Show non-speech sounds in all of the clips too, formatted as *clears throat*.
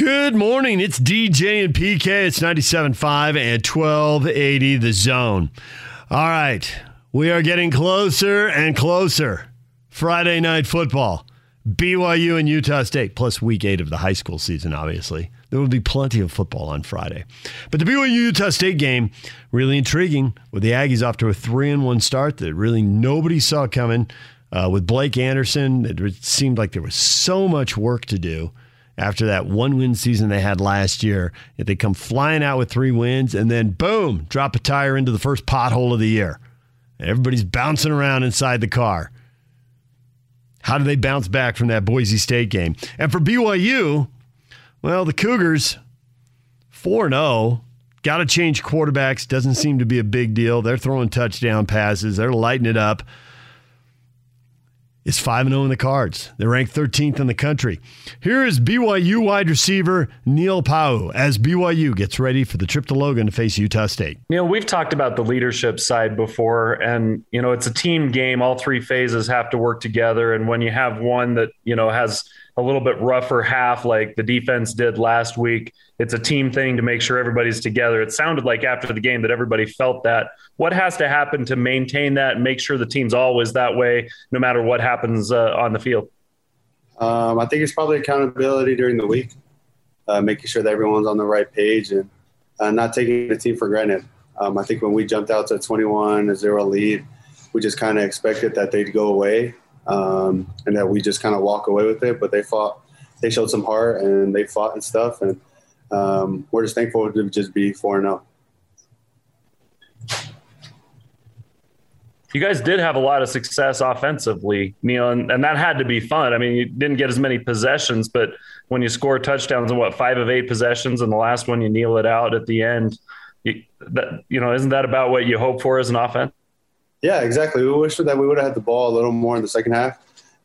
Good morning. It's DJ and PK. It's 97.5 and 1280 the zone. All right. We are getting closer and closer. Friday night football. BYU and Utah State, plus week eight of the high school season, obviously. There will be plenty of football on Friday. But the BYU Utah State game, really intriguing, with the Aggies off to a 3 and 1 start that really nobody saw coming. Uh, with Blake Anderson, it seemed like there was so much work to do after that one win season they had last year. If they come flying out with three wins and then boom, drop a tire into the first pothole of the year. Everybody's bouncing around inside the car. How do they bounce back from that Boise State game? And for BYU, well, the Cougars 4 0. Got to change quarterbacks. Doesn't seem to be a big deal. They're throwing touchdown passes. They're lighting it up is 5 0 in the cards. They're ranked 13th in the country. Here is BYU wide receiver Neil Pau'u as BYU gets ready for the trip to Logan to face Utah State. Neil, we've talked about the leadership side before, and, you know, it's a team game. All three phases have to work together. And when you have one that, you know, has a little bit rougher half like the defense did last week. It's a team thing to make sure everybody's together. It sounded like after the game that everybody felt that. What has to happen to maintain that and make sure the team's always that way, no matter what happens uh, on the field? Um, I think it's probably accountability during the week, uh, making sure that everyone's on the right page and uh, not taking the team for granted. Um, I think when we jumped out to 21 0 lead, we just kind of expected that they'd go away um, and that we just kind of walk away with it. But they fought, they showed some heart, and they fought and stuff, and um, we're just thankful to just be four zero. You guys did have a lot of success offensively, Neil, and, and that had to be fun. I mean, you didn't get as many possessions, but when you score touchdowns in what five of eight possessions, and the last one you kneel it out at the end, you, that, you know, isn't that about what you hope for as an offense? Yeah, exactly. We wish that we would have had the ball a little more in the second half,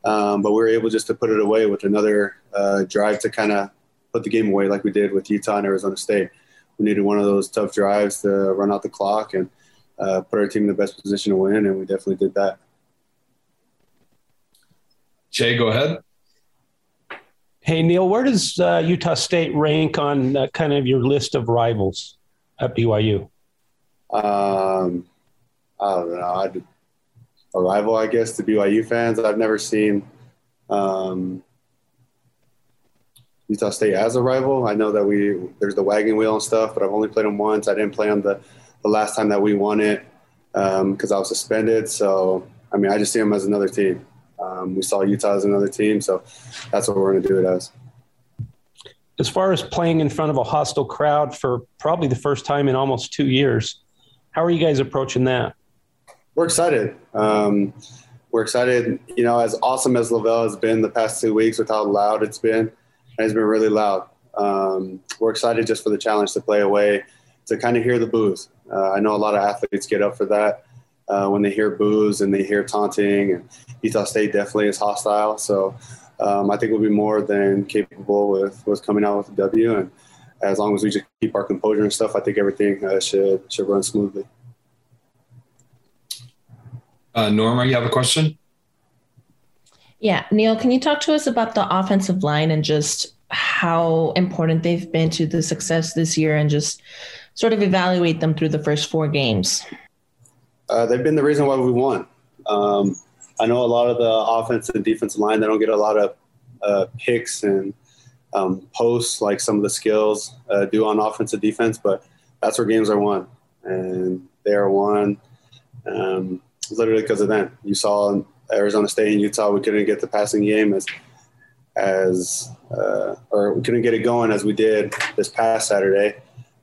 um, but we were able just to put it away with another uh, drive to kind of put the game away, like we did with Utah and Arizona State. We needed one of those tough drives to run out the clock and uh, put our team in the best position to win, and we definitely did that. Jay, go ahead. Hey Neil, where does uh, Utah State rank on uh, kind of your list of rivals at BYU? Um, I don't know. I'd, a rival, I guess, to BYU fans. I've never seen um, Utah State as a rival. I know that we there's the wagon wheel and stuff, but I've only played them once. I didn't play them the, the last time that we won it because um, I was suspended. So I mean, I just see them as another team. Um, we saw Utah as another team, so that's what we're going to do it as. As far as playing in front of a hostile crowd for probably the first time in almost two years, how are you guys approaching that? We're excited. Um, we're excited. You know, as awesome as LaVell has been the past two weeks with how loud it's been, it's been really loud. Um, we're excited just for the challenge to play away, to kind of hear the booze. Uh, I know a lot of athletes get up for that uh, when they hear booze and they hear taunting. And Utah State definitely is hostile. So um, I think we'll be more than capable with, with coming out with a W. And as long as we just keep our composure and stuff, I think everything uh, should should run smoothly. Uh, Norma, you have a question? Yeah. Neil, can you talk to us about the offensive line and just how important they've been to the success this year and just sort of evaluate them through the first four games? Uh, they've been the reason why we won. Um, I know a lot of the offensive and defensive line, they don't get a lot of uh, picks and um, posts like some of the skills uh, do on offensive defense, but that's where games are won. And they are won. Um, literally because of them. You saw Arizona State and Utah, we couldn't get the passing game as as uh, or we couldn't get it going as we did this past Saturday.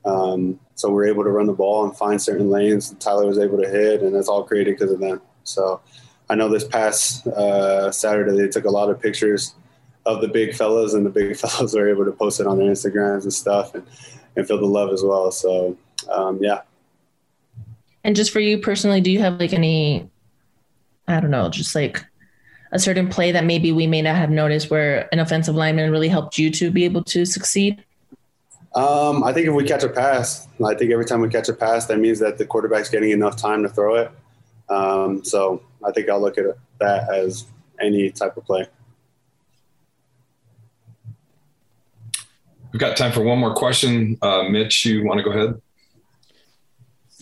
Um, so we were able to run the ball and find certain lanes. Tyler was able to hit, and that's all created because of them. So I know this past uh, Saturday they took a lot of pictures of the big fellas, and the big *laughs* fellas were able to post it on their Instagrams and stuff, and, and feel the love as well. So um, yeah, and just for you personally, do you have like any, I don't know, just like a certain play that maybe we may not have noticed where an offensive lineman really helped you to be able to succeed? Um, I think if we catch a pass, I think every time we catch a pass, that means that the quarterback's getting enough time to throw it. Um, so I think I'll look at that as any type of play. We've got time for one more question. Uh, Mitch, you want to go ahead?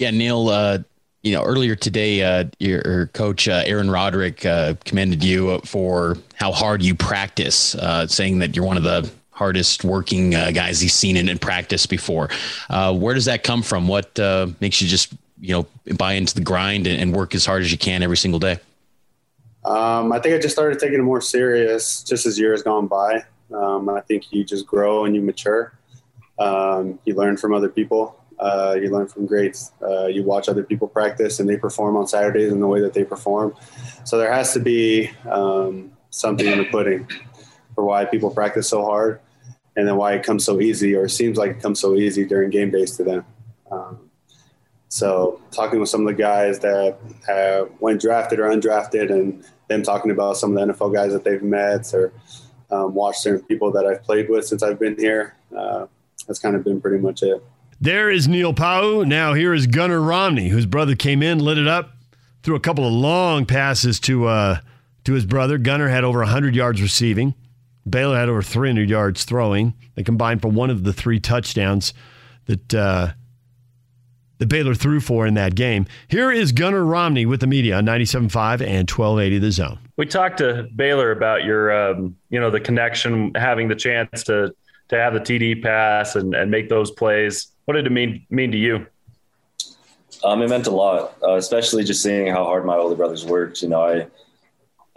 Yeah, Neil. Uh, you know, earlier today, uh, your, coach uh, Aaron Roderick uh, commended you for how hard you practice, uh, saying that you're one of the hardest working uh, guys he's seen in, in practice before. Where does that come from? What makes you just you know buy into the grind and, and, work as hard as you can every single day? Um, I think I just started taking it more serious just as years gone by. Um, I think you just grow and you mature. Um, you learn from other people. Uh, you learn from greats. Uh, you watch other people practice and they perform on Saturdays in the way that they perform. So there has to be um, something in the pudding for why people practice so hard and then why it comes so easy or seems like it comes so easy during game days to them. Um, so talking with some of the guys that went drafted or undrafted and them talking about some of the NFL guys that they've met or um, watched certain people that I've played with since I've been here. Uh, that's kind of been pretty much it. There is Neil Pau. Now here is Gunnar Romney, whose brother came in, lit it up, threw a couple of long passes to uh, to his brother. Gunnar had over 100 yards receiving. Baylor had over 300 yards throwing. They combined for one of the three touchdowns that uh, the Baylor threw for in that game. Here is Gunnar Romney with the media on 97.5 and 1280 The Zone. We talked to Baylor about your, um, you know, the connection, having the chance to to have the TD pass and, and make those plays. What did it mean mean to you? Um, it meant a lot, uh, especially just seeing how hard my older brothers worked. You know, I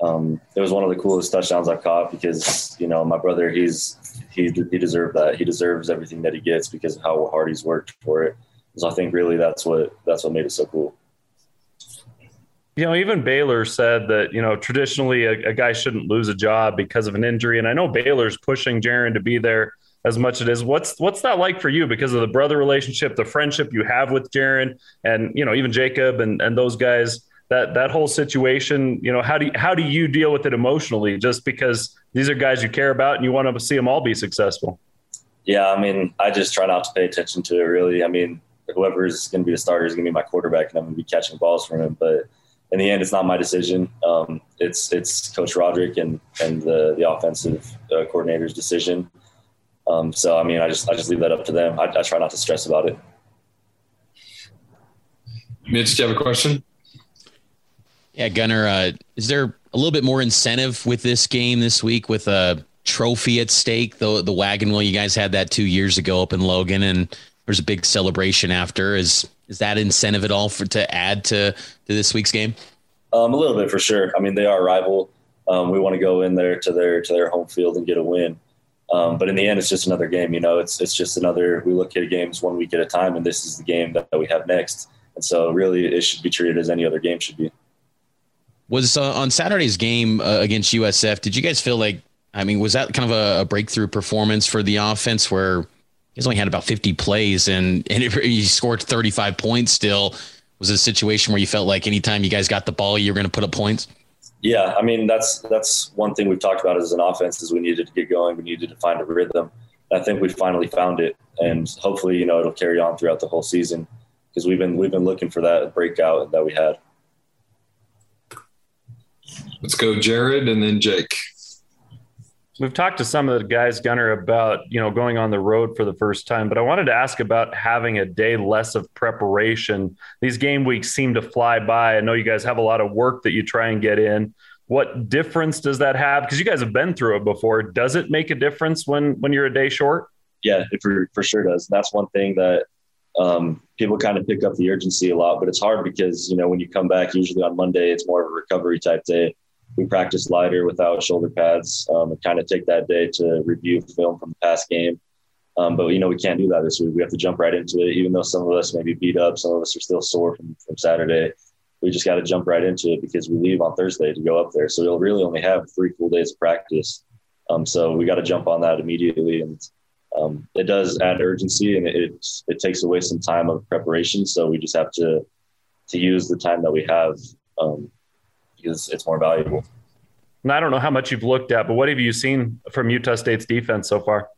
um, it was one of the coolest touchdowns I've caught because you know my brother he's he he deserved that. He deserves everything that he gets because of how hard he's worked for it. So I think really that's what that's what made it so cool. You know, even Baylor said that you know traditionally a, a guy shouldn't lose a job because of an injury, and I know Baylor's pushing Jaren to be there as much as it is. What's what's that like for you because of the brother relationship, the friendship you have with Jaren, and you know even Jacob and and those guys. That that whole situation, you know, how do you, how do you deal with it emotionally? Just because these are guys you care about and you want to see them all be successful. Yeah, I mean, I just try not to pay attention to it. Really, I mean, whoever is going to be the starter is going to be my quarterback, and I'm going to be catching balls from him. But in the end, it's not my decision. Um, it's it's Coach Roderick and and the the offensive uh, coordinator's decision. Um, so I mean, I just I just leave that up to them. I, I try not to stress about it. Mitch, do you have a question? Yeah, Gunnar, uh, is there a little bit more incentive with this game this week with a trophy at stake? The the wagon wheel you guys had that two years ago up in Logan, and there's a big celebration after. Is is that incentive at all for to add to to this week's game? Um, a little bit for sure. I mean, they are a rival. Um, we want to go in there to their to their home field and get a win. Um, but in the end, it's just another game. You know, it's it's just another. We look at games one week at a time, and this is the game that, we have next. And so, really, it should be treated as any other game should be. Was uh, on Saturday's game uh, against USF? Did you guys feel like? I mean, was that kind of a, a breakthrough performance for the offense where he's only had about 50 plays and and *laughs* you scored 35 points? Still, was it a situation where you felt like anytime you guys got the ball, you were going to put up points? Yeah, I mean that's that's one thing we've talked about as an offense is we needed to get going. We needed to find a rhythm. I think we finally found it, and hopefully, you know, it'll carry on throughout the whole season because we've been we've been looking for that breakout that we had. Let's go, Jared, and then Jake. We've talked to some of the guys, Gunnar, about you know going on the road for the first time, but I wanted to ask about having a day less of preparation. These game weeks seem to fly by. I know you guys have a lot of work that you try and get in. What difference does that have? Because you guys have been through it before. Does it make a difference when when you're a day short? Yeah, it for, for sure does. That's one thing that um, people kind of pick up the urgency a lot, but it's hard because you know when you come back, usually on Monday, it's more of a recovery type day we practice lighter without shoulder pads um, kind of take that day to review film from the past game. Um, but you know we can't do that this week. We have to jump right into it. Even though some of us may be beat up, some of us are still sore from, from Saturday. We just got to jump right into it because we leave on Thursday to go up there. So we'll really only have three full days of practice. Um, so we got to jump on that immediately, and um, it does add urgency and it, it it takes away some time of preparation. So we just have to to use the time that we have um, because it's more valuable. And I don't know how much you've looked at, but what have you seen from Utah State's defense so far?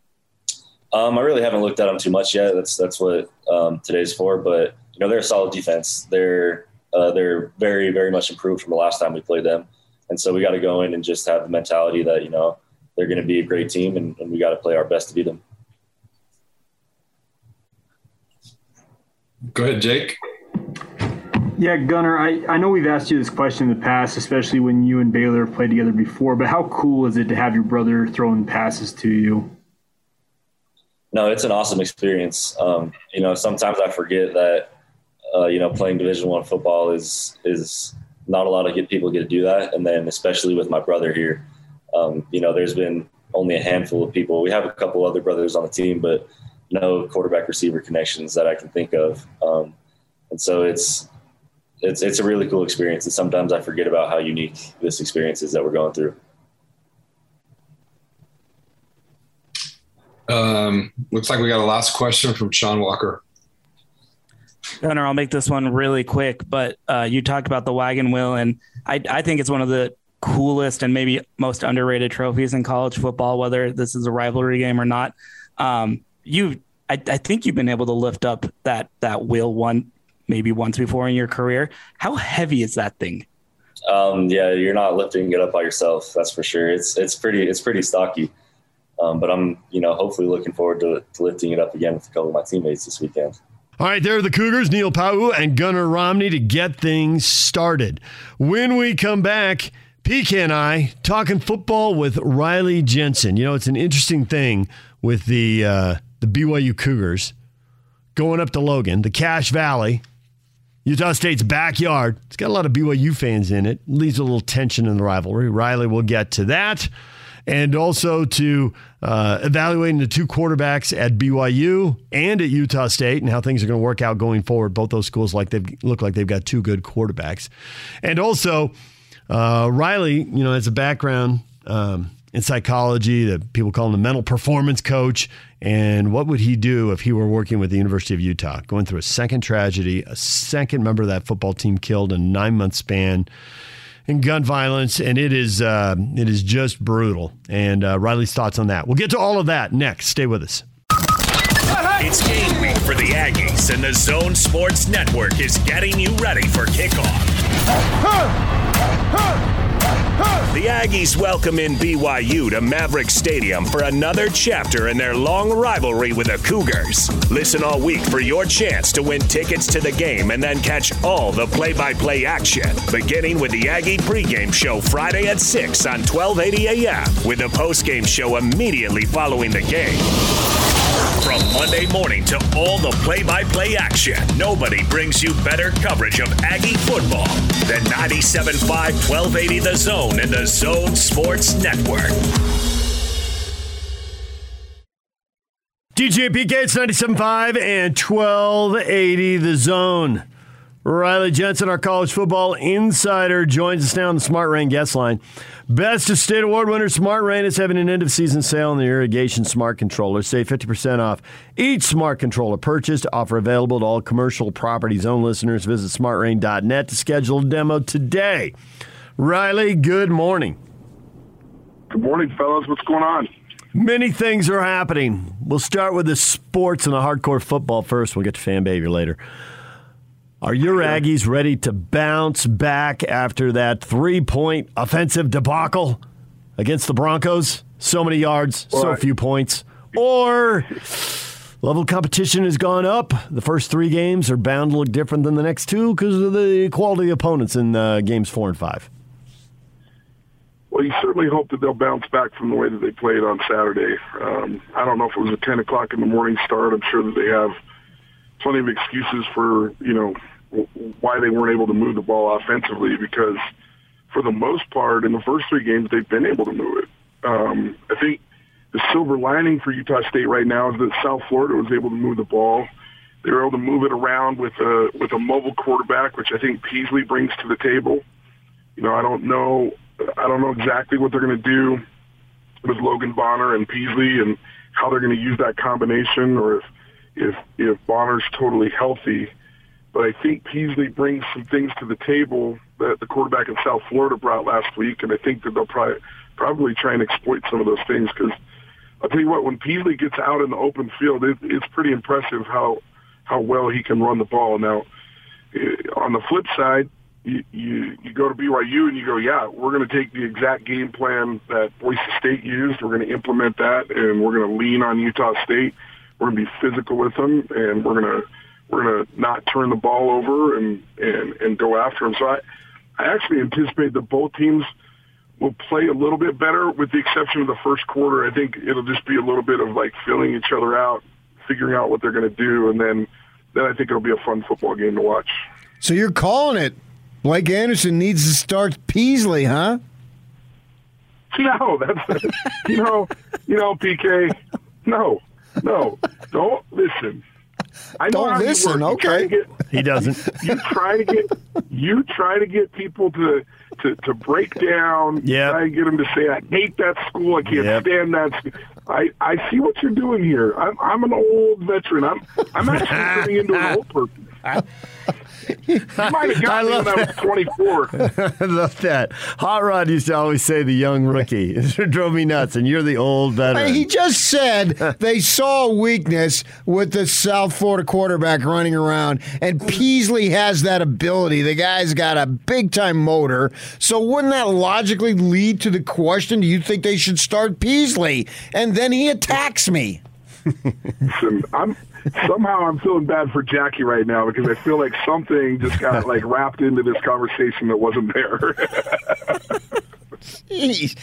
Um, I really haven't looked at them too much yet. That's that's what um, today's for. But you know, they're a solid defense. They're uh, they're very very much improved from the last time we played them, and so we got to go in and just have the mentality that you know they're going to be a great team, and, and we got to play our best to beat them. Go ahead, Jake. Yeah, Gunnar, I, I know we've asked you this question in the past, especially when you and Baylor played together before, but how cool is it to have your brother throwing passes to you? No, it's an awesome experience. Um, you know, sometimes I forget that, uh, you know, playing Division One football is is not a lot of good people get to do that, and then especially with my brother here, um, you know, there's been only a handful of people. We have a couple other brothers on the team, but no quarterback receiver connections that I can think of. Um, and so it's it's it's a really cool experience. And sometimes I forget about how unique this experience is that we're going through. Um, looks like we got a last question from Sean Walker. Gunnar, I'll make this one really quick, but uh, you talked about the wagon wheel, and I, I think it's one of the coolest and maybe most underrated trophies in college football, whether this is a rivalry game or not. Um, you, I, I think you've been able to lift up that that wheel one maybe once before in your career. How heavy is that thing? Um, yeah, you're not lifting it up by yourself. That's for sure. It's it's pretty it's pretty stocky. Um, but I'm you know hopefully looking forward to, to, lifting it up again with a couple of my teammates this weekend. All right, there are the Cougars, Neil Pau'u and Gunnar Romney to get things started. When we come back, PK and I talking football with Riley Jensen. You know, it's an interesting thing with the uh, the BYU Cougars going up to Logan, the Cache Valley, Utah State's backyard. It's got a lot of BYU fans in it. Leaves a little tension in the rivalry. Riley will get to that. And also to uh, evaluating the two quarterbacks at BYU and at Utah State and how things are going to work out going forward. Both those schools like they look like they've got two good quarterbacks. And also, uh, Riley, you know, has a background um, in psychology. That people call him the mental performance coach. And what would he do if he were working with the University of Utah, going through a second tragedy, a second member of that football team killed in a nine month span? in gun violence, and it is uh, it is just brutal. And uh, Riley's thoughts on that. We'll get to all of that next. Stay with us. It's game week for the Aggies, and the Zone Sports Network is getting you ready for kickoff. The Aggies welcome in BYU to Maverik Stadium for another chapter in their long rivalry with the Cougars. Listen all week for your chance to win tickets to the game and then catch all the play by play action, beginning with the Aggie pregame show Friday at 6 on 1280 AM, with the postgame show immediately following the game. From Monday morning to all the play by play action, nobody brings you better coverage of Aggie football than 97.5 1280 The Zone and the Zone Sports Network. DJ PK, it's 97.5 and 1280 The Zone. Riley Jensen, our college football insider, joins us now on the Smart Rain guest line. Best of State Award winner Smart Rain is having an end of season sale on the irrigation smart controller. Save 50% off each smart controller purchased. Offer available to all commercial property zone listeners. Visit smartrain.net to schedule a demo today. Riley, good morning. Good morning, fellas. What's going on? Many things are happening. We'll start with the sports and the hardcore football first. We'll get to fan behavior later. Are your Aggies ready to bounce back after that three point offensive debacle against the Broncos? So many yards, so few points. Or level of competition has gone up. The first three games are bound to look different than the next two because of the quality of opponents in uh, games four and five. Well, you certainly hope that they'll bounce back from the way that they played on Saturday. Um, I don't know if it was a 10 o'clock in the morning start. I'm sure that they have plenty of excuses for, you know, why they weren't able to move the ball offensively because for the most part in the first three games they've been able to move it. Um, I think the silver lining for Utah State right now is that South Florida was able to move the ball. They were able to move it around with a with a mobile quarterback, which I think Peasley brings to the table. You know, I don't know I don't know exactly what they're going to do with Logan Bonner and Peasley and how they're going to use that combination, or if if if Bonner's totally healthy. But I think Peasley brings some things to the table that the quarterback in South Florida brought last week, and I think that they'll probably probably try and exploit some of those things. Because I'll tell you what, when Peasley gets out in the open field, it, it's pretty impressive how how well he can run the ball. Now, eh, on the flip side, you you, you go to BYU and you go, yeah, we're going to take the exact game plan that Boise State used. We're going to implement that, and we're going to lean on Utah State. We're going to be physical with them, and we're going to we're going to not turn the ball over and, and, and go after them. So I, I actually anticipate that both teams will play a little bit better with the exception of the first quarter. I think it'll just be a little bit of like filling each other out, figuring out what they're going to do. And then, then I think it'll be a fun football game to watch. So you're calling it. Blake Anderson needs to start Peasley, huh? No, that's you know, you know, PK. No, no, don't listen. I know Don't listen. You okay. to get- He doesn't. you try to get you try to get people to to, to break down. Yeah. Try to get them to say, "I hate that school. I can't Yep. stand that." School. I I see what you're doing here. I'm I'm an old veteran. I'm I'm actually turning into an old person. You might have I got me love when I was 24. *laughs* I love that. Hot Rod used to always say the young rookie. It *laughs* drove me nuts, and you're the old veteran. He just said *laughs* they saw weakness with the South Florida quarterback running around, and Peasley has that ability. The guy's got a big time motor. So, wouldn't that logically lead to the question do you think they should start Peasley? And then he attacks me. Listen, I'm somehow I'm feeling bad for Jackie right now because I feel like something just got like *laughs* wrapped into this conversation that wasn't there. Jeez.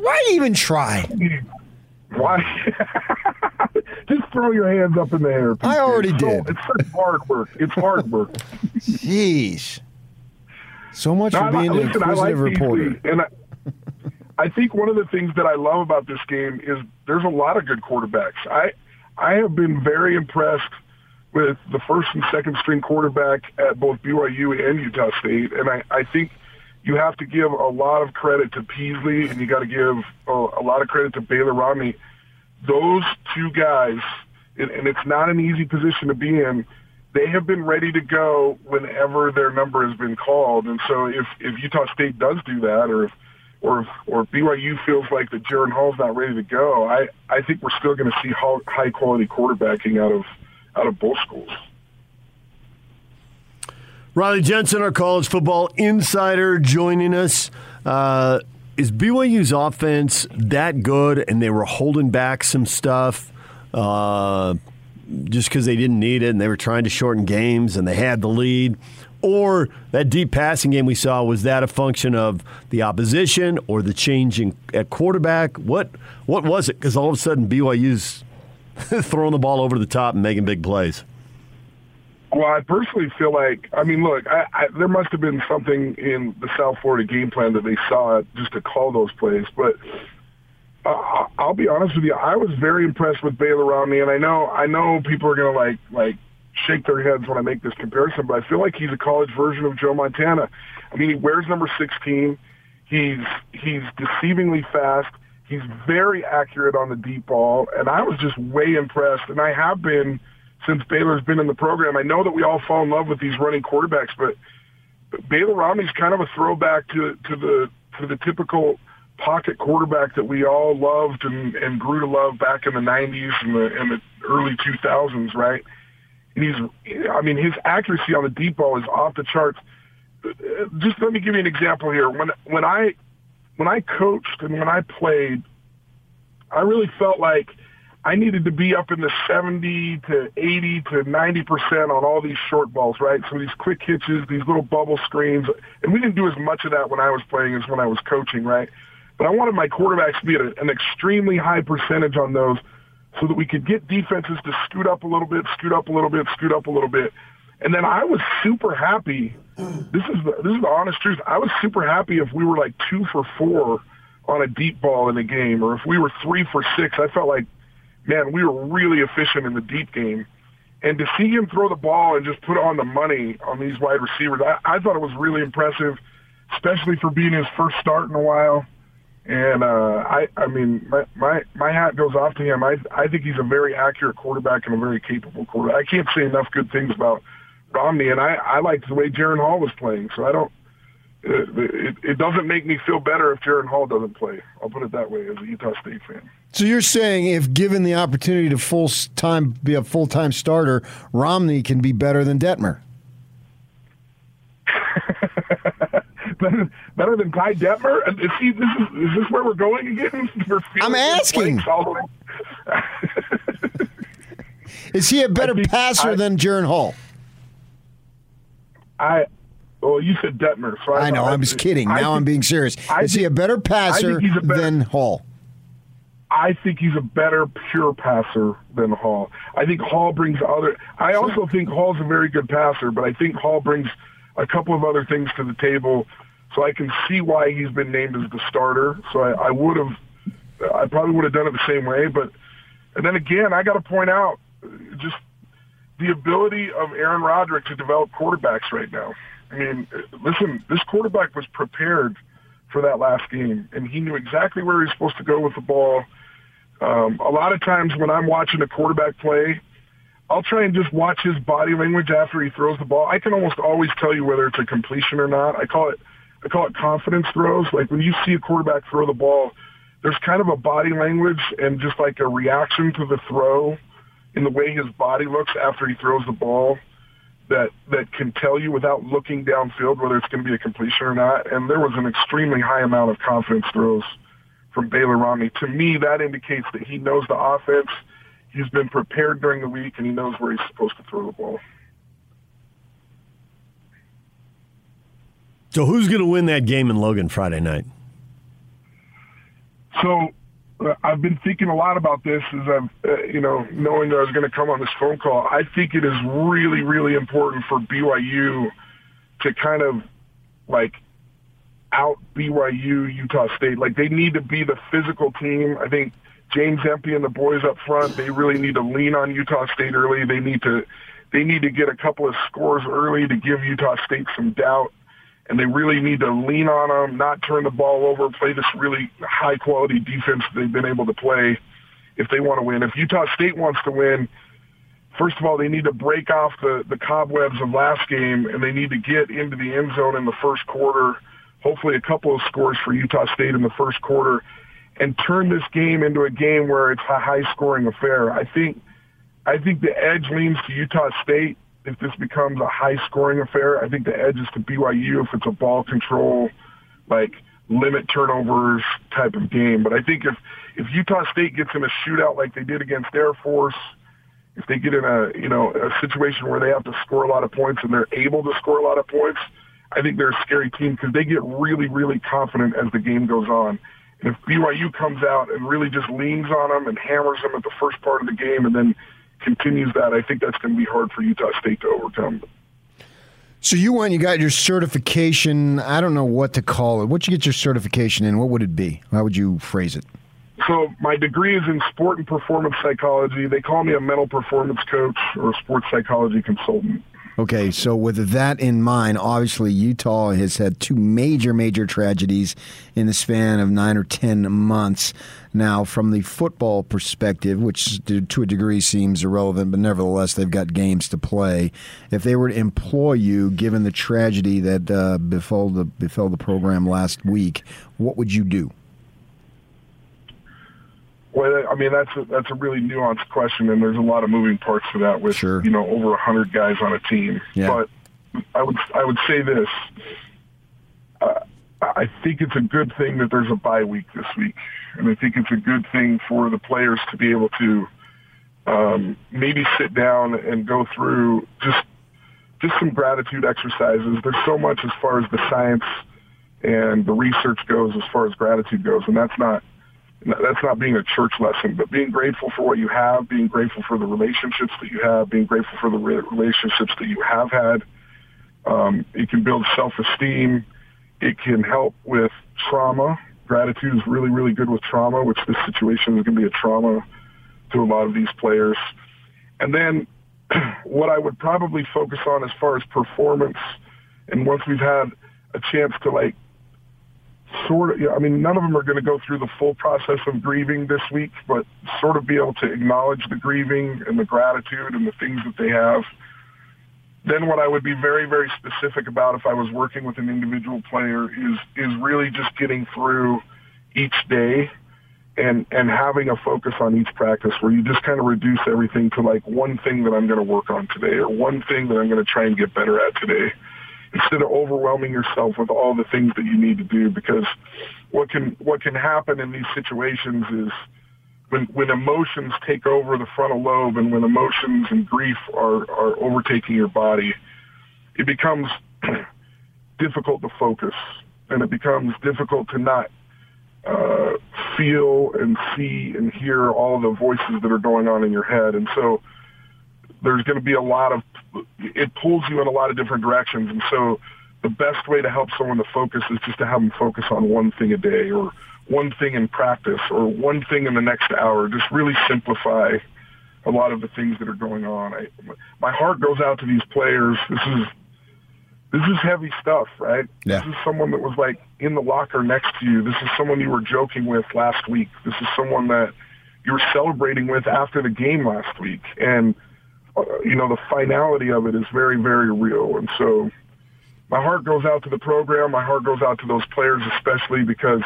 Why even try? Why? *laughs* just throw your hands up in the air. I already It's so- did. It's such hard work. It's hard work. Jeez. So much No, for like- being an listen, like inquisitive Beasley, reporter. and I, I think one of the things that I love about this game is there's a lot of good quarterbacks. I I have been very impressed with the first and second string quarterback at both BYU and Utah State, and I, I think you have to give a lot of credit to Peasley, and you got to give a, a lot of credit to Baylor Romney. Those two guys, and, and it's not an easy position to be in. They have been ready to go whenever their number has been called, and so if if Utah State does do that, or if or or BYU feels like that Jaren Hall's not ready to go, I I think we're still going to see high quality quarterbacking out of out of both schools. Riley Jensen, our college football insider, joining us. Uh, is BYU's offense that good and they were holding back some stuff uh, just because they didn't need it and they were trying to shorten games and they had the lead? Or that deep passing game we saw, was that a function of the opposition or the changing at quarterback? What, what was it? Because all of a sudden BYU's *laughs* throwing the ball over the top and making big plays. Well, I personally feel like, I mean, look, I, I, there must have been something in the South Florida game plan that they saw just to call those plays. But uh, I'll be honest with you, I was very impressed with Baylor Romney, and I know, I know people are gonna like, like shake their heads when I make this comparison, but I feel like he's a college version of Joe Montana. I mean, he wears number 16. He's he's deceivingly fast. He's very accurate on the deep ball, and I was just way impressed. And I have been since Baylor's been in the program. I know that we all fall in love with these running quarterbacks, but, but Baylor Romney's kind of a throwback to to the to the typical pocket quarterback that we all loved and, and grew to love back in the '90s and the and the early 2000s, right? He's, I mean, his accuracy on the deep ball is off the charts. Just let me give you an example here. When when I when I coached and when I played, I really felt like I needed to be up in the 70 to 80 to 90 percent on all these short balls, right? So these quick hitches, these little bubble screens, and we didn't do as much of that when I was playing as when I was coaching, right? But I wanted my quarterbacks to be at an extremely high percentage on those, so that we could get defenses to scoot up a little bit, scoot up a little bit, scoot up a little bit. And then I was super happy. This is the, this is the honest truth. I was super happy if we were like two for four on a deep ball in a game, or if we were three for six. I felt like, man, we were really efficient in the deep game. And to see him throw the ball and just put on the money on these wide receivers, I, I thought it was really impressive, especially for being his first start in a while. And uh, I, I mean, my, my my hat goes off to him. I I think he's a very accurate quarterback and a very capable quarterback. I can't say enough good things about Romney, and I I liked the way Jaren Hall was playing. So I don't. It, it, it doesn't make me feel better if Jaren Hall doesn't play. I'll put it that way as a Utah State fan. So you're saying if given the opportunity to full time be a full time starter, Romney can be better than Detmer. *laughs* better, better than Ty Detmer? And is, he, this is, is this where we're going again? *laughs* We're I'm asking. *laughs* Is he a better passer I- than Jaren Hall? I well, you said Detmer, so I, I know. I, I'm just kidding. I Now I'm being serious. I Is he a better passer a better- than Hall? I think he's a better pure passer than Hall. I think Hall brings other. I also think Hall's a very good passer, but I think Hall brings a couple of other things to the table. So I can see why he's been named as the starter. So I, I would have, I probably would have done it the same way. But and then again, I got to point out just the ability of Aaron Roderick to develop quarterbacks right now. I mean, listen, this quarterback was prepared for that last game, and he knew exactly where he was supposed to go with the ball. Um, a lot of times when I'm watching a quarterback play, I'll try and just watch his body language after he throws the ball. I can almost always tell you whether it's a completion or not. I call it I call it confidence throws. Like when you see a quarterback throw the ball, there's kind of a body language and just like a reaction to the throw in the way his body looks after he throws the ball that that can tell you without looking downfield whether it's going to be a completion or not. And there was an extremely high amount of confidence throws from Baylor Romney. To me, that indicates that he knows the offense. He's been prepared during the week, and he knows where he's supposed to throw the ball. So who's going to win that game in Logan Friday night? So uh, I've been thinking a lot about this as I'm, uh, you know, knowing that I was going to come on this phone call. I think it is really, really important for BYU to kind of like out BYU Utah State. Like they need to be the physical team. I think James Empey and the boys up front, they really need to lean on Utah State early. They need to they need to get a couple of scores early to give Utah State some doubt. And they really need to lean on them, not turn the ball over, play this really high quality defense they've been able to play if they want to win. If Utah State wants to win, first of all, they need to break off the, the cobwebs of last game and they need to get into the end zone in the first quarter, hopefully a couple of scores for Utah State in the first quarter, and turn this game into a game where it's a high scoring affair. I think I think the edge leans to Utah State if this becomes a high scoring affair. I think the edge is to BYU if it's a ball control, like limit turnovers type of game. But I think if if Utah State gets in a shootout like they did against Air Force, if they get in a you know a situation where they have to score a lot of points and they're able to score a lot of points, I think they're a scary team because they get really really confident as the game goes on. And if BYU comes out and really just leans on them and hammers them at the first part of the game and then continues that, I think that's going to be hard for Utah State to overcome. So you went, you got your certification. I don't know what to call it. What'd you get your certification in? What would it be? How would you phrase it? So my degree is in sport and performance psychology. They call me a mental performance coach or a sports psychology consultant. Okay, so with that in mind, obviously Utah has had two major, major tragedies in the span of nine or ten months. Now, from the football perspective, which to to a degree seems irrelevant, but nevertheless they've got games to play. If they were to employ you, given the tragedy that uh, befell the befell the program last week, what would you do? Well, I mean that's a, that's a really nuanced question, and there's a lot of moving parts to that with you know over a hundred guys on a team. Yeah. But I would I would say this: uh, I think it's a good thing that there's a bye week this week, and I think it's a good thing for the players to be able to um, maybe sit down and go through just just some gratitude exercises. There's so much as far as the science and the research goes, as far as gratitude goes, and that's not that's not being a church lesson, but being grateful for what you have, being grateful for the relationships that you have, being grateful for the relationships that you have had. Um, it can build self-esteem. It can help with trauma. Gratitude is really, really good with trauma, which this situation is going to be a trauma to a lot of these players. And then *clears throat* what I would probably focus on as far as performance, and once we've had a chance to like sort of, I mean, none of them are going to go through the full process of grieving this week, but sort of be able to acknowledge the grieving and the gratitude and the things that they have. Then what I would be very, very specific about if I was working with an individual player is, is really just getting through each day and, and having a focus on each practice where you just kind of reduce everything to like one thing that I'm going to work on today or one thing that I'm going to try and get better at today instead of overwhelming yourself with all the things that you need to do because what can what can happen in these situations is when when emotions take over the frontal lobe and when emotions and grief are are overtaking your body, it becomes *clears throat* difficult to focus and it becomes difficult to not uh, feel and see and hear all the voices that are going on in your head. And so there's going to be a lot of, it pulls you in a lot of different directions. And so the best way to help someone to focus is just to have them focus on one thing a day or one thing in practice or one thing in the next hour. Just really simplify a lot of the things that are going on. I, my heart goes out to these players. This is this is heavy stuff, right? Yeah. This is someone that was like in the locker next to you. This is someone you were joking with last week. This is someone that you were celebrating with after the game last week. And, uh, you know, the finality of it is very, very real. And so my heart goes out to the program. My heart goes out to those players, especially because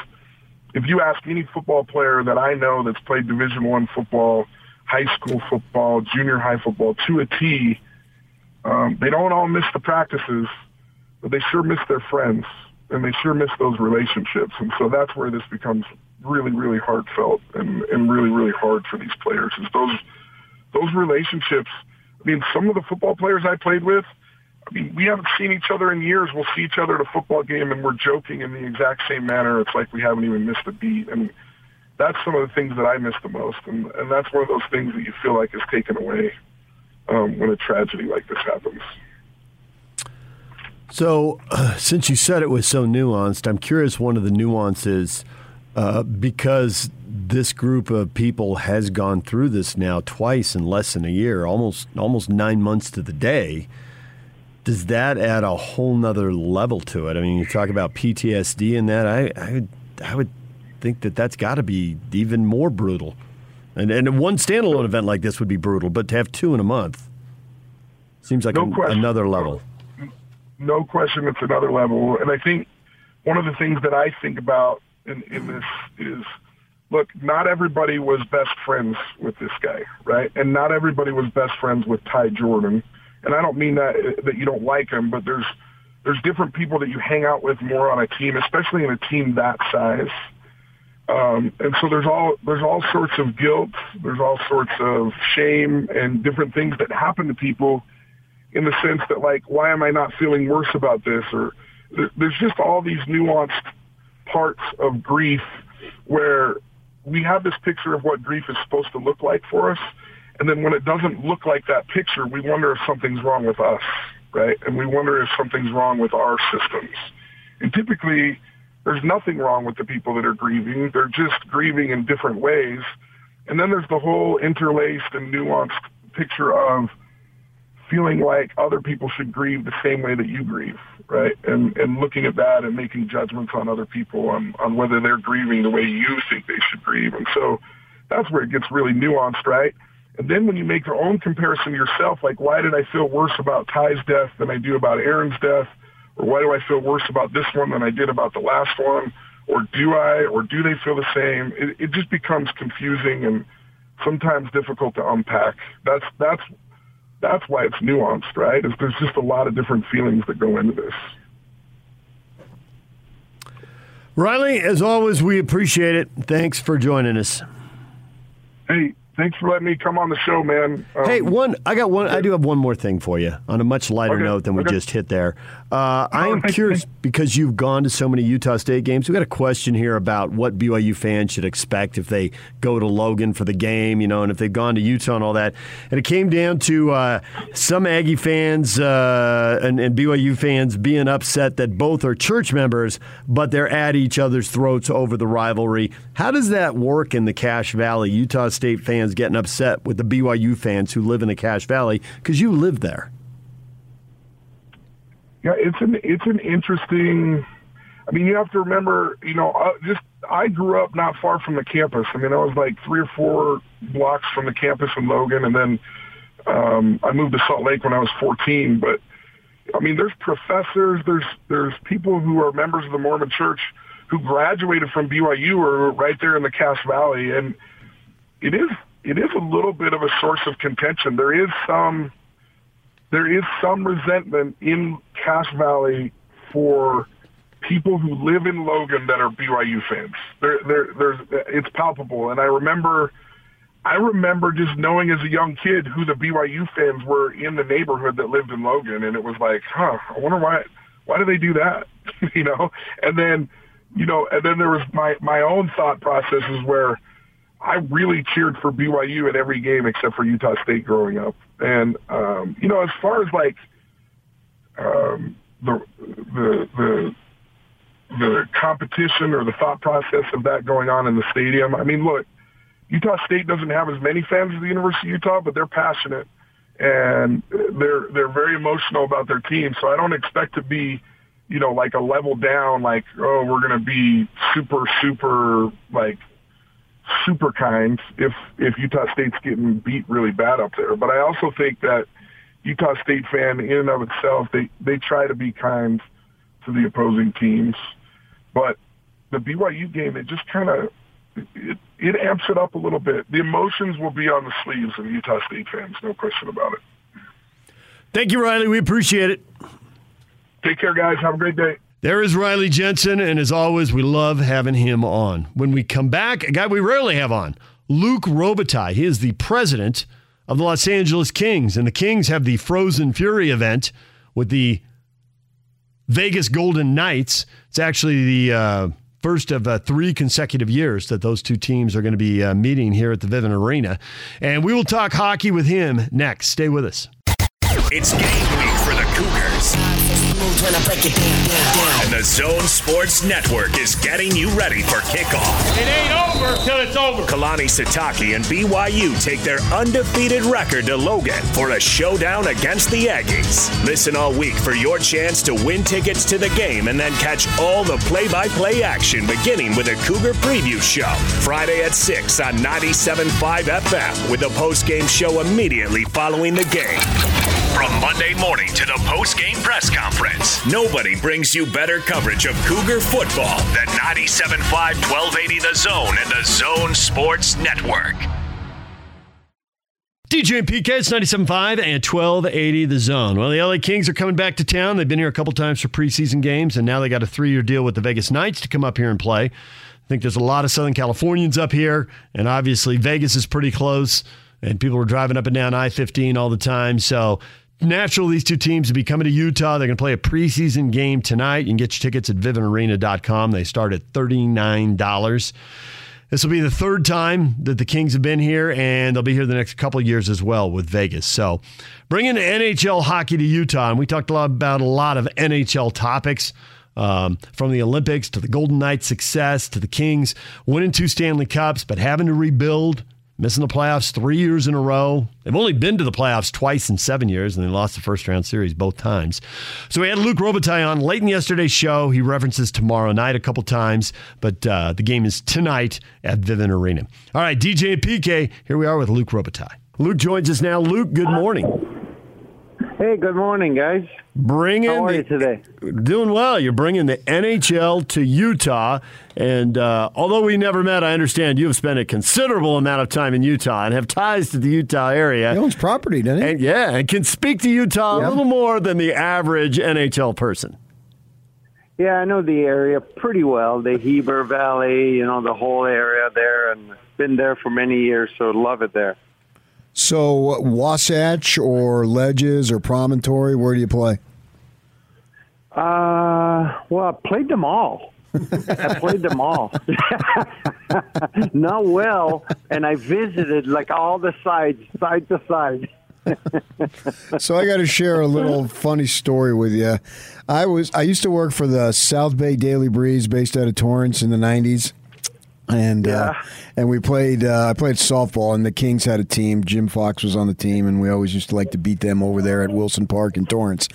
if you ask any football player that I know that's played Division One football, high school football, junior high football to a T, um, they don't all miss the practices but they sure miss their friends and they sure miss those relationships. And so that's where this becomes really, really heartfelt and, and really, really hard for these players is those, those relationships. I mean, some of the football players I played with, I mean, we haven't seen each other in years. We'll see each other at a football game and we're joking in the exact same manner. It's like we haven't even missed a beat. And that's some of the things that I miss the most. And, and that's one of those things that you feel like is taken away um, when a tragedy like this happens. So, uh, since you said it was so nuanced, I'm curious one of the nuances uh, because this group of people has gone through this now twice in less than a year, almost almost nine months to the day. Does that add a whole nother level to it? I mean, you talk about PTSD and that. I I would, I would think that that's got to be even more brutal. And and one standalone event like this would be brutal, but to have two in a month seems like No a- another level. no question it's another level. And I think one of the things that I think about in, in this is, look, not everybody was best friends with this guy, right? And not everybody was best friends with Ty Jordan. And I don't mean that that you don't like him, but there's there's different people that you hang out with more on a team, especially in a team that size. Um, and so there's all there's all sorts of guilt, there's all sorts of shame and different things that happen to people in the sense that like, why am I not feeling worse about this? Or there's just all these nuanced parts of grief where we have this picture of what grief is supposed to look like for us. And then when it doesn't look like that picture, we wonder if something's wrong with us, right? And we wonder if something's wrong with our systems. And typically, there's nothing wrong with the people that are grieving. They're just grieving in different ways. And then there's the whole interlaced and nuanced picture of feeling like other people should grieve the same way that you grieve, right? And and looking at that and making judgments on other people on on whether they're grieving the way you think they should grieve. And so that's where it gets really nuanced, right? And then when you make your own comparison yourself, like why did I feel worse about Ty's death than I do about Aaron's death? Or why do I feel worse about this one than I did about the last one? Or do I, or do they feel the same? It, it just becomes confusing and sometimes difficult to unpack. That's, that's, that's why it's nuanced, right? Is there's just a lot of different feelings that go into this. Riley, as always, we appreciate it. Thanks for joining us. Hey, thanks for letting me come on the show, man. Um, Hey, one. I got one. I do have one more thing for you on a much lighter Okay, note than we okay. just hit there. Uh, I am curious because you've gone to so many Utah State games. We got a question here about what BYU fans should expect if they go to Logan for the game, you know, and if they've gone to Utah and all that. And it came down to uh, some Aggie fans uh, and, and BYU fans being upset that both are church members, but they're at each other's throats over the rivalry. How does that work in the Cache Valley? Utah State fans getting upset with the BYU fans who live in the Cache Valley because you live there. Yeah, it's an it's an interesting. I mean, you have to remember, you know, uh, just I grew up not far from the campus. I mean, I was like three or four blocks from the campus in Logan, and then um, I moved to Salt Lake when I was 14. But I mean, there's professors, there's there's people who are members of the Mormon Church who graduated from BYU or right there in the Cache Valley, and it is it is a little bit of a source of contention. There is some there is some resentment in Cache Valley for people who live in Logan that are BYU fans. There, there, there's, it's palpable. And I remember I remember just knowing as a young kid who the BYU fans were in the neighborhood that lived in Logan, and it was like, huh, I wonder why why do they do that, *laughs* you know? And then, you know, and then there was my my own thought processes where I really cheered for BYU at every game except for Utah State growing up, and um, you know, as far as like um, the the the the competition or the thought process of that going on in the stadium. I mean, look, Utah State doesn't have as many fans as the University of Utah, but they're passionate and they're they're very emotional about their team. So I don't expect to be, you know, like a level down, like oh we're going to be super super like super kind if if Utah State's getting beat really bad up there. But I also think that Utah State fan in and of itself they they try to be kind to the opposing teams, but the BYU game it just kind of it, it amps it up a little bit. The emotions will be on the sleeves of Utah State fans, no question about it. Thank you, Riley. We appreciate it. Take care, guys. Have a great day. There is Riley Jensen, and as always, we love having him on. When we come back, a guy we rarely have on, Luke Robitaille. He is the president of the Los Angeles Kings, and the Kings have the Frozen Fury event with the Vegas Golden Knights. It's actually the uh, first of uh, three consecutive years that those two teams are going to be uh, meeting here at the Vivint Arena. And we will talk hockey with him next. Stay with us. It's game week for the Cougars. And the Zone Sports Network is getting you ready for kickoff. It ain't over till it's over. Kalani Sitake and BYU take their undefeated record to Logan for a showdown against the Aggies. Listen all week for your chance to win tickets to the game and then catch all the play-by-play action beginning with a Cougar preview show Friday at 6 on 97.5 FM with a post-game show immediately following the game. From Monday morning to the post-game press conference, nobody brings you better coverage of Cougar football than 97.5 1280 The Zone and the Zone Sports Network. DJ and PK, it's 97.5 and 1280 The Zone. Well, the LA Kings are coming back to town. They've been here a couple times for preseason games, and now they got a three-year deal with the Vegas Knights to come up here and play. I think there's a lot of Southern Californians up here, and obviously Vegas is pretty close, and people are driving up and down I-15 all the time. So natural these two teams to be coming to Utah. They're going to play a preseason game tonight. You can get your tickets at vivintarena.com. They start at $39. This will be the third time that the Kings have been here, and they'll be here the next couple of years as well with Vegas. So, bringing NHL hockey to Utah, and we talked a lot about a lot of NHL topics. Um, from the Olympics to the Golden Knights' success to the Kings winning two Stanley Cups, but having to rebuild, missing the playoffs three years in a row. They've only been to the playoffs twice in seven years, and they lost the first round series both times. So we had Luke Robitaille on late in yesterday's show. He references tomorrow night a couple times, but uh, the game is tonight at Vivint Arena. All right, DJ and PK, here we are with Luke Robitaille. Luke joins us now. Luke, good morning. Hey, good morning, guys. Bringing How are the, you today? Doing well. You're bringing the NHL to Utah, and uh, although we never met, I understand you have spent a considerable amount of time in Utah and have ties to the Utah area. He owns property, doesn't he? And yeah, and can speak to Utah Yeah. a little more than the average NHL person. Yeah, I know the area pretty well. The Heber Valley, you know, the whole area there, and been there for many years, so love it there. So, Wasatch or Ledges or Promontory, where do you play? Uh, well, I played them all. I played them all. *laughs* Not well, and I visited like all the sides, side to side. *laughs* so I got to share a little funny story with you. I was I used to work for the South Bay Daily Breeze, based out of Torrance in the '90s, and uh, and we played uh, I played softball, and the Kings had a team. Jim Fox was on the team, and we always used to like to beat them over there at Wilson Park in Torrance.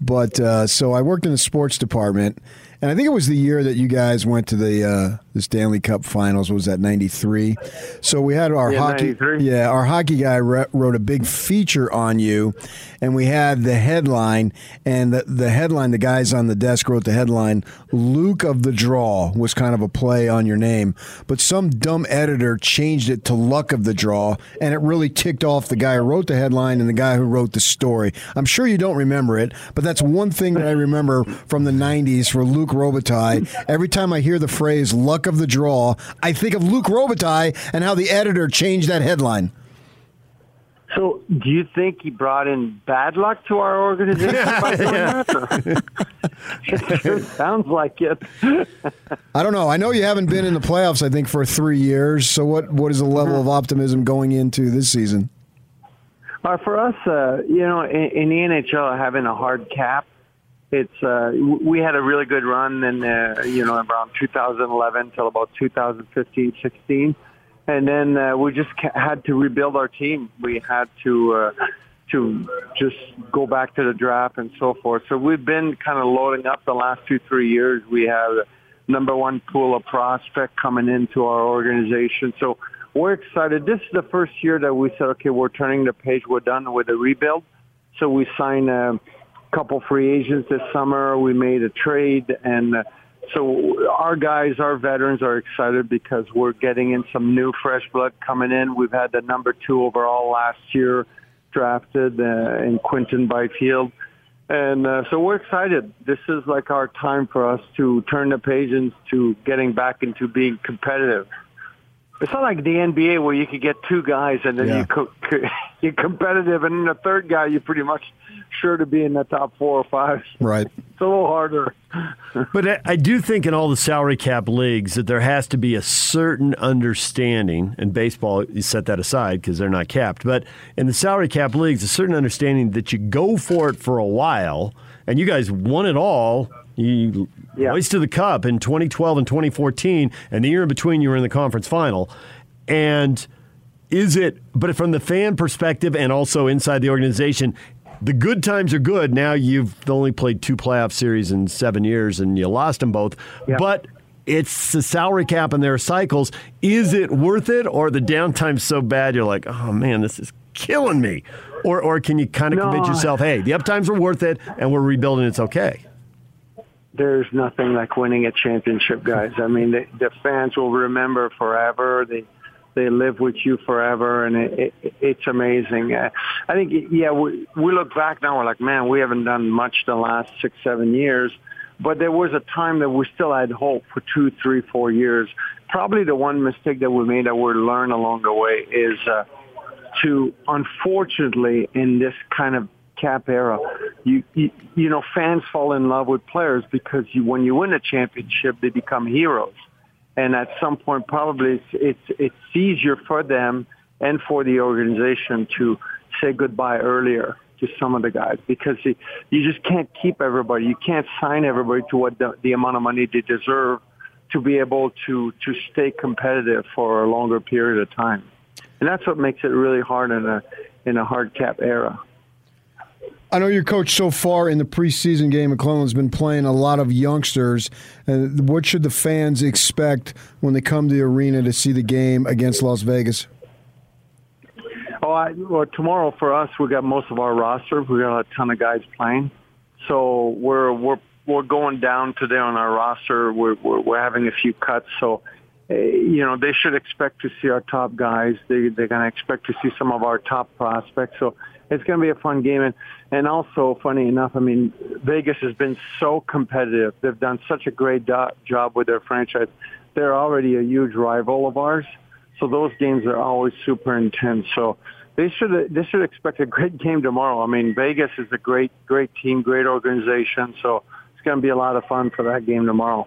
But uh, so I worked in the sports department. And I think it was the year that you guys went to the uh, the Stanley Cup Finals. Was that '93? So we had our Yeah, hockey. 93. Yeah, our hockey guy wrote a big feature on you, and we had the headline. And the, the headline, the guys on the desk wrote the headline Luke of the Draw was kind of a play on your name. But some dumb editor changed it to Luck of the Draw, and it really ticked off the guy who wrote the headline and the guy who wrote the story. I'm sure you don't remember it, but that's one thing that I remember from the 90s for Luke Robitaille. Every time I hear the phrase Luck luck of the draw, I think of Luke Robitaille and how the editor changed that headline. So, do you think he brought in bad luck to our organization? *laughs* by doing that, it sure sounds like it. I don't know. I know you haven't been in the playoffs. I think for three years. So what what is the level of optimism going into this season? Uh, for us, uh, you know, in, in the NHL, having a hard cap, it's uh, we had a really good run in uh, you know around 2011 till about 2015, 16, and then uh, we just had to rebuild our team. We had to uh, to just go back to the draft and so forth. So we've been kind of loading up the last two three years. We have number one pool of prospect coming into our organization. So we're excited. This is the first year that we said, okay, we're turning the page. We're done with the rebuild. So we signed a couple free agents this summer. We made a trade, and uh, so our guys, our veterans, are excited because we're getting in some new fresh blood coming in. We've had the number two overall last year drafted uh, in Quinton Byfield. And uh, so we're excited. This is like our time for us to turn the page into getting back into being competitive. It's not like the NBA where you could get two guys and then Yeah. you co- co- you're competitive, and then the third guy you're pretty much sure to be in the top four or five. Right. *laughs* It's a little harder. *laughs* But I, do think in all the salary cap leagues that there has to be a certain understanding, and baseball, you set that aside because they're not capped, but in the salary cap leagues, a certain understanding that you go for it for a while, and you guys won it all. You yeah. hoisted the cup in 2012 and 2014, and the year in between you were in the conference final. And is it, but from the fan perspective and also inside the organization, the good times are good. Now you've only played two playoff series in seven years and you lost them both. But it's the salary cap and there are cycles. Is it worth it or the downtime's so bad you're like, oh man, this is killing me? Or, or can you kind of convince yourself, hey, the uptimes are worth it and we're rebuilding, it's okay? There's nothing like winning a championship, guys. I mean, the, the fans will remember forever. They they live with you forever, and it, it, it's amazing. Uh, I think, yeah, we we look back now, we're like, man, we haven't done much the last six, seven years. But there was a time that we still had hope for two, three, four years. Probably the one mistake that we made that we learned along the way is uh, to, unfortunately, in this kind of cap era, you, you you know fans fall in love with players because you when you win a championship, they become heroes and at some point probably it's, it's it's easier for them and for the organization to say goodbye earlier to some of the guys because you, just can't keep everybody. You can't sign everybody to what the, the amount of money they deserve to be able to to stay competitive for a longer period of time. And that's what makes it really hard in a in a hard cap era. I know your coach so far in the preseason game. McLellan's been playing a lot of youngsters. And what should the fans expect when they come to the arena to see the game against Las Vegas? Oh, I, well, tomorrow for us, we got most of our roster. We got a ton of guys playing, so we're we're we're going down today on our roster. We're we're, we're having a few cuts, so uh, you know they should expect to see our top guys. They they're going to expect to see some of our top prospects. So it's going to be a fun game, and and also funny enough, I mean Vegas has been so competitive. They've done such a great do- job with their franchise. They're already a huge rival of ours. So those games are always super intense. So they should they should expect a great game tomorrow. I mean, Vegas is a great great team, great organization. So it's going to be a lot of fun for that game tomorrow.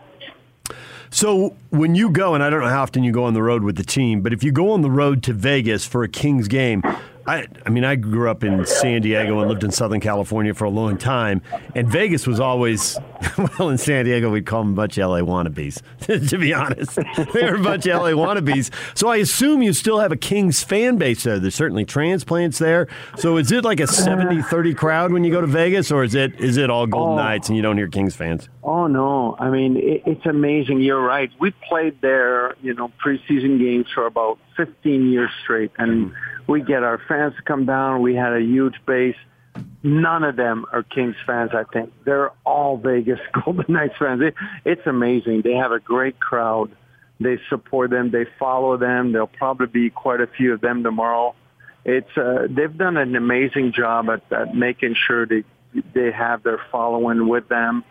So when you go, and I don't know how often you go on the road with the team, but if you go on the road to Vegas for a Kings game, I, I mean, I grew up in San Diego and lived in Southern California for a long time, and Vegas was always, *laughs* well, in San Diego we'd call them a bunch of LA wannabes. *laughs* to be honest, they were a bunch of LA wannabes. So I assume you still have a Kings fan base there. There's certainly transplants there. So is it like a 70-30 crowd when you go to Vegas, or is it is it all Golden Oh. Knights and you don't hear Kings fans? Oh no! I mean, it, it's amazing. You're right. We played there, you know, preseason games for about 15 years straight, and we get our fans to come down. We had a huge base. None of them are Kings fans. I think they're all Vegas *laughs* Golden Knights fans. It, it's amazing. They have a great crowd. They support them. They follow them. There'll probably be quite a few of them tomorrow. It's uh, they've done an amazing job at, at making sure they they have their following with them,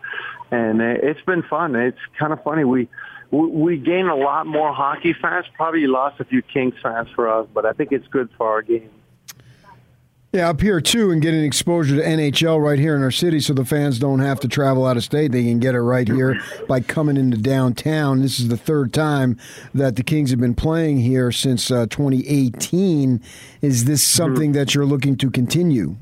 and uh, it's been fun. It's kind of funny. We we, gain a lot more hockey fans. Probably lost a few Kings fans for us, but I think it's good for our game. Yeah, up here too, and getting exposure to NHL right here in our city, so the fans don't have to travel out of state. They can get it right here by coming into downtown. This is the third time that the Kings have been playing here since uh, 2018. Is this something that you're looking to continue?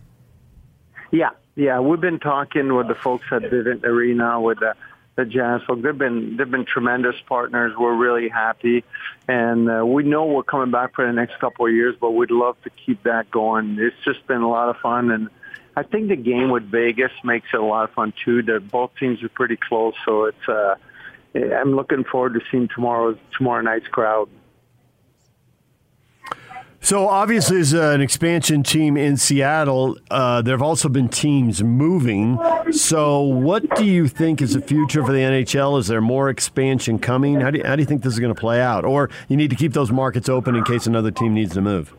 Yeah, yeah, we've been talking with the folks at Vivint Arena with the the Jazz folk. They've been they've been tremendous partners. We're really happy, and uh, we know we're coming back for the next couple of years. But we'd love to keep that going. It's just been a lot of fun, and I think the game with Vegas makes it a lot of fun too. That both teams are pretty close, so it's. Uh, I'm looking forward to seeing tomorrow's tomorrow night's crowd. So obviously, as an expansion team in Seattle, uh, there have also been teams moving. So, what do you think is the future for the NHL? Is there more expansion coming? How do you, how do you think this is going to play out? Or you need to keep those markets open in case another team needs to move?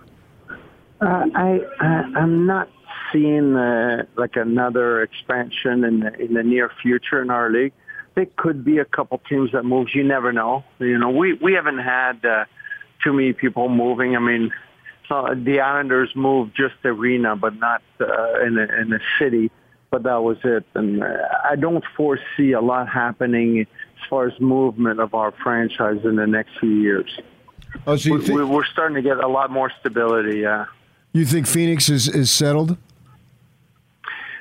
Uh, I, I I'm not seeing uh, like another expansion in the, in the near future in our league. There could be a couple teams that moves. You never know. You know, we we haven't had uh, too many people moving. I mean, so the Islanders moved just arena, but not uh, in a, in a city. But that was it, and uh, I don't foresee a lot happening as far as movement of our franchise in the next few years. Oh, so we, think, we're starting to get a lot more stability. Yeah. you think Phoenix is, is settled?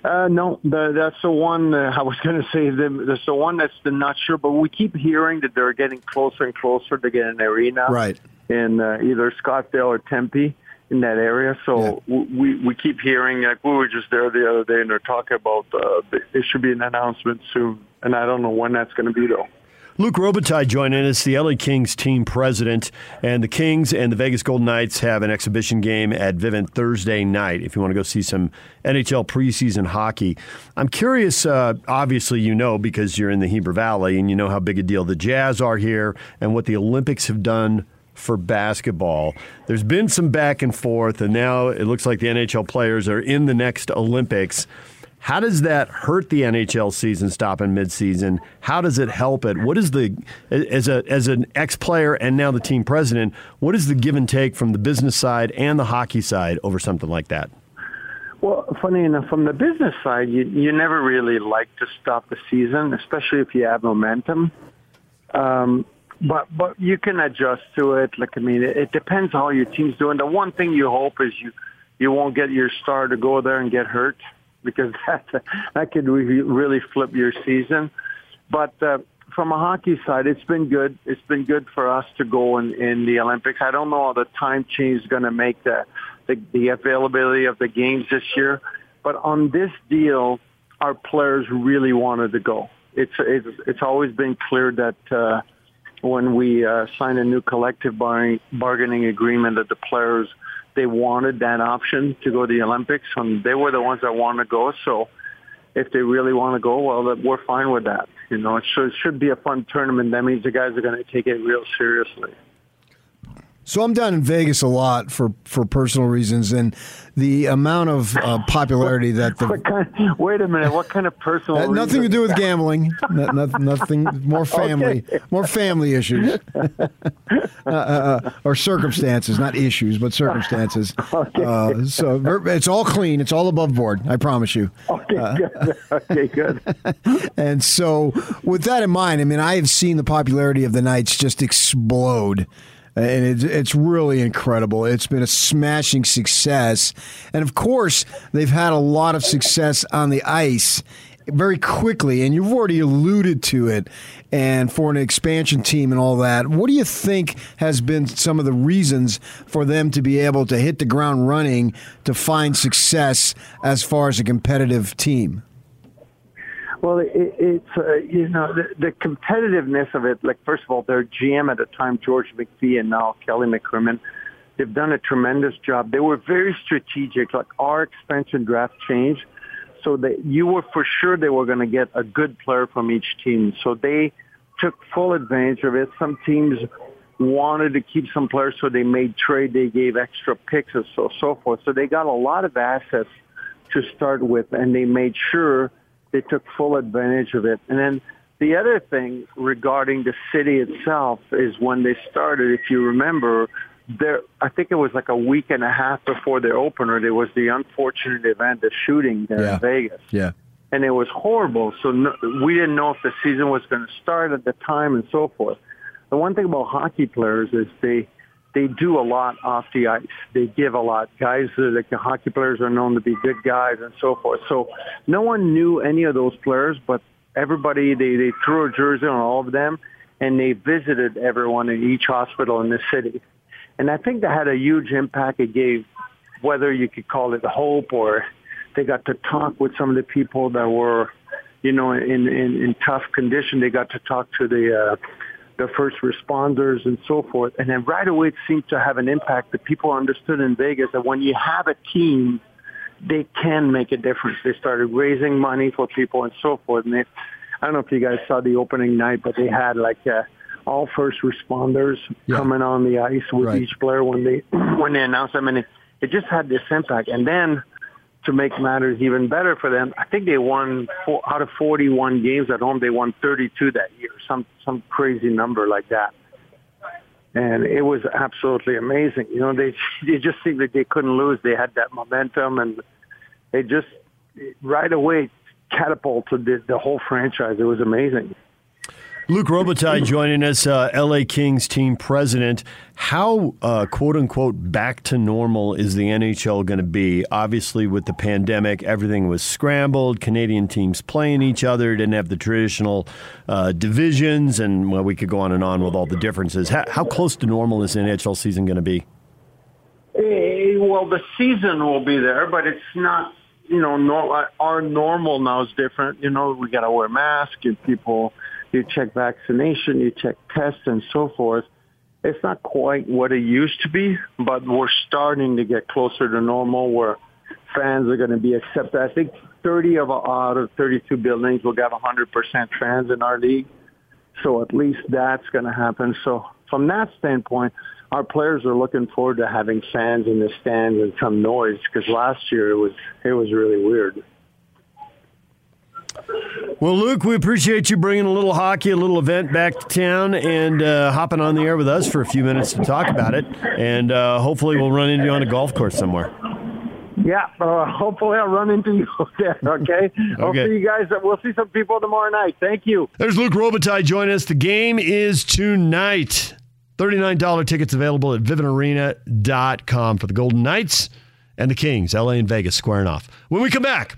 Uh, no, the, that's the one uh, *laughs* I was going to say. The, that's the one that's the not sure, but we keep hearing that they're getting closer and closer to get an arena, Right. In uh, either Scottsdale or Tempe in that area. So w we we keep hearing like we were just there the other day, and they're talking about uh, there should be an announcement soon, and I don't know when that's going to be though. Luke Robitaille joining us, the LA Kings team president. And the Kings and the Vegas Golden Knights have an exhibition game at Vivint Thursday night if you want to go see some NHL preseason hockey. I'm curious, uh, obviously, you know, because you're in the Heber Valley and you know how big a deal the Jazz are here and what the Olympics have done for basketball. There's been some back and forth, and now it looks like the NHL players are in the next Olympics. How does that hurt the NHL season stopping midseason? How does it help it? What is the as a as an ex player and now the team president? What is the give and take from the business side and the hockey side over something like that? Well, funny enough, from the business side, you you never really like to stop the season, especially if you have momentum. Um, but but you can adjust to it. Like I mean, it, it depends how your team's doing. The one thing you hope is you you won't get your star to go there and get hurt because *laughs* that that could re- really flip your season. But uh, from a hockey side, it's been good. It's been good for us to go in, in the Olympics. I don't know how the time change is going to make the, the the availability of the games this year, but on this deal, our players really wanted to go. It's it's it's always been clear that. Uh, when we uh, signed a new collective bar- bargaining agreement that the players they wanted that option to go to the Olympics, and they were the ones that wanted to go. So if they really want to go, well, we're fine with that. You know, it should, it should be a fun tournament. That means the guys are going to take it real seriously. So I'm down in Vegas a lot for, for personal reasons, and the amount of uh, popularity that the kind, wait a minute. What kind of personal? Nothing to do with gambling. no, no- nothing more *laughs* family, Okay. more family issues, *laughs* uh, uh, uh, or circumstances, not issues, but circumstances. *laughs* Uh, so it's all clean. It's all above board. I promise you. Okay, good. okay, good. And so, with that in mind, I mean, I have seen the popularity of the Knights just explode. And it's, it's really incredible. It's been a smashing success. And of course, they've had a lot of success on the ice very quickly. And you've already alluded to it. And for an expansion team and all that, what do you think has been some of the reasons for them to be able to hit the ground running to find success as far as a competitive team? Well, it, it's uh, you know the, the competitiveness of it. Like first of all, their GM at the time, George McPhee, and now Kelly McCrimmon, they've done a tremendous job. They were very strategic. Like our expansion draft changed, so that you were for sure they were going to get a good player from each team. So they took full advantage of it. Some teams wanted to keep some players, so they made trade. They gave extra picks and so so forth. So they got a lot of assets to start with, and they made sure they took full advantage of it. And then The other thing regarding the city itself is when they started, if you remember, there I think it was like a week and a half before their opener, there was the unfortunate event, the shooting there Yeah. in Vegas. Yeah. And it was horrible. So no, we didn't know if the season was going to start at the time and so forth. The one thing about hockey players is they they do a lot off the ice. They give a lot. Guys, like the hockey players are known to be good guys and so forth. So no one knew any of those players, but everybody, they, they threw a jersey on all of them and they visited everyone in each hospital in the city. And I think that had a huge impact. It gave, whether you could call it hope or they got to talk with some of the people that were, you know, in, in, in tough condition. They got to talk to the, uh, the first responders and so forth. And then right away it seemed to have an impact that people understood in Vegas that when you have a team, they can make a difference. They started raising money for people and so forth. And they, I don't know if you guys saw the opening night, but they had like uh, all first responders coming on the ice with Right. each player when they *clears throat* when they announced them, and it, it just had this impact. And then to make matters even better for them, I think they won four, out of 41 games at home. They won 32 that year, some some crazy number like that. And it was absolutely amazing. You know, they *laughs* they just seemed like they couldn't lose. They had that momentum, and they just right away catapulted the, the whole franchise. It was amazing. Luke Robitaille joining us, uh, LA Kings team president. How, uh, quote unquote, back to normal is the NHL going to be? Obviously, with the pandemic, everything was scrambled. Canadian teams playing each other, didn't have the traditional uh, divisions, and well, we could go on and on with all the differences. How, how close to normal is the NHL season going to be? Eh, well, the season will be there, but it's not. You know, our normal now is different. You know, we got to wear masks. And people, you check vaccination, you check tests, and so forth. It's not quite what it used to be, but we're starting to get closer to normal, where fans are going to be accepted. I think 30 of out of 32 buildings will have 100% fans in our league. So at least that's going to happen. So from that standpoint, our players are looking forward to having fans in the stands and some noise because last year it was it was really weird. Well, Luke, we appreciate you bringing a little hockey, a little event back to town, and uh, hopping on the air with us for a few minutes to talk about it. And uh, hopefully, we'll run into you on a golf course somewhere. Yeah, uh, hopefully I'll run into you *laughs* there. Okay, I'll Okay. see you guys. We'll see some people tomorrow night. Thank you. There's Luke Robitaille joining us. The game is tonight. $39 tickets available at vivintarena.com for the Golden Knights and the Kings, LA and Vegas squaring off. When we come back,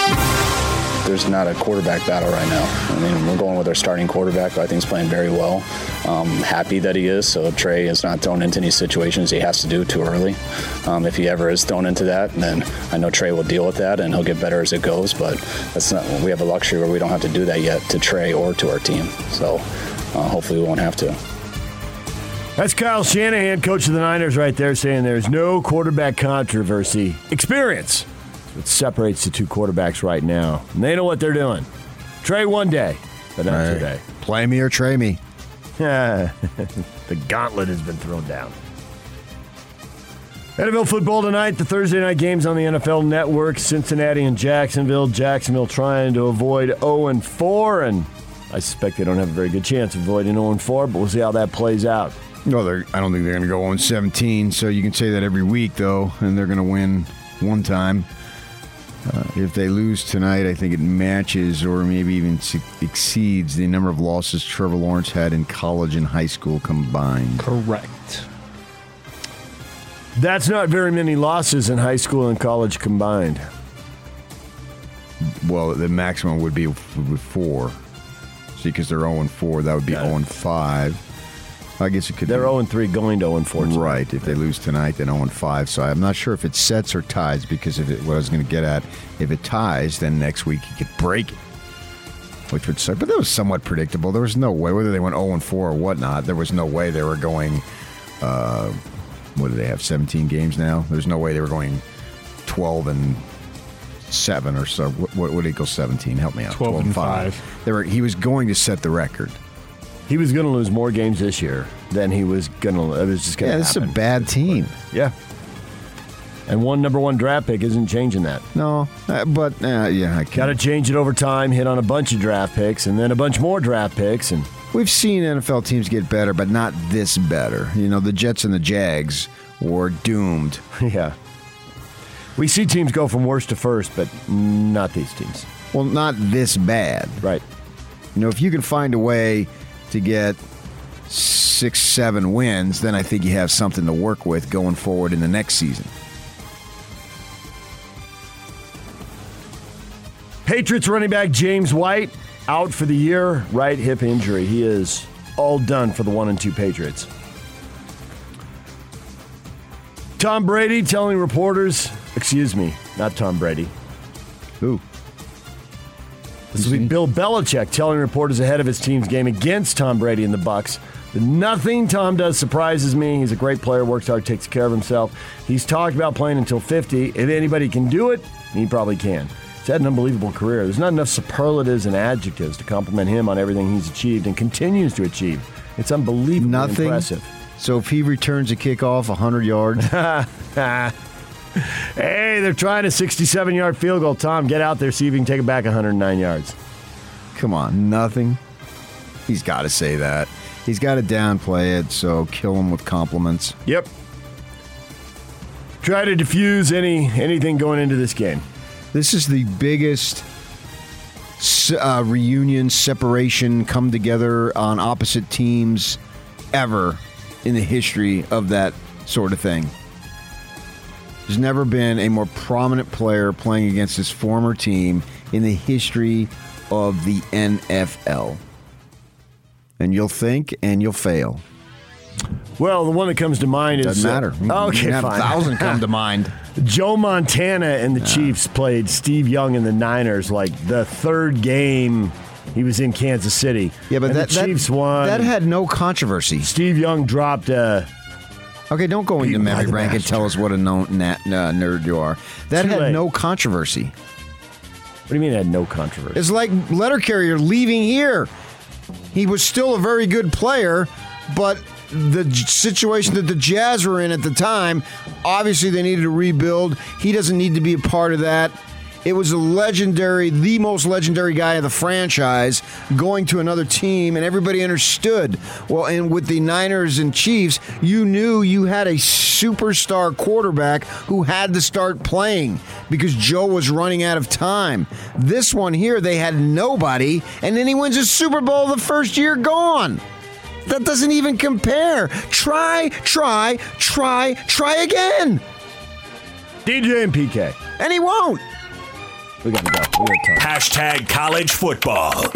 There's not a quarterback battle right now. I mean, we're going with our starting quarterback, who I think is playing very well. Um, happy that he is, so Trey is not thrown into any situations he has to do too early. Um, if he ever is thrown into that, then I know Trey will deal with that and he'll get better as it goes. But that's not. We have a luxury where we don't have to do that yet to Trey or to our team. So uh, hopefully we won't have to. That's Kyle Shanahan, coach of the Niners, right there, saying there's no quarterback controversy. Experience. It separates the two quarterbacks right now. And they know what they're doing. Trey one day, but not Right. today. Play me or tray me. *laughs* the gauntlet has been thrown down. NFL football tonight. The Thursday night games on the NFL Network. Cincinnati and Jacksonville. Jacksonville trying to avoid 0 and 4, and I suspect they don't have a very good chance of avoiding 0 and 4. But we'll see how that plays out. No, they're, I don't think they're going to go oh on 17. So you can say that every week, though, and they're going to win one time. Uh, if they lose tonight, I think it matches or maybe even exceeds the number of losses Trevor Lawrence had in college and high school combined. Correct. That's not very many losses in high school and college combined. Well, the maximum would be four. See, because they're 0 and 4, that would be 0 and 5. I guess it could. They're 0 and 3 going to 0 and 4. Right. If they lose tonight, then 0 and 5. So I'm not sure if it sets or ties because if it, what I was going to get at, if it ties, then next week you could break it. which would suck. But that was somewhat predictable. There was no way, whether they went 0 and 4 or whatnot, there was no way they were going. Uh, what do they have? 17 games now. There's no way they were going 12 and seven or so. What, what would equal 17? Help me out. 12 and five. They were, he was going to set the record. He was going to lose more games this year than he was going to. It was just going to. Yeah, this is a bad team. Yeah. And one number one draft pick isn't changing that. No, uh, but uh, yeah, I got to change it over time. Hit on a bunch of draft picks, and then a bunch more draft picks, and We've seen NFL teams get better, but not this better. You know, the Jets and the Jags were doomed. *laughs* yeah. We see teams go from worst to first, but not these teams. Well, not this bad. Right. You know, if you can find a way to get six, seven wins, then I think you have something to work with going forward in the next season. Patriots running back James White out for the year, right hip injury. He is all done for the one and two Patriots. Tom Brady telling reporters, excuse me, not Tom Brady. Who? This will be mhm. Bill Belichick telling reporters ahead of his team's game against Tom Brady and the Bucs. that Nothing Tom does surprises me. He's a great player, works hard, takes care of himself. He's talked about playing until 50. If anybody can do it, he probably can. He's had an unbelievable career. There's not enough superlatives and adjectives to compliment him on everything he's achieved and continues to achieve. It's unbelievably Nothing. impressive. So if he returns a kickoff 100 yards, *laughs* hey, they're trying a 67 yard field goal. Tom, get out there, see if you can take it back 109 yards. come on, nothing. He's got to say that. He's got to downplay it, so kill him with compliments. Yep. Try to diffuse any anything going into this game. This is the biggest uh, reunion, separation, come together on opposite teams ever in the history of that sort of thing. There's never been a more prominent player playing against his former team in the history of the NFL. And you'll think and you'll fail. Well, the one that comes to mind is Doesn't matter. Uh, can- okay, you have a thousand come to *laughs* mind. Joe Montana and the Chiefs played Steve Young and the Niners like the third game he was in Kansas City. Yeah, but And that, the that- Chiefs won. That had no controversy. Steve Young dropped a. Okay, don't go into memory bank and tell us what a no, na, uh, nerd you are. That Too had late. no controversy. What do you mean it had no controversy? It's like letter carrier leaving here. He was still a very good player, but the j- situation that the Jazz were in at the time, obviously they needed to rebuild. He doesn't need to be a part of that. It was a legendary, the most legendary guy of the franchise going to another team, and everybody understood. Well, and with the Niners and Chiefs, you knew you had a superstar quarterback who had to start playing because Joe was running out of time. This one here, they had nobody, and then he wins a Super Bowl the first year gone. That doesn't even compare. Try, try, try, try again. DJ and PK. And he won't. We gotta go. We got time. Hashtag college football.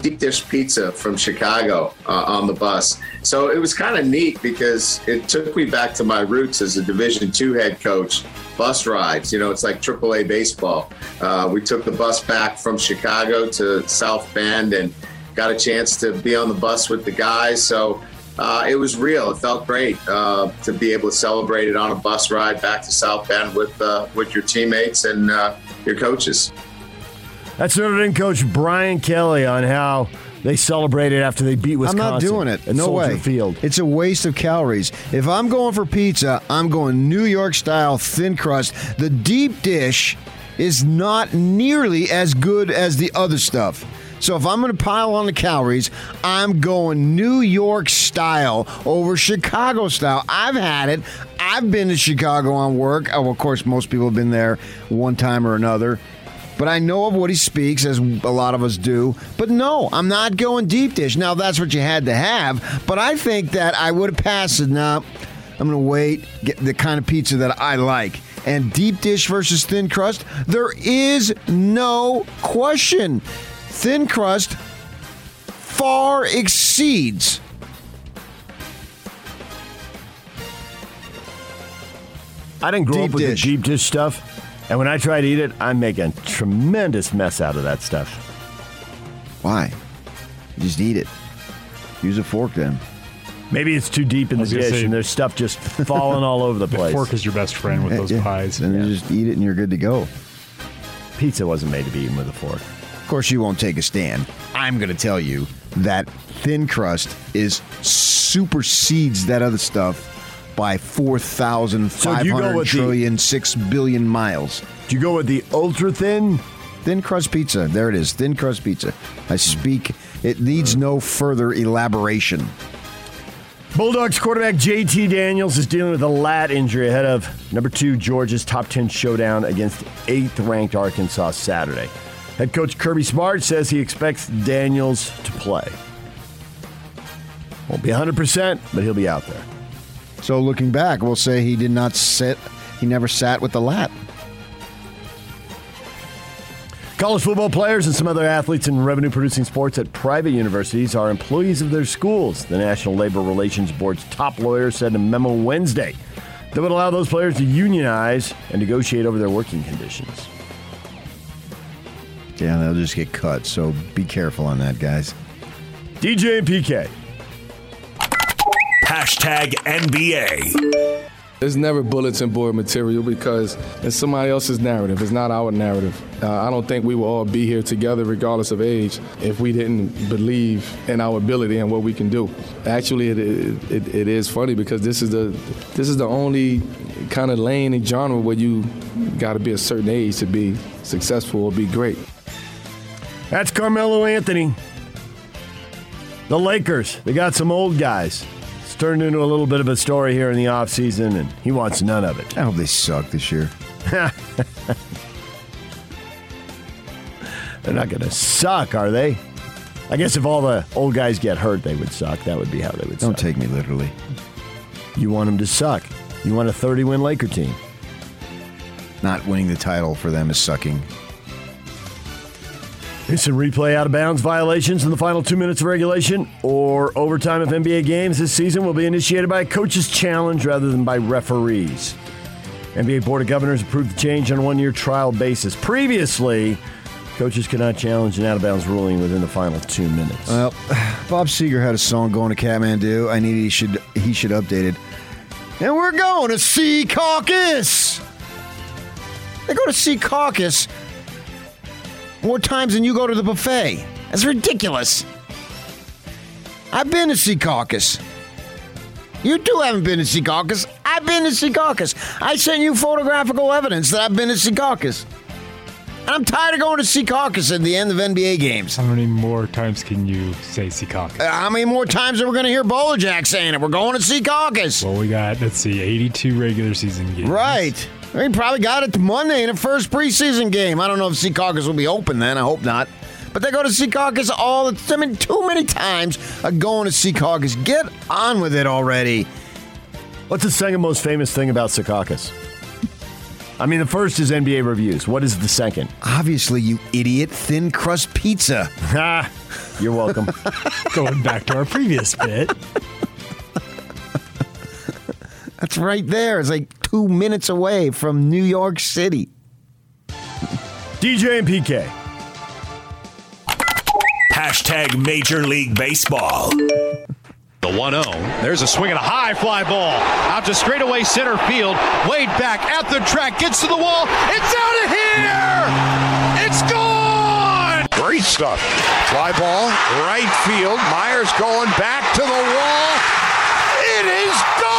deep dish pizza from Chicago uh, on the bus. So it was kind of neat because it took me back to my roots as a Division two head coach. Bus rides, you know, it's like AAA baseball. Uh, we took the bus back from Chicago to South Bend and got a chance to be on the bus with the guys. So uh, it was real. It felt great uh, to be able to celebrate it on a bus ride back to South Bend with uh, with your teammates and uh, your coaches. That's Notre Dame coach Brian Kelly on how they celebrated after they beat Wisconsin. I'm not doing it. No Soldier way. Field. It's a waste of calories. If I'm going for pizza, I'm going New York style thin crust. The deep dish is not nearly as good as the other stuff. So if I'm going to pile on the calories, I'm going New York style over Chicago style. I've had it. I've been to Chicago on work. Oh, of course, most people have been there one time or another. But I know of what he speaks, as a lot of us do. But no, I'm not going deep dish. Now, that's what you had to have. But I think that I would have passed it. Now, I'm going to wait, get the kind of pizza that I like. And deep dish versus thin crust, there is no question. Thin crust far exceeds I didn't grow Deep up with dish. the deep dish stuff, and when I try to eat it, I make a tremendous mess out of that stuff. Why? Just eat it. Use a fork then. Maybe it's too deep in the was gonna dish say- and there's stuff just falling all over the *laughs* The place. fork is your best friend with those yeah. pies. Then you just eat it and you're good to go. Pizza wasn't made to be eaten with a fork. Of course, you won't take a stand. I'm going to tell you that thin crust is supersedes that other stuff by 4,500 So with the- 6 billion miles. Do you go with the ultra thin? Thin crust pizza. There it is. Thin crust pizza. I speak. It needs no further elaboration. Bulldogs quarterback JT Daniels is dealing with a lat injury ahead of number two Georgia's top 10 showdown against eighth ranked Arkansas Saturday. Head coach Kirby Smart says he expects Daniels to play. Won't be 100%, but he'll be out there. So looking back, we'll say he did not sit. He never sat with the lat. College football players and some other athletes in revenue producing sports at private universities are employees of their schools. The National Labor Relations Board's top lawyer said in a memo Wednesday that would allow those players to unionize and negotiate over their working conditions. Yeah, they'll just get cut. So be careful on that, guys. DJ and PK. Hashtag NBA. It's never bulletin board material because it's somebody else's narrative. It's not our narrative. Uh, I don't think we will all be here together, regardless of age, if we didn't believe in our ability and what we can do. Actually, it, it, it is funny because this is the this is the only kind of lane and genre where you got to be a certain age to be successful or be great. That's Carmelo Anthony. The Lakers, they got some old guys. It's turned into a little bit of a story here in the offseason, and he wants none of it. I hope they suck this year. *laughs* They're not going to suck, are they? I guess if all the old guys get hurt, they would suck. That would be how they would suck. Don't suck. take me literally. You want them to suck. You want a 30 win Laker team. Not winning the title for them is sucking. Some replay out of bounds violations in the final two minutes of regulation or overtime of NBA games this season will be initiated by a coach's challenge rather than by referees. NBA Board of Governors approved the change on a one year trial basis. Previously, coaches could not challenge an out of bounds ruling within the final two minutes. Well, Bob Seger had a song going to Kathmandu. I need he should he should update it. And we're going to Secaucus. They go to Secaucus more times than you go to the buffet. That's ridiculous. I've been to Secaucus. You too haven't been to Secaucus. I've been to Secaucus. I sent you photographical evidence that I've been to Secaucus. And I'm tired of going to Secaucus at the end of NBA games. How many more times can you say Secaucus? Uh, How many more times are we going to hear Bowler Jack saying it? We're going to Secaucus. Well, we got, let's see, 82 regular season games. Right. We probably got it Monday in the first preseason game. I don't know if Secaucus will be open then. I hope not. But they go to Secaucus all the I mean, too many times of going to Secaucus. Get on with it already. What's the second most famous thing about Secaucus? I mean, the first is NBA reviews. What is the second? Obviously, you idiot, thin crust pizza. *laughs* Ha! You're welcome. *laughs* Going back to our previous bit. That's right there. It's like two minutes away from New York City. DJ and PK. Hashtag Major League Baseball. The 1 0. There's a swing and a high fly ball out to straightaway center field. Wade back at the track, gets to the wall. It's out of here! It's gone! Great stuff. Fly ball, right field. Myers going back to the wall. It is gone!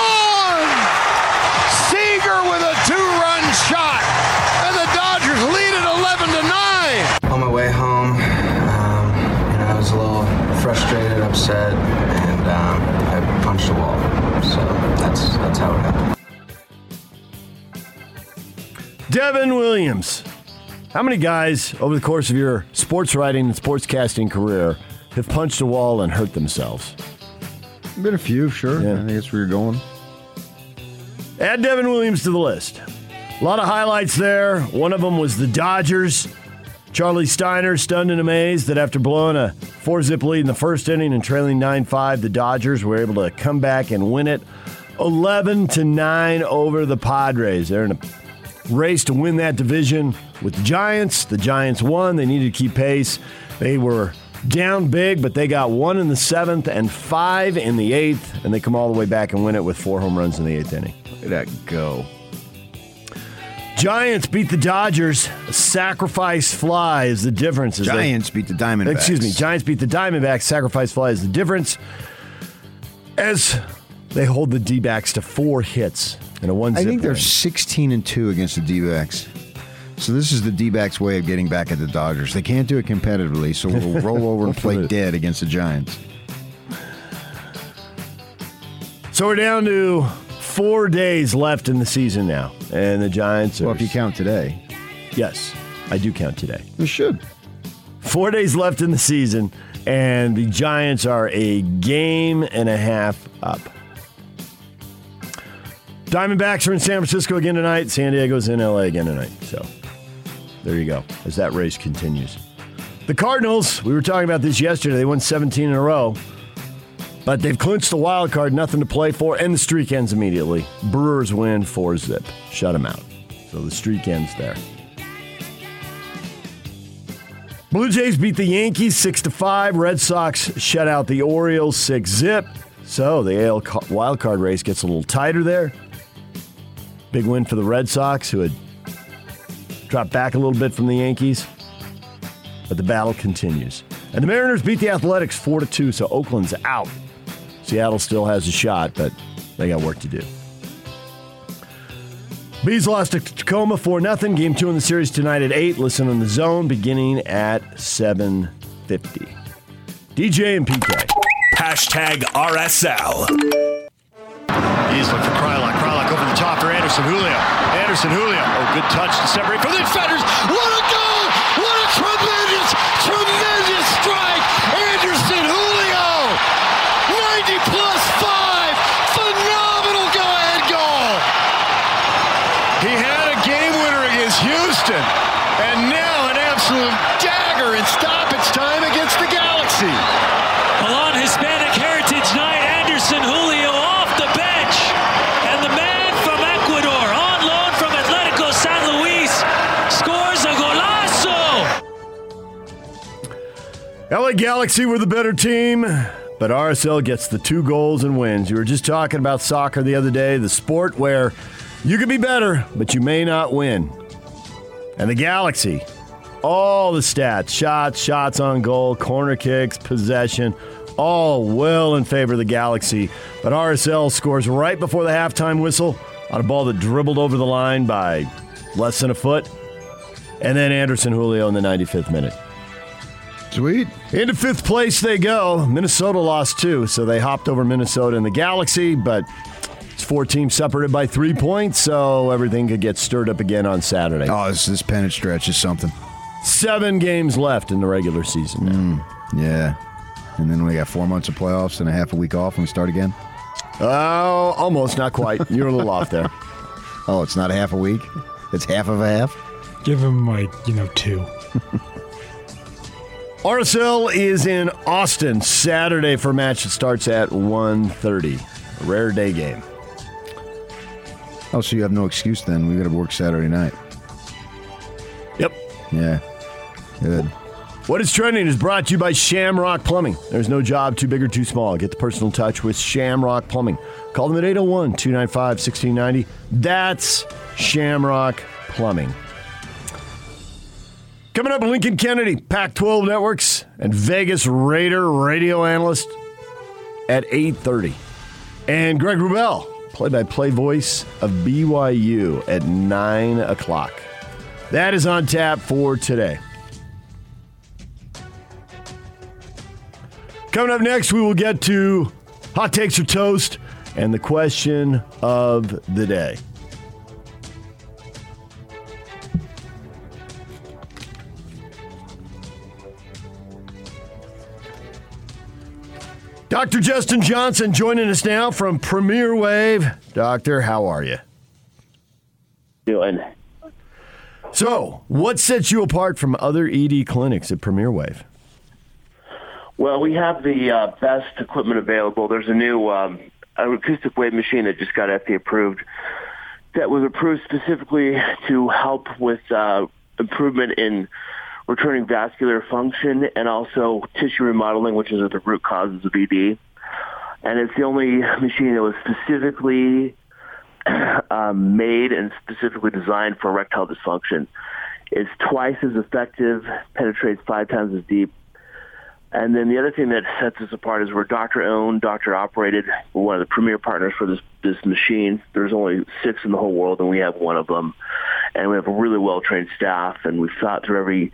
That's that's how it happened. Devin Williams. How many guys over the course of your sports writing and sportscasting career have punched a wall and hurt themselves? Been a few, sure. I think that's where you're going. Add Devin Williams to the list. A lot of highlights there. One of them was the Dodgers. Charlie Steiner stunned and amazed that after blowing a four zip lead in the first inning and trailing 9 5, the Dodgers were able to come back and win it 11 to 9 over the Padres. They're in a race to win that division with the Giants. The Giants won. They needed to keep pace. They were down big, but they got one in the seventh and five in the eighth, and they come all the way back and win it with four home runs in the eighth inning. Look at that go. Giants beat the Dodgers. A sacrifice fly is the difference. they- Giants beat the Diamondbacks. Excuse me. Giants beat the Diamondbacks. Sacrifice fly is the difference. As they hold the D backs to four hits and a one I think they're win. 16 and 2 against the D backs. So this is the D backs' way of getting back at the Dodgers. They can't do it competitively, so we'll *laughs* roll over and play dead against the Giants. So we're down to four days left in the season now, and the Giants are. Well, if you count today. Yes, I do count today. You should. Four days left in the season, and the Giants are a game and a half up. Diamondbacks are in San Francisco again tonight. San Diego's in LA again tonight. So there you go, as that race continues. The Cardinals, we were talking about this yesterday. They won 17 in a row, but they've clinched the wild card, nothing to play for, and the streak ends immediately. Brewers win 4 zip. Shut them out. So the streak ends there. Blue Jays beat the Yankees 6 to 5. Red Sox shut out the Orioles 6 zip. So the AL wild card race gets a little tighter there. Big win for the Red Sox, who had dropped back a little bit from the Yankees. But the battle continues. And the Mariners beat the Athletics 4 to 2, so Oakland's out. Seattle still has a shot, but they got work to do. Bees lost to Tacoma 4 0. Game two in the series tonight at 8. Listen on the zone beginning at 7.50. DJ and PK. Hashtag RSL. He's looking for Kreilach. Top for Anderson Julio. Anderson Julio. Oh, good touch to separate from the defenders. What LA Galaxy were the better team, but RSL gets the two goals and wins. You were just talking about soccer the other day, the sport where you could be better, but you may not win. And the Galaxy, all the stats shots, shots on goal, corner kicks, possession all well in favor of the Galaxy. But RSL scores right before the halftime whistle on a ball that dribbled over the line by less than a foot. And then Anderson Julio in the 95th minute. Sweet. Into fifth place they go. Minnesota lost two, so they hopped over Minnesota in the Galaxy, but it's four teams separated by three points, so everything could get stirred up again on Saturday. Oh, this, this pennant stretch is something. Seven games left in the regular season. now. Yeah. And then we got four months of playoffs and a half a week off and we start again. Oh, almost, not quite. You're a little off there. *laughs* Oh, it's not half a week? It's half of a half? Give him like, you know, two. *laughs* RSL is in Austin Saturday for a match that starts at 1.30. A rare day game. Oh, so you have no excuse then. We got to work Saturday night. Yep. Yeah. Good. What is trending is brought to you by Shamrock Plumbing. There's no job too big or too small. Get the personal touch with Shamrock Plumbing. Call them at 801 295 1690. That's Shamrock Plumbing. Coming up, Lincoln Kennedy, Pac 12 Networks, and Vegas Raider radio analyst at 8.30. And Greg Wrubell, play-by-play voice of BYU at 9 o'clock. That is on tap for today. Coming up next, we will get to hot takes or toast and the question of the day. Dr. Justin Johnson joining us now from Premier Wave. Doctor, how are you? Doing. So, what sets you apart from other ED clinics at Premier Wave? Well, we have the uh, best equipment available. There's a new um, acoustic wave machine that just got FDA approved that was approved specifically to help with uh, improvement in returning vascular function and also tissue remodeling, which is at the root causes of ED. And it's the only machine that was specifically *clears throat* um, made and specifically designed for erectile dysfunction. It's twice as effective, penetrates five times as deep. And then the other thing that sets us apart is we're doctor owned, doctor operated. We're one of the premier partners for this this machine. There's only six in the whole world, and we have one of them. And we have a really well trained staff, and we've thought through every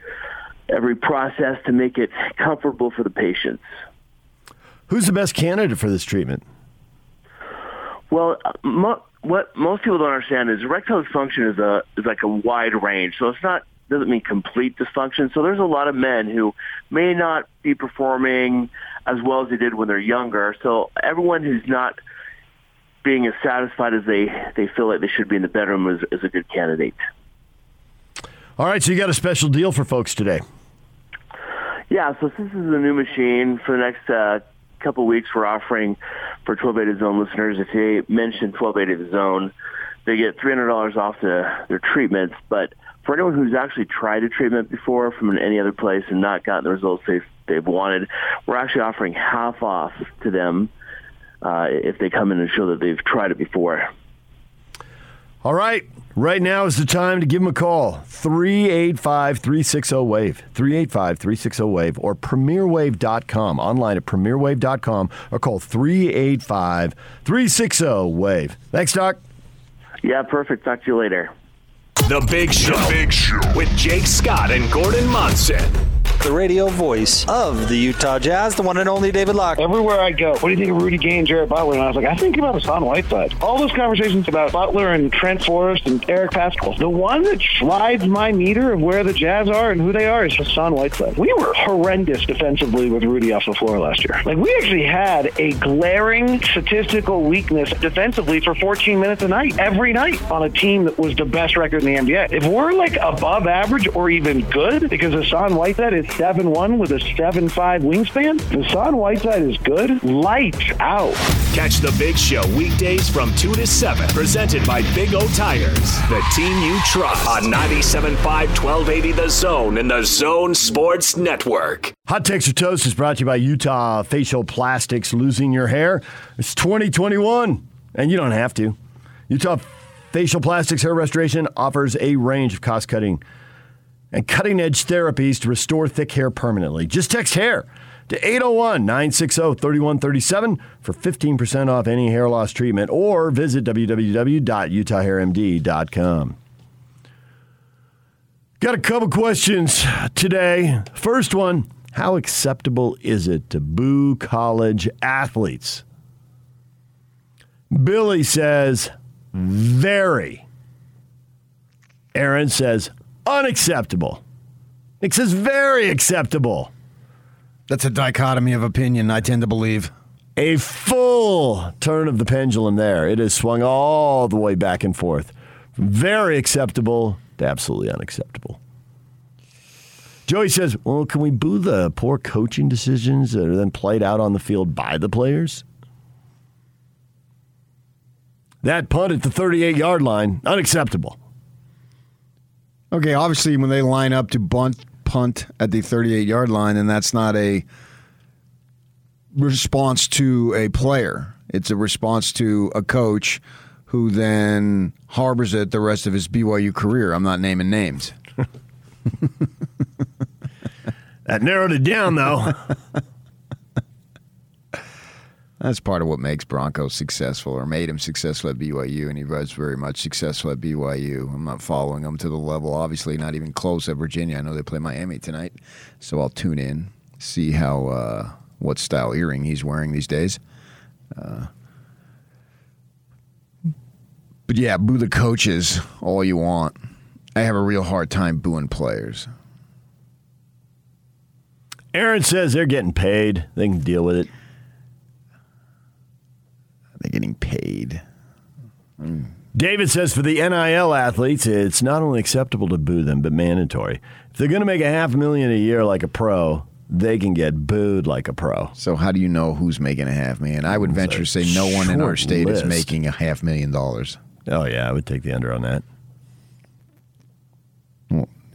every process to make it comfortable for the patients. Who's the best candidate for this treatment? Well, mo- what most people don't understand is erectile dysfunction is a is like a wide range. So it's not doesn't mean complete dysfunction. So there's a lot of men who may not be performing as well as they did when they're younger. So everyone who's not being as satisfied as they, they feel like they should be in the bedroom is, is a good candidate. All right, so you got a special deal for folks today. Yeah, so this is a new machine for the next uh, couple weeks. We're offering for 1280 Zone listeners, if they mention 1280 Zone, they get $300 off the, their treatments. But for anyone who's actually tried a treatment before from any other place and not gotten the results they've, they've wanted, we're actually offering half off to them uh, if they come in and show that they've tried it before. All right. Right now is the time to give them a call. 385 360 WAVE. 385 360 WAVE or premierwave.com. Online at premierwave.com or call 385 360 WAVE. Thanks, Doc. Yeah, perfect. Talk to you later. The Big Show. The Big Show. With Jake Scott and Gordon Monson. The radio voice of the Utah Jazz, the one and only David Locke. Everywhere I go, what do you think of Rudy Gay and Jared Butler? And I was like, I think about Hassan Whiteside. All those conversations about Butler and Trent Forrest and Eric Paschall. The one that slides my meter of where the Jazz are and who they are is Hassan Whiteside. We were horrendous defensively with Rudy off the floor last year. Like, we actually had a glaring statistical weakness defensively for 14 minutes a night, every night, on a team that was the best record in the NBA. If we're like above average or even good, because Hassan Whiteside is 7 1 with a 7 5 wingspan, Hassan Whiteside is good, lights out. Catch the Big Show weekdays from 2 to 7. Presented by Big O Tires, the team you trust. On 97.5 1280 The Zone and The Zone Sports Network. Hot Takes or Toast is brought to you by Utah Facial Plastics. Losing your hair? It's 2021, and you don't have to. Utah Facial Plastics Hair Restoration offers a range of cost cutting and cutting edge therapies to restore thick hair permanently. Just text hair to 801 960 3137 for 15% off any hair loss treatment or visit www.utahhairmd.com. Got a couple questions today. First one How acceptable is it to boo college athletes? Billy says, very. Aaron says, unacceptable. Nick says, very acceptable. That's a dichotomy of opinion, I tend to believe. A full turn of the pendulum there. It has swung all the way back and forth. Very acceptable to absolutely unacceptable. Joey says, Well, can we boo the poor coaching decisions that are then played out on the field by the players? That punt at the 38 yard line, unacceptable. Okay, obviously, when they line up to bunt, punt at the 38 yard line, and that's not a response to a player. It's a response to a coach who then harbors it the rest of his BYU career. I'm not naming names. *laughs* that narrowed it down, though. *laughs* That's part of what makes Bronco successful or made him successful at BYU, and he was very much successful at BYU. I'm not following him to the level, obviously, not even close at Virginia. I know they play Miami tonight, so I'll tune in, see how uh, what style earring he's wearing these days. Uh, but yeah, boo the coaches all you want. I have a real hard time booing players. Aaron says they're getting paid. They can deal with it. They're getting paid. Mm. David says for the NIL athletes, it's not only acceptable to boo them, but mandatory. If they're going to make a half million a year like a pro, they can get booed like a pro. So how do you know who's making a half million? I would It's venture to say no one in our state is making a half million dollars. Oh yeah, I would take the under on that.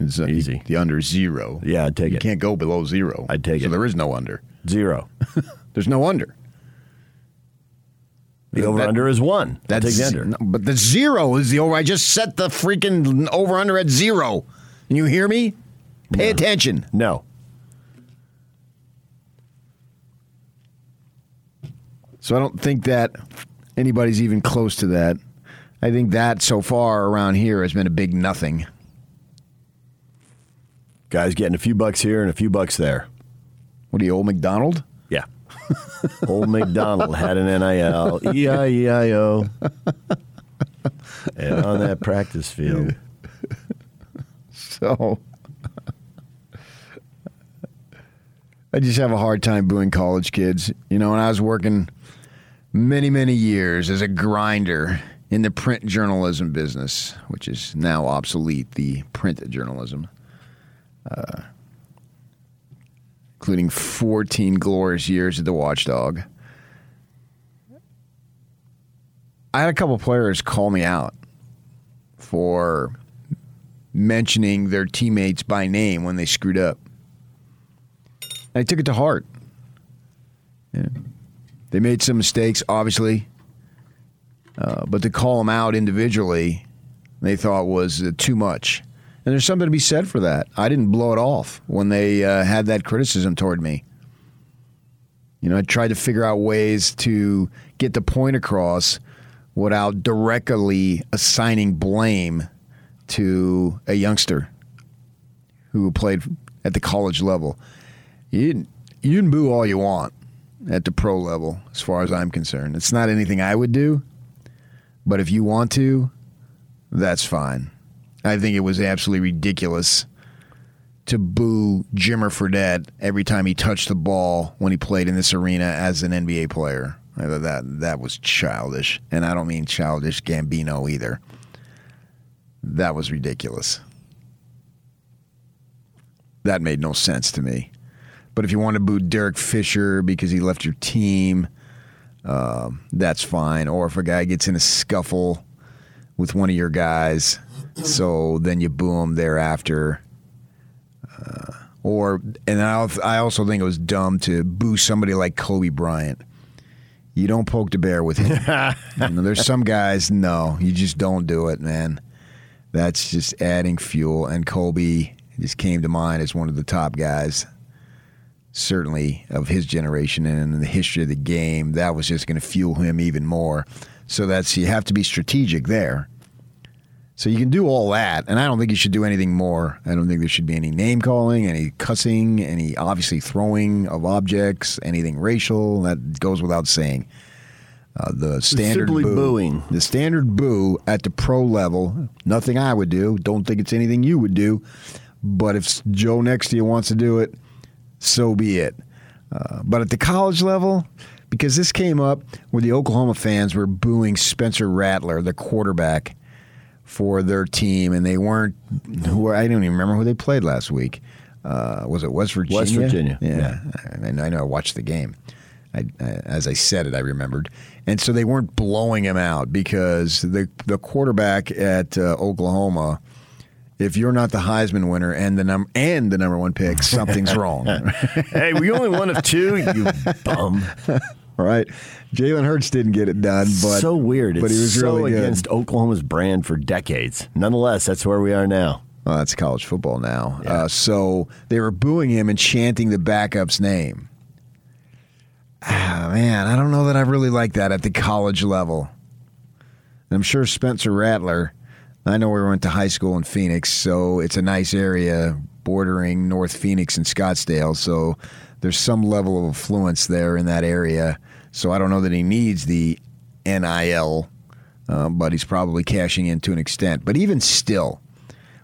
It's, uh, Easy. The under is zero. Yeah, I'd take you it. can't go below zero. I'd take so it. So there is no under. Zero. *laughs* There's no under. The over under is one. I'll That's take the under. no, but the zero is the over. I just set the freaking over under at zero. Can you hear me? Pay attention. No. So I don't think that anybody's even close to that. I think that so far around here has been a big nothing. Guys getting a few bucks here and a few bucks there. What are you, old McDonald? *laughs* Old McDonald had an NIL, E-I-E-I-O, and on that practice field. *laughs* So I just have a hard time booing college kids. You know, when I was working many, many years as a grinder in the print journalism business, which is now obsolete, the print journalism, uh, including 14 glorious years at the Watchdog. I had a couple players call me out for mentioning their teammates by name when they screwed up. I took it to heart. Yeah. They made some mistakes, obviously, uh, but to call them out individually, they thought was uh, too much. And there's something to be said for that. I didn't blow it off when they uh, had that criticism toward me. You know, I tried to figure out ways to get the point across without directly assigning blame to a youngster who played at the college level. You can, you can boo all you want at the pro level, as far as I'm concerned. It's not anything I would do, but if you want to, that's fine. I think it was absolutely ridiculous to boo Jimmer Fredette every time he touched the ball when he played in this arena as an NBA player. I thought that that was childish, and I don't mean childish Gambino either. That was ridiculous. That made no sense to me. But if you want to boo Derek Fisher because he left your team, um, that's fine. Or if a guy gets in a scuffle with one of your guys, so then you boo him thereafter. Uh, or and I I also think it was dumb to boo somebody like Kobe Bryant. You don't poke the bear with him. *laughs* You know, there's some guys, no, you just don't do it, man. That's just adding fuel. And Kobe just came to mind as one of the top guys, certainly of his generation and in the history of the game. That was just going to fuel him even more. So that's you have to be strategic there. So you can do all that, and I don't think you should do anything more. I don't think there should be any name calling, any cussing, any obviously throwing of objects, anything racial. That goes without saying. Uh, the standard Simply boo, booing. the standard boo at the pro level. Nothing I would do. Don't think it's anything you would do. But if Joe next to you wants to do it, so be it. Uh, but at the college level, because this came up where the Oklahoma fans were booing Spencer Rattler, the quarterback for their team, and they weren't. Who I don't even remember who they played last week. Uh, was it West Virginia? West Virginia, Yeah, I, know, I know. I watched the game. I, I, as I said it, I remembered, and so they weren't blowing him out because the the quarterback at uh, Oklahoma. If you're not the Heisman winner and the number and the number one pick, something's *laughs* wrong. hey, we only one of two, you bum. *laughs* right? Jalen Hurts didn't get it done, but so weird. But he was so really good. against Oklahoma's brand for decades. Nonetheless, that's where we are now. Well, that's college football now. Uh, so they were booing him and chanting the backup's name. Ah, man, I don't know that I really like that at the college level. And I'm sure Spencer Rattler. I know we went to high school in Phoenix, so it's a nice area bordering North Phoenix and Scottsdale. So there's some level of affluence there in that area. So I don't know that he needs the NIL, uh, but he's probably cashing in to an extent. But even still,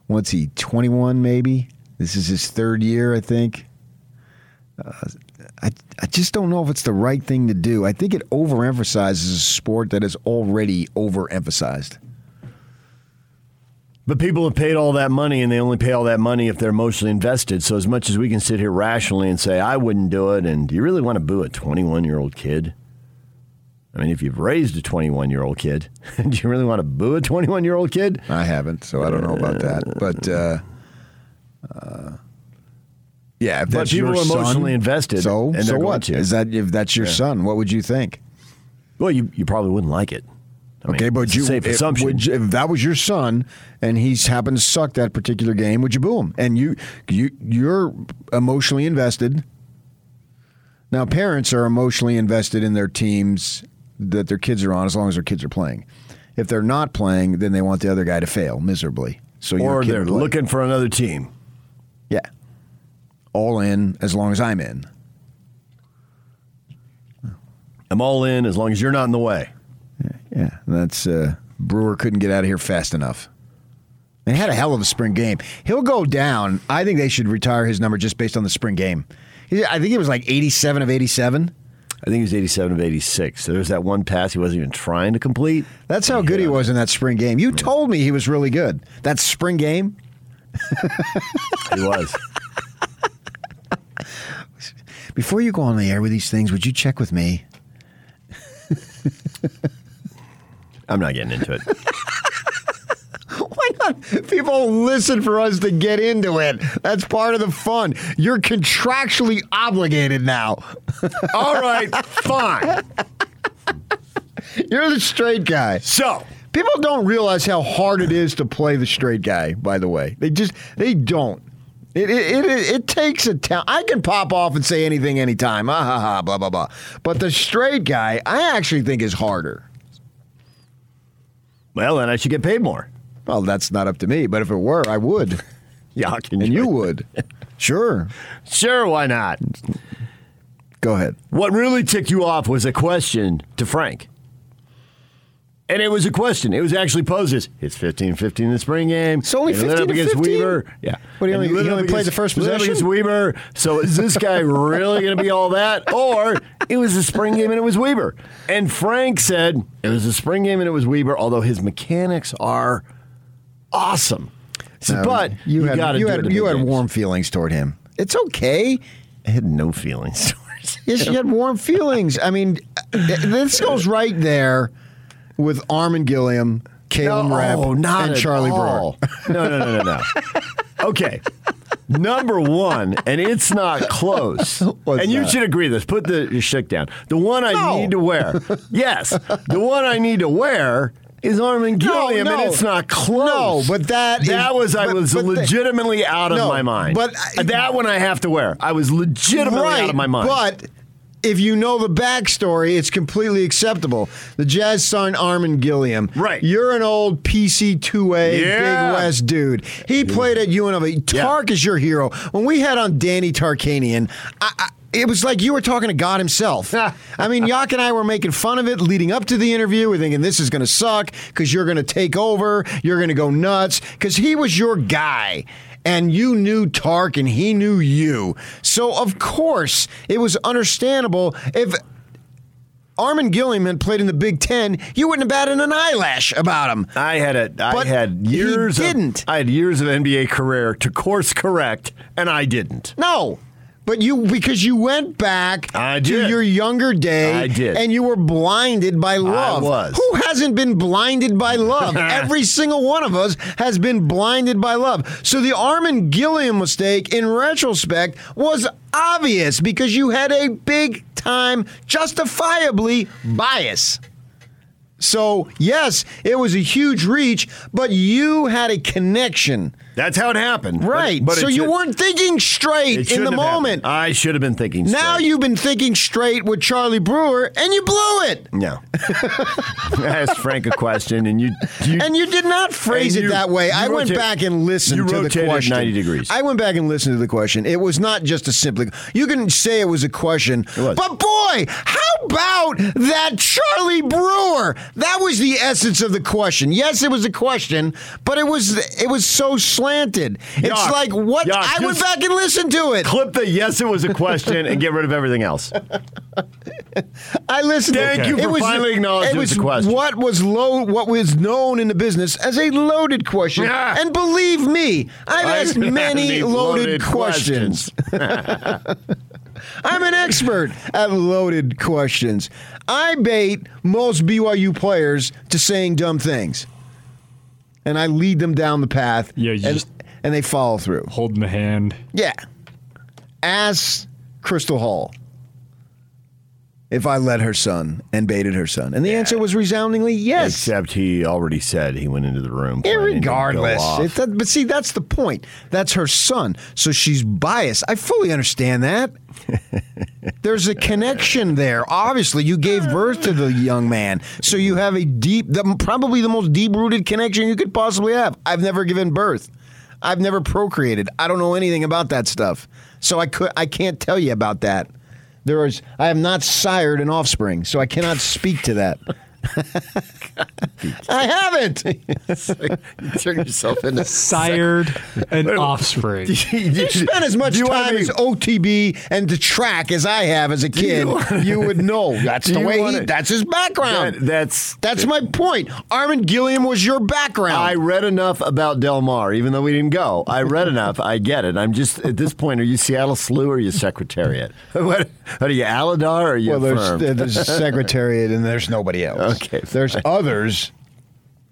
what's he, 21 maybe? This is his third year, I think. Uh, I, I just don't know if it's the right thing to do. I think it overemphasizes a sport that is already overemphasized. But people have paid all that money, and they only pay all that money if they're emotionally invested. So, as much as we can sit here rationally and say, I wouldn't do it, and do you really want to boo a 21 year old kid? I mean, if you've raised a 21 year old kid, *laughs* do you really want to boo a 21 year old kid? I haven't, so I don't know about that. But uh, Yeah, if But that's people your are emotionally son, invested, So, and so what? Is that if that's your Yeah. son? What would you think? Well, you, you probably wouldn't like it. I mean, okay, but you, safe if, assumption. would if that was your son and he's happened to suck that particular game, would you boo him? And you, you, you're emotionally invested. Now, parents are emotionally invested in their teams that their kids are on, as long as their kids are playing. If they're not playing, then they want the other guy to fail miserably. So or they're looking for another team. Yeah, all in as long as I'm in. I'm all in as long as you're not in the way. Yeah, that's uh, Brewer couldn't get out of here fast enough. They had a hell of a spring game. He'll go down. I think they should retire his number just based on the spring game. I think it was like 87 of 87. I think he was 87 of 86. There's that one pass he wasn't even trying to complete. That's how good he was in that spring game. You told me he was really good. That spring game. He was. Before you go on the air with these things, would you check with me? I'm not getting into it. *laughs* People listen for us to get into it. That's part of the fun. You're contractually obligated now. *laughs* All right, fine. You're the straight guy. So, people don't realize how hard it is to play the straight guy, by the way. They just they don't. It it, it, it takes a talent. I can pop off and say anything anytime. Ah ha ha blah blah blah. But the straight guy, I actually think is harder. Well, then I should get paid more. Well, that's not up to me, but if it were, I would. *laughs* Yeah, and you would. Sure. Sure, why not? Go ahead. What really ticked you off was a question to Frank. And it was a question. It was actually posed as it's 15 15 in the spring game. It's only 15 to against 15? Weaver. Yeah. What, he And only- he only played the first possession? against Weaver. So is this guy *laughs* really going to be all that? Or it was a spring game and it was Weaver. And Frank said it was a spring game and it was Weaver, although his mechanics are awesome. So, No, um, but you, you, had got you had you had warm feelings toward him. It's okay. I had no feelings. *laughs* Towards. Him. Yes, you had warm feelings. I mean, this goes right there with Armon Gilliam, Kalen No, Rapp, oh, not and Charlie all. Brewer. No, no, no, no, no. *laughs* Okay. Number one, and it's not close. *laughs* What's and you that? should agree with this. Put the your shit down. The one I need to wear. yes. The one I need to wear is Armon Gilliam, no. and it's not close. No, but that that is- was I but- was but the- legitimately out of No, my mind. but I- uh, that one I have to wear. I was legitimately right, out of my mind. But if you know the backstory, it's completely acceptable. The Jazz signed Armon Gilliam. Right. You're an old PC2A Yeah. Big West dude. He played at UNLV. Tark is your hero. When we had on Danny Tarkanian, I, I, it was like you were talking to God himself. *laughs* I mean, Yak and I were making fun of it leading up to the interview. We're thinking this is going to suck because you're going to take over. You're going to go nuts because he was your guy. And you knew Tark and he knew you. So, of course, it was understandable if Armon Gilliam had played in the Big Ten, you wouldn't have batted an eyelash about him. I had a I But had years. he didn't. Of, I had years of NBA career to course correct, and I didn't. No. But you, because you went back I to your younger day, I did. and you were blinded by love. was. Who hasn't been blinded by love? *laughs* Every single one of us has been blinded by love. So the Armon Gilliam mistake, in retrospect, was obvious because you had a big time, justifiably bias. So yes, it was a huge reach, but you had a connection. That's how it happened. Right. but it so you should- weren't thinking straight in the have happened. moment. I should have been thinking. Now you've been thinking straight with Charlie Brewer, and you blew it. No. *laughs* I asked Frank a question, and you, you And you did not phrase it you- that way. I went back and listened to the question. 90 degrees. I went back and listened to the question. It was not just a simple. You can say it was a question, but boy, how about that Charlie Brewer? That was the essence of the question. Yes, it was a question, but it was it was so slanted. It's Yuck. like what Yuck. I went Just back and listened to it. clip the yes, it was a question, and get rid of everything else. I listened. Thank to you for finally acknowledging it it was was a question. What was low? What was known in the business as a loaded question? Yeah. And believe me, I've I- asked many loaded, loaded questions. *laughs* I'm an expert at loaded questions. I bait most BYU players to saying dumb things, and I lead them down the path. Yeah, you and, just and they follow through. Holding the hand. Yeah. As Crystal Hall if I led her son and baited her son. And the answer was resoundingly yes. Except he already said he went into the room. planning to go Irregardless. off. It- that- but see, that's the point. That's her son. So she's biased. I fully understand that. *laughs* There's a connection there. Obviously, you gave birth to the young man. So you have a deep, the, probably the most deep rooted connection you could possibly have. I've never given birth. I've never procreated. I don't know anything about that stuff. So I could I can't tell you about that. There is I have not sired an offspring, so I cannot speak to that. I haven't. *laughs* you turn yourself into Sired an offspring. *laughs* You spent as much Do you wanna time as OTB and the track as I have as a kid. You, *laughs* would know. That's the way he. wanna- That's his background. That- that's that's my point. Armon Gilliam was your background. I read enough about Del Mar, even though we didn't go. I read enough. I get it. I'm just at this point. Are you Seattle Slew or are you Secretariat? what, what are you, Alydar or are you well, there's, there's secretariat and there's nobody else. Okay, There's others,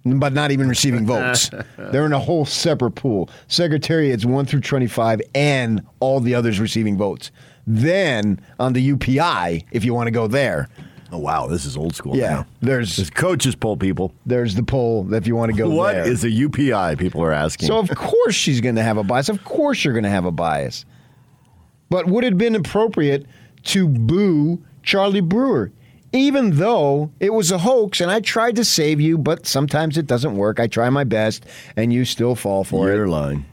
but not even receiving votes. *laughs* They're in a whole separate pool. Secretariat's 1 through 25 and all the others receiving votes. Then on the UPI, if you want to go there. Oh wow, this is old school. Yeah, now. there's There's coaches poll people. there's the poll if you want to go What there. is a UPI? People are asking. So of *laughs* course she's going to have a bias. Of course you're going to have a bias. But would it have been appropriate to boo Charlie Brewer? Even though it was a hoax and I tried to save you, but sometimes it doesn't work. I try my best and you still fall for You're it. lying.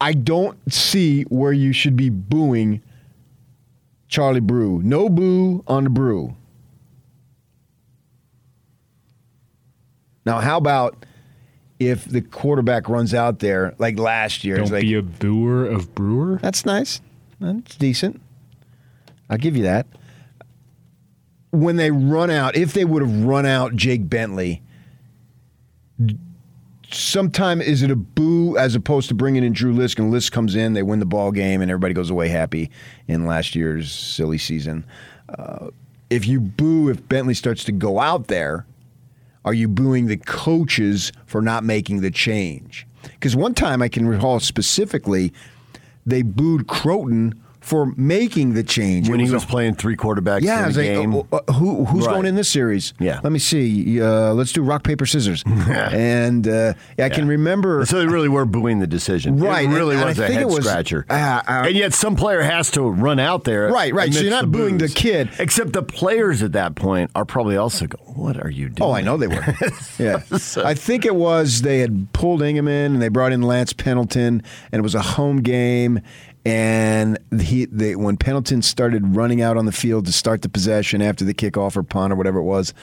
I don't see where you should be booing Charlie Brew. No boo on the brew. Now, how about if the quarterback runs out there like last year? Don't like, be a booer of Brewer. That's nice. That's decent. I'll give you that. When they run out, if they would have run out Jake Bentley, sometime is it a boo as opposed to bringing in Drew Lisk and Lisk comes in, they win the ball game, and everybody goes away happy in last year's silly season. Uh, if you boo if Bentley starts to go out there, are you booing the coaches for not making the change? Because one time I can recall specifically, they booed Crowton for making the change. when It he a- was playing three quarterbacks yeah, in a was like, game. uh, uh, who who's Right. going in this series? Yeah. let me see. Uh, let's do rock paper scissors. *laughs* and uh, I can remember. So they really were booing the decision. Right, It really and- and was I a head was- scratcher. uh, uh, and yet some player has to run out there. Right, right. So you're not the booing the kid. Except the players at that point are probably also going, what are you doing? Oh, I know they were. *laughs* Yeah, *laughs* I think it was they had pulled Ingham in and they brought in Lance Pendleton, and it was a home game. And he, they, when Pendleton started running out on the field to start the possession after the kickoff or punt or whatever it was,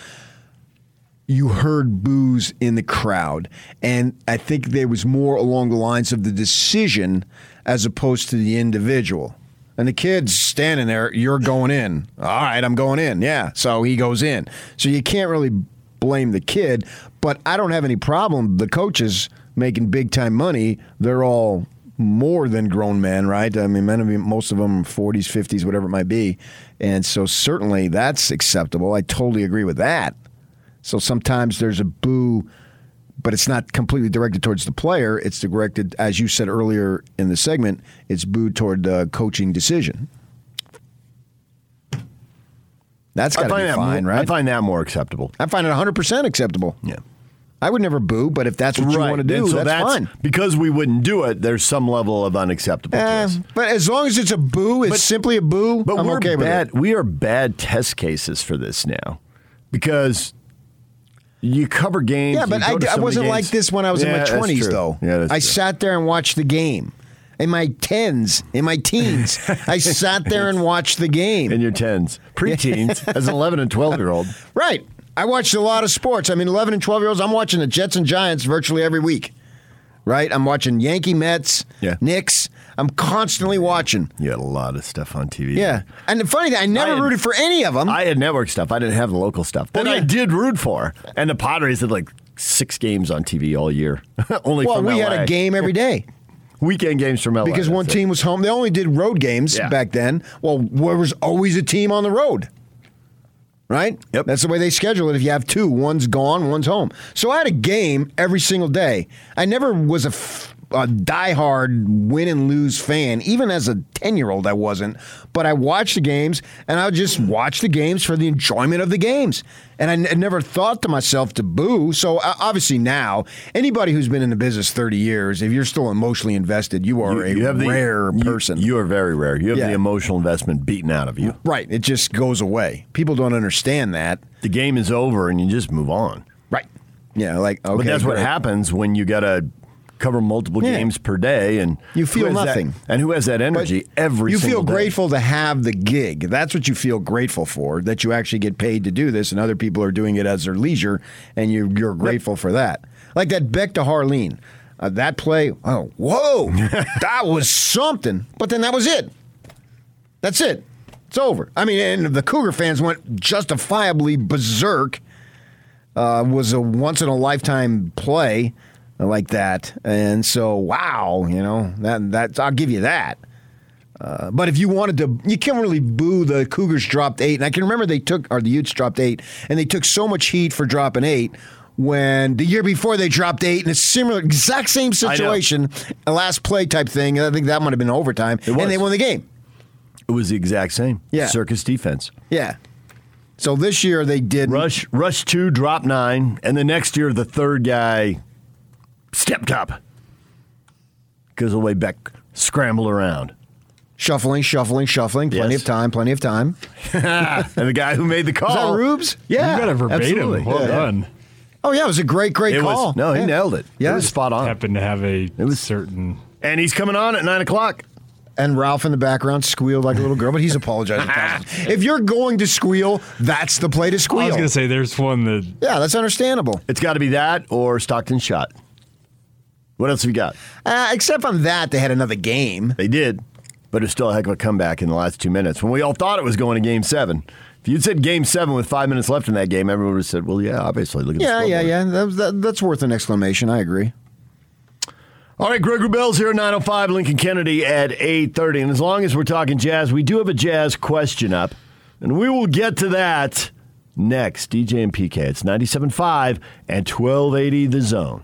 you heard boos in the crowd. And I think there was more along the lines of the decision as opposed to the individual. And the kid's standing there, you're going in. All right, I'm going in. Yeah. So he goes in. So you can't really blame the kid, but I don't have any problem. The coaches making big time money, they're all more than grown men, right? I mean, men, of most of them 40s, 50s, whatever it might be. And so certainly that's acceptable. I totally agree with that. So sometimes there's a boo, but it's not completely directed towards the player. It's directed, as you said earlier in the segment, it's booed toward the coaching decision. That's I got to find be that fine, more, right? I find that more acceptable. I find it 100% acceptable. Yeah. I would never boo, but if that's what you want to do, so that's, fine. Because we wouldn't do it, there's some level of unacceptable. Eh, but as long as it's a boo, it's But- simply a boo. But I'm we're okay with bad. it. We are bad test cases for this now, because you cover games. Yeah, but I, I wasn't games. like this when I was in my 20s, though. Yeah, that's I true. sat there and watched the game. In my 10s, in my teens, I sat there and *laughs* watched the game. in your tens, *laughs* preteens, as an 11 and 12 year old. Right. I watched a lot of sports. I mean, 11 and 12 year olds, I'm watching the Jets and Giants virtually every week. Right? I'm watching Yankee Mets, Yeah. Knicks. I'm constantly watching. You had a lot of stuff on TV. Yeah. And the funny thing, I never I had- rooted for any of them. I had network stuff. I didn't have the local stuff. That Oh, I did root for. And the Padres had like six games on TV all year. *laughs* Only well, we had a game every day. Weekend games from LA. because one that's it. team was home. They only did road games Yeah. back then. Well, there was always a team on the road. Right? Yep. That's the way they schedule it. If you have two, one's gone, one's home. So I had a game every single day. I never was a f- a diehard win and lose fan. Even as a 10 year old, I wasn't. But I watched the games and I would just watch the games for the enjoyment of the games. And I n- never thought to myself to boo. So uh, obviously now, anybody who's been in the business 30 years, if you're still emotionally invested, you are a have the- rare you- person. You, are very rare. You have Yeah. the emotional investment beaten out of you. right. It just goes away. People don't understand that. The game is over and you just move on. Right. Yeah, like, okay. but that's what great. happens when you got to cover multiple Yeah. games per day and You feel has that- nothing. and who has that energy every you feel day? grateful to have the gig. That's what you feel grateful for. That you actually get paid to do this, and other people are doing it as their leisure, and you, you're grateful for that. Like that Beck to Harline, uh, that play. Oh, whoa, *laughs* that was something. But then that was it. That's it. It's over. I mean, and the Cougar fans went justifiably berserk. Uh, was a once in a lifetime play like that, and so wow, you know that that I'll give you that. Uh, but if you wanted to, you can't really boo the Cougars dropped eight. And I can remember they took, or the Utes dropped eight, and they took so much heat for dropping eight when the year before they dropped eight in a similar, exact same situation, a last play type thing. I think that might have been overtime, and they won the game. It was the exact same. Yeah. Circus defense. Yeah. So this year they did rush rush two, drop nine, and the next year the third guy stepped up because the way Beck scrambled around. Shuffling, shuffling, shuffling. Plenty Yes. of time, plenty of time. *laughs* and the guy who made the call. Was that Rubes? Yeah. You got it verbatim. absolutely. Well Yeah. done. Oh, yeah, it was a great, great It was- call. no, he Yeah. nailed it. Yeah. It was spot on. Happened to have a It was certain. And he's coming on at nine o'clock. And Ralph in the background squealed like a little girl, but he's apologizing. *laughs* if you're going to squeal, that's the play to squeal. I was gonna say there's one that yeah, that's understandable. It's got to be that or Stockton shot. What else have you got? Uh, except on that, they had another game. They did, but it's still a heck of a comeback in the last two minutes when we all thought it was going to game seven. If you'd said game seven with five minutes left in that game, everyone would have said, well, yeah, obviously. Look at Yeah, the yeah, yeah. That, that, that's worth an exclamation. I agree. All right, Greg Wrubell's here at 905, Lincoln Kennedy at 830. And as long as we're talking jazz, we do have a jazz question up, and we will get to that next. DJ and PK, it's 97.5 and 1280 The Zone.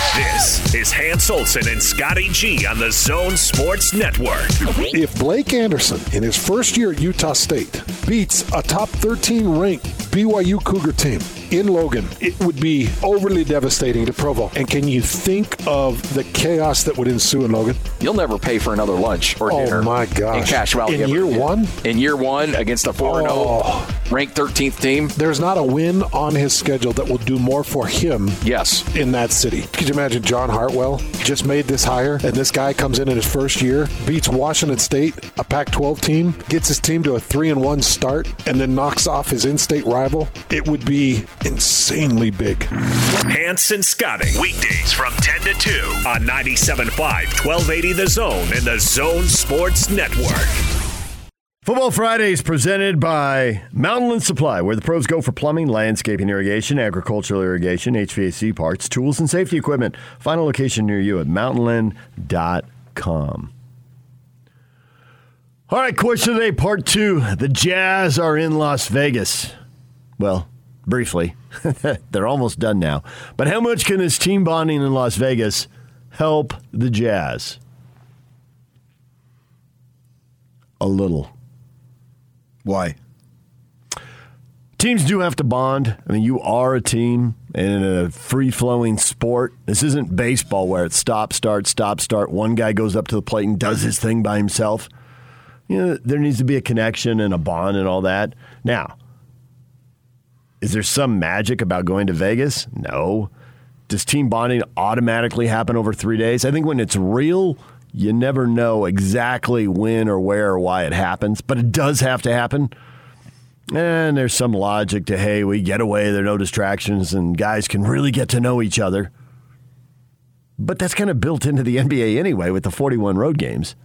This is Hans Olsen and Scotty G on the Zone Sports Network. If Blake Anderson, in his first year at Utah State, beats a top 13 ranked BYU Cougar team in Logan, it would be overly devastating to Provo. And can you think of the chaos that would ensue in Logan? You'll never pay for another lunch or Oh, dinner. my gosh. In Cache Valley. In ever year again. one? In year one against a 4 Oh. 0 ranked 13th team. There's not a win on his schedule that will do more for him Yes. in that city. Could you imagine John Hartwell just made this hire and this guy comes in in his first year, beats Washington State, a Pac-12 team, gets his team to a 3 and 1 start and then knocks off his in-state rival? It would be insanely big. Hans and Scotty, weekdays from 10 to 2 on 97.5, 1280 The Zone and the Zone Sports Network. Football Friday is presented by Mountainland Supply, where the pros go for plumbing, landscaping, irrigation, agricultural irrigation, HVAC parts, tools, and safety equipment. Final location near you at mountainland.com. All right, question of the day, part two. The Jazz are in Las Vegas. Well, briefly. *laughs* They're almost done now. But how much can this team bonding in Las Vegas help the Jazz? A little. Why? Teams do have to bond. I mean, you are a team in a free flowing sport. This isn't baseball where it's stop, start, stop, start. One guy goes up to the plate and does his thing by himself. You know, there needs to be a connection and a bond and all that. Now, is there some magic about going to Vegas? No. Does team bonding automatically happen over three days? I think when it's real, you never know exactly when or where or why it happens, but it does have to happen. And there's some logic to, hey, we get away, there are no distractions, and guys can really get to know each other. But that's kind of built into the NBA anyway with the 41 road games.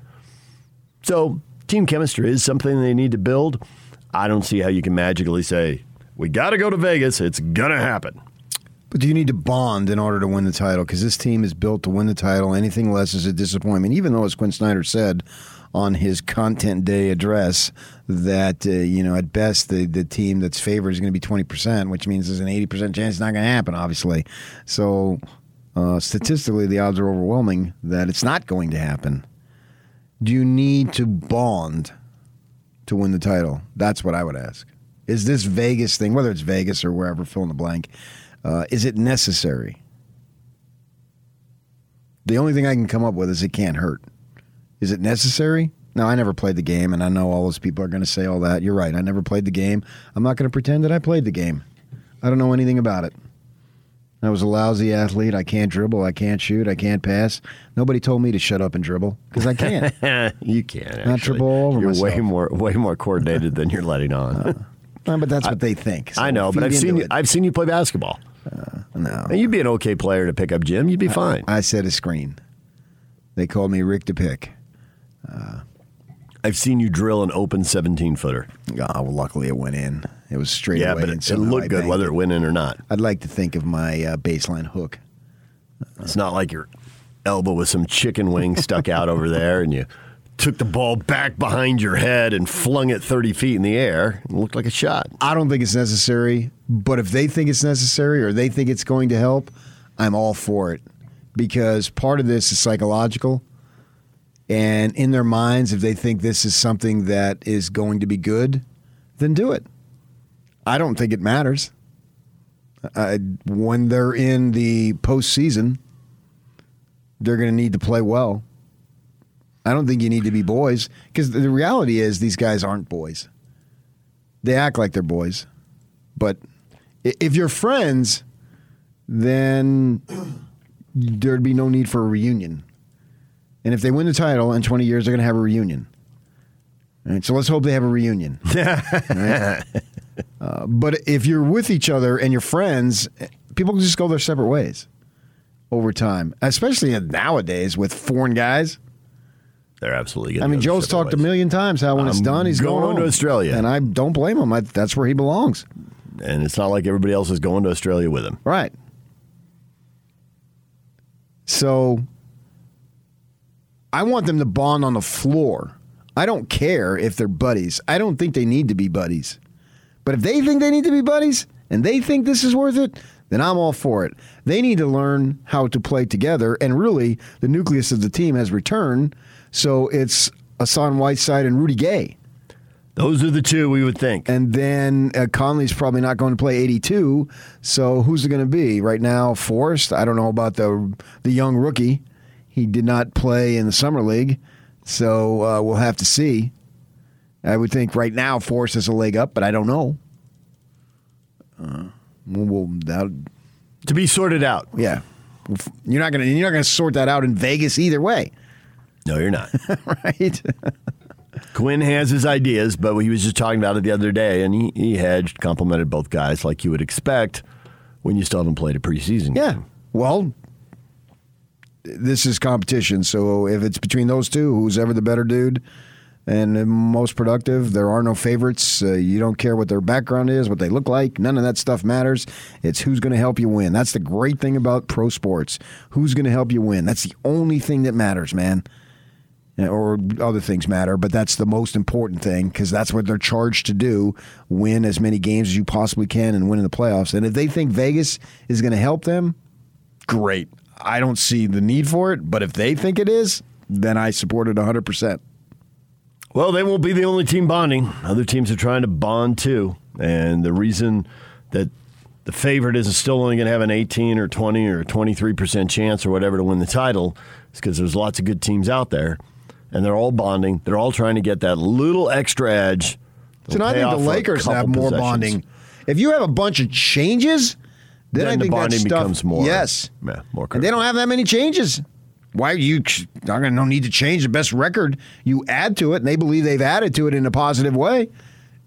So team chemistry is something they need to build. I don't see how you can magically say, we got to go to Vegas, it's going to happen. But do you need to bond in order to win the title? Because this team is built to win the title. Anything less is a disappointment. Even though, as Quin Snyder said on his content day address, that uh, you know at best the the team that's favored is going to be twenty percent, which means there's an eighty percent chance it's not going to happen. Obviously, so uh, statistically, the odds are overwhelming that it's not going to happen. Do you need to bond to win the title? That's what I would ask. Is this Vegas thing, whether it's Vegas or wherever, fill in the blank, uh, is it necessary? The only thing I can come up with is it can't hurt. Is it necessary? No, I never played the game, and I know all those people are going to say all that. You're right. I never played the game. I'm not going to pretend that I played the game. I don't know anything about it. I was a lousy athlete. I can't dribble. I can't shoot. I can't pass. Nobody told me to shut up and dribble because I can't. *laughs* you can. Not dribble over You're myself. way more way more coordinated than you're letting on. Uh, but that's what they think. *laughs* so I know, but I've seen you, it. I've seen you play basketball. No, you'd be an okay player to pick up Jim. You'd be fine. I set a screen. They called me Rick to pick. I've seen you drill an open 17 footer. Oh, well, luckily it went in. It was straight Yeah, away. but and it, it I looked good whether it. it went in or not. I'd like to think of my uh, baseline hook. It's not like your elbow with some chicken wing stuck out over there and you took the ball back behind your head and flung it 30 feet in the air. It looked like a shot. I don't think it's necessary, but if they think it's necessary or they think it's going to help, I'm all for it because part of this is psychological. And in their minds, if they think this is something that is going to be good, then do it. I don't think it matters. Uh, when they're in the postseason, they're going to need to play well. I don't think you need to be boys because the reality is these guys aren't boys. They act like they're boys, but if you're friends, then there'd be no need for a reunion. And if they win the title in 20 years, they're going to have a reunion. All right, so let's hope they have a reunion. *laughs* Right? Uh, but if you're with each other and you're friends, people can just go their separate ways over time, especially nowadays with foreign guys. They're absolutely. I mean, Joe's talked a million times how when it's I'm done, he's going, going to. Australia. and I don't blame him. I, that's where he belongs. And it's not like everybody else is going to Australia with him. Right. So I want them to bond on the floor. I don't care if they're buddies. I don't think they need to be buddies. But if they think they need to be buddies and they think this is worth it, then I'm all for it. They need to learn how to play together. And really, the nucleus of the team has returned. So it's Hassan Whiteside and Rudy Gay. Those are the two we would think. And then uh, Conley's probably not going to play 82. So who's it going to be right now? Forrest. I don't know about the the young rookie. He did not play in the summer league, so uh, we'll have to see. I would think right now Forrest has a leg up, but I don't know. Uh, we'll, we'll To be sorted out. yeah, you're not gonna you're not gonna sort that out in Vegas either way, No, you're not. *laughs* right? Quin has his ideas, but he was just talking about it the other day, and he, he hedged, complimented both guys like you would expect when you still haven't played a preseason Yeah. game. Well, this is competition. So if it's between those two, who's ever the better dude and the most productive, there are no favorites. Uh, you don't care what their background is, what they look like. None of that stuff matters. It's who's going to help you win. That's the great thing about pro sports. Who's going to help you win? That's the only thing that matters, man. Or other things matter, but that's the most important thing because that's what they're charged to do win as many games as you possibly can and win in the playoffs. And if they think Vegas is going to help them, great. I don't see the need for it, but if they think it is, then I support it 100%. Well, they won't be the only team bonding. Other teams are trying to bond too. And the reason that the favorite is still only going to have an 18 or 20 or 23% chance or whatever to win the title is because there's lots of good teams out there. And they're all bonding. They're all trying to get that little extra edge. So I think the Lakers have more possessions. bonding. If you have a bunch of changes, then, Then I the think bonding that stuff, becomes more- Yes, yeah, more And they don't have that many changes. Why are you? Not going to no need to change the best record. You add to it, and they believe they've added to it in a positive way,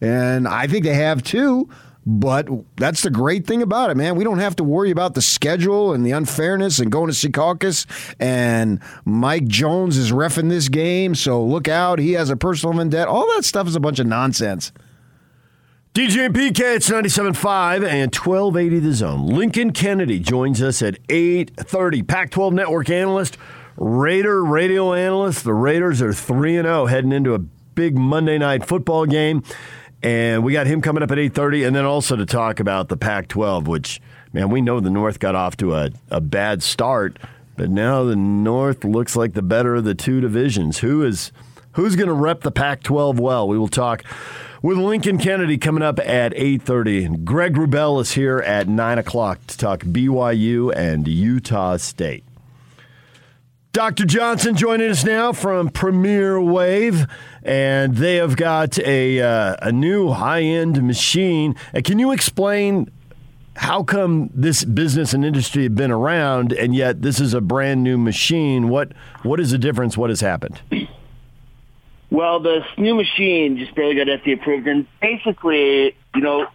and I think they have too. But that's the great thing about it, man. We don't have to worry about the schedule and the unfairness and going to Secaucus and Mike Jones is refing this game, so look out. He has a personal vendetta. All that stuff is a bunch of nonsense. DJ and PK, it's 97.5 and 1280 The Zone. Lincoln Kennedy joins us at 8.30. Pac-12 Network analyst, Raider radio analyst. The Raiders are 3-0 heading into a big Monday night football game. And we got him coming up at 8.30 and then also to talk about the Pac-12, which man, we know the North got off to a, a bad start, but now the North looks like the better of the two divisions. Who is who's going to rep the Pac-12 well? We will talk with Lincoln Kennedy coming up at 8.30. Greg Wrubell is here at 9 o'clock to talk BYU and Utah State. Dr. Johnson joining us now from Premier Wave, and they have got a, uh, a new high end machine. And can you explain how come this business and industry have been around, and yet this is a brand new machine? What What is the difference? What has happened? Well, this new machine just barely got FDA approved, and basically, you know,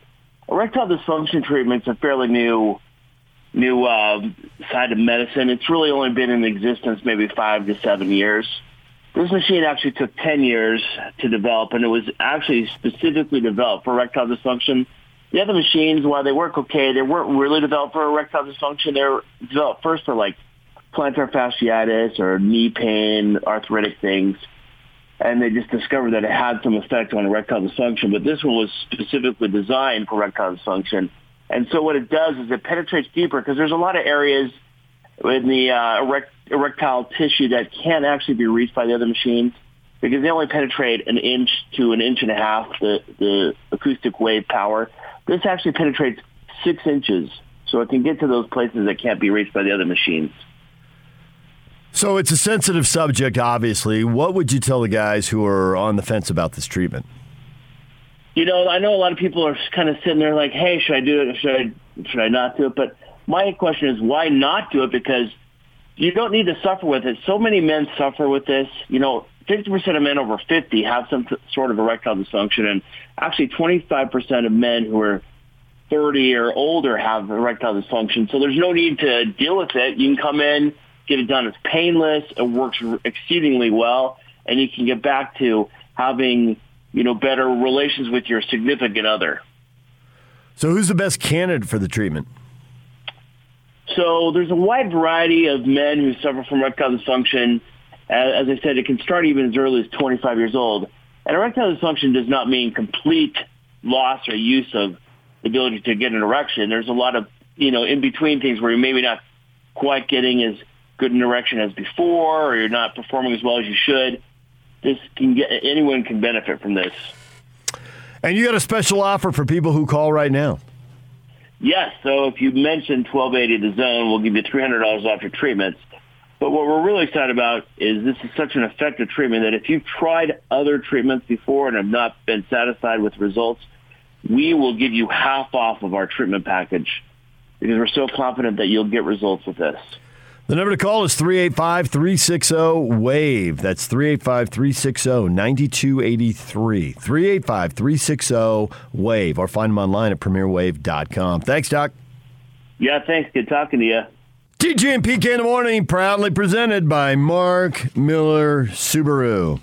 erectile dysfunction treatment's are fairly new new uh, side of medicine. It's really only been in existence maybe five to seven years. This machine actually took 10 years to develop, and it was actually specifically developed for erectile dysfunction. The other machines, while they work okay, they weren't really developed for erectile dysfunction. They were developed first for like plantar fasciitis or knee pain, arthritic things and they just discovered that it had some effect on erectile dysfunction. But this one was specifically designed for erectile dysfunction. And so what it does is it penetrates deeper because there's a lot of areas in the uh, erect, erectile tissue that can't actually be reached by the other machines because they only penetrate an inch to an inch and a half the, the acoustic wave power. This actually penetrates six inches, so it can get to those places that can't be reached by the other machines. So it's a sensitive subject, obviously. What would you tell the guys who are on the fence about this treatment? You know, I know a lot of people are kind of sitting there like, "Hey, should I do it? Should I? Should I not do it?" But my question is, why not do it? Because you don't need to suffer with it. So many men suffer with this. You know, 50% of men over 50 have some sort of erectile dysfunction, and actually 25% of men who are 30 or older have erectile dysfunction. So there's no need to deal with it. You can come in get it done. It's painless. It works exceedingly well, and you can get back to having you know better relations with your significant other. So, who's the best candidate for the treatment? So, there's a wide variety of men who suffer from erectile dysfunction. As I said, it can start even as early as 25 years old. And erectile dysfunction does not mean complete loss or use of the ability to get an erection. There's a lot of, you know, in between things where you're maybe not quite getting as good an erection as before, or you're not performing as well as you should. This can get anyone can benefit from this. And you got a special offer for people who call right now. Yes. So if you mention 1280 the zone, we'll give you $300 off your treatments. But what we're really excited about is this is such an effective treatment that if you've tried other treatments before and have not been satisfied with results, we will give you half off of our treatment package because we're so confident that you'll get results with this. The number to call is 385 360 WAVE. That's 385 360 9283. 385 360 WAVE. Or find them online at premierwave.com. Thanks, Doc. Yeah, thanks. Good talking to you. DJ and PK in the morning, proudly presented by Mark Miller Subaru.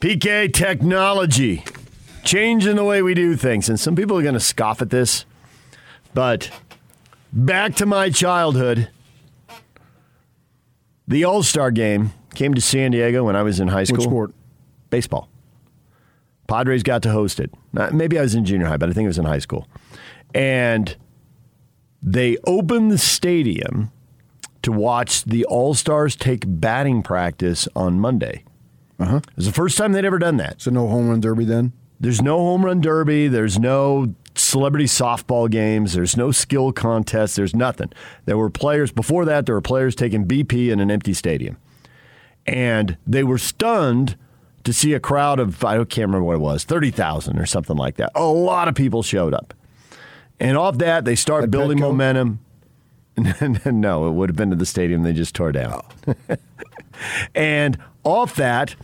PK technology, changing the way we do things. And some people are going to scoff at this, but back to my childhood. The All Star game came to San Diego when I was in high school. Which sport? Baseball. Padres got to host it. Maybe I was in junior high, but I think it was in high school. And they opened the stadium to watch the All Stars take batting practice on Monday. Uh huh. It was the first time they'd ever done that. So no home run derby then? There's no home run derby. There's no celebrity softball games. There's no skill contest. There's nothing. There were players before that. There were players taking BP in an empty stadium, and they were stunned to see a crowd of I can't remember what it was, thirty thousand or something like that. A lot of people showed up, and off that they start At building Petco? momentum. *laughs* no, it would have been to the stadium they just tore down. Oh. *laughs* and off that,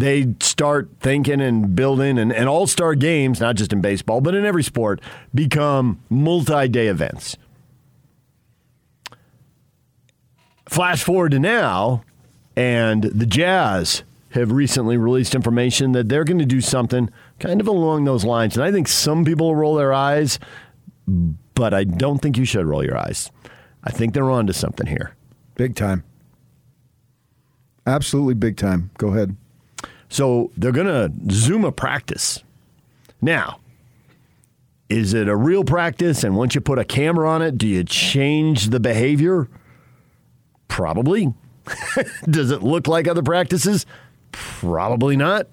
they start thinking and building, and, and all star games, not just in baseball, but in every sport, become multi day events. Flash forward to now, and the Jazz have recently released information that they're going to do something kind of along those lines. And I think some people will roll their eyes, but I don't think you should roll your eyes. I think they're on to something here. Big time. Absolutely big time. Go ahead. So they're going to Zoom a practice. Now, Is it a real practice? And once you put a camera on it, do you change the behavior? Probably. *laughs* Does it look like other practices? Probably not.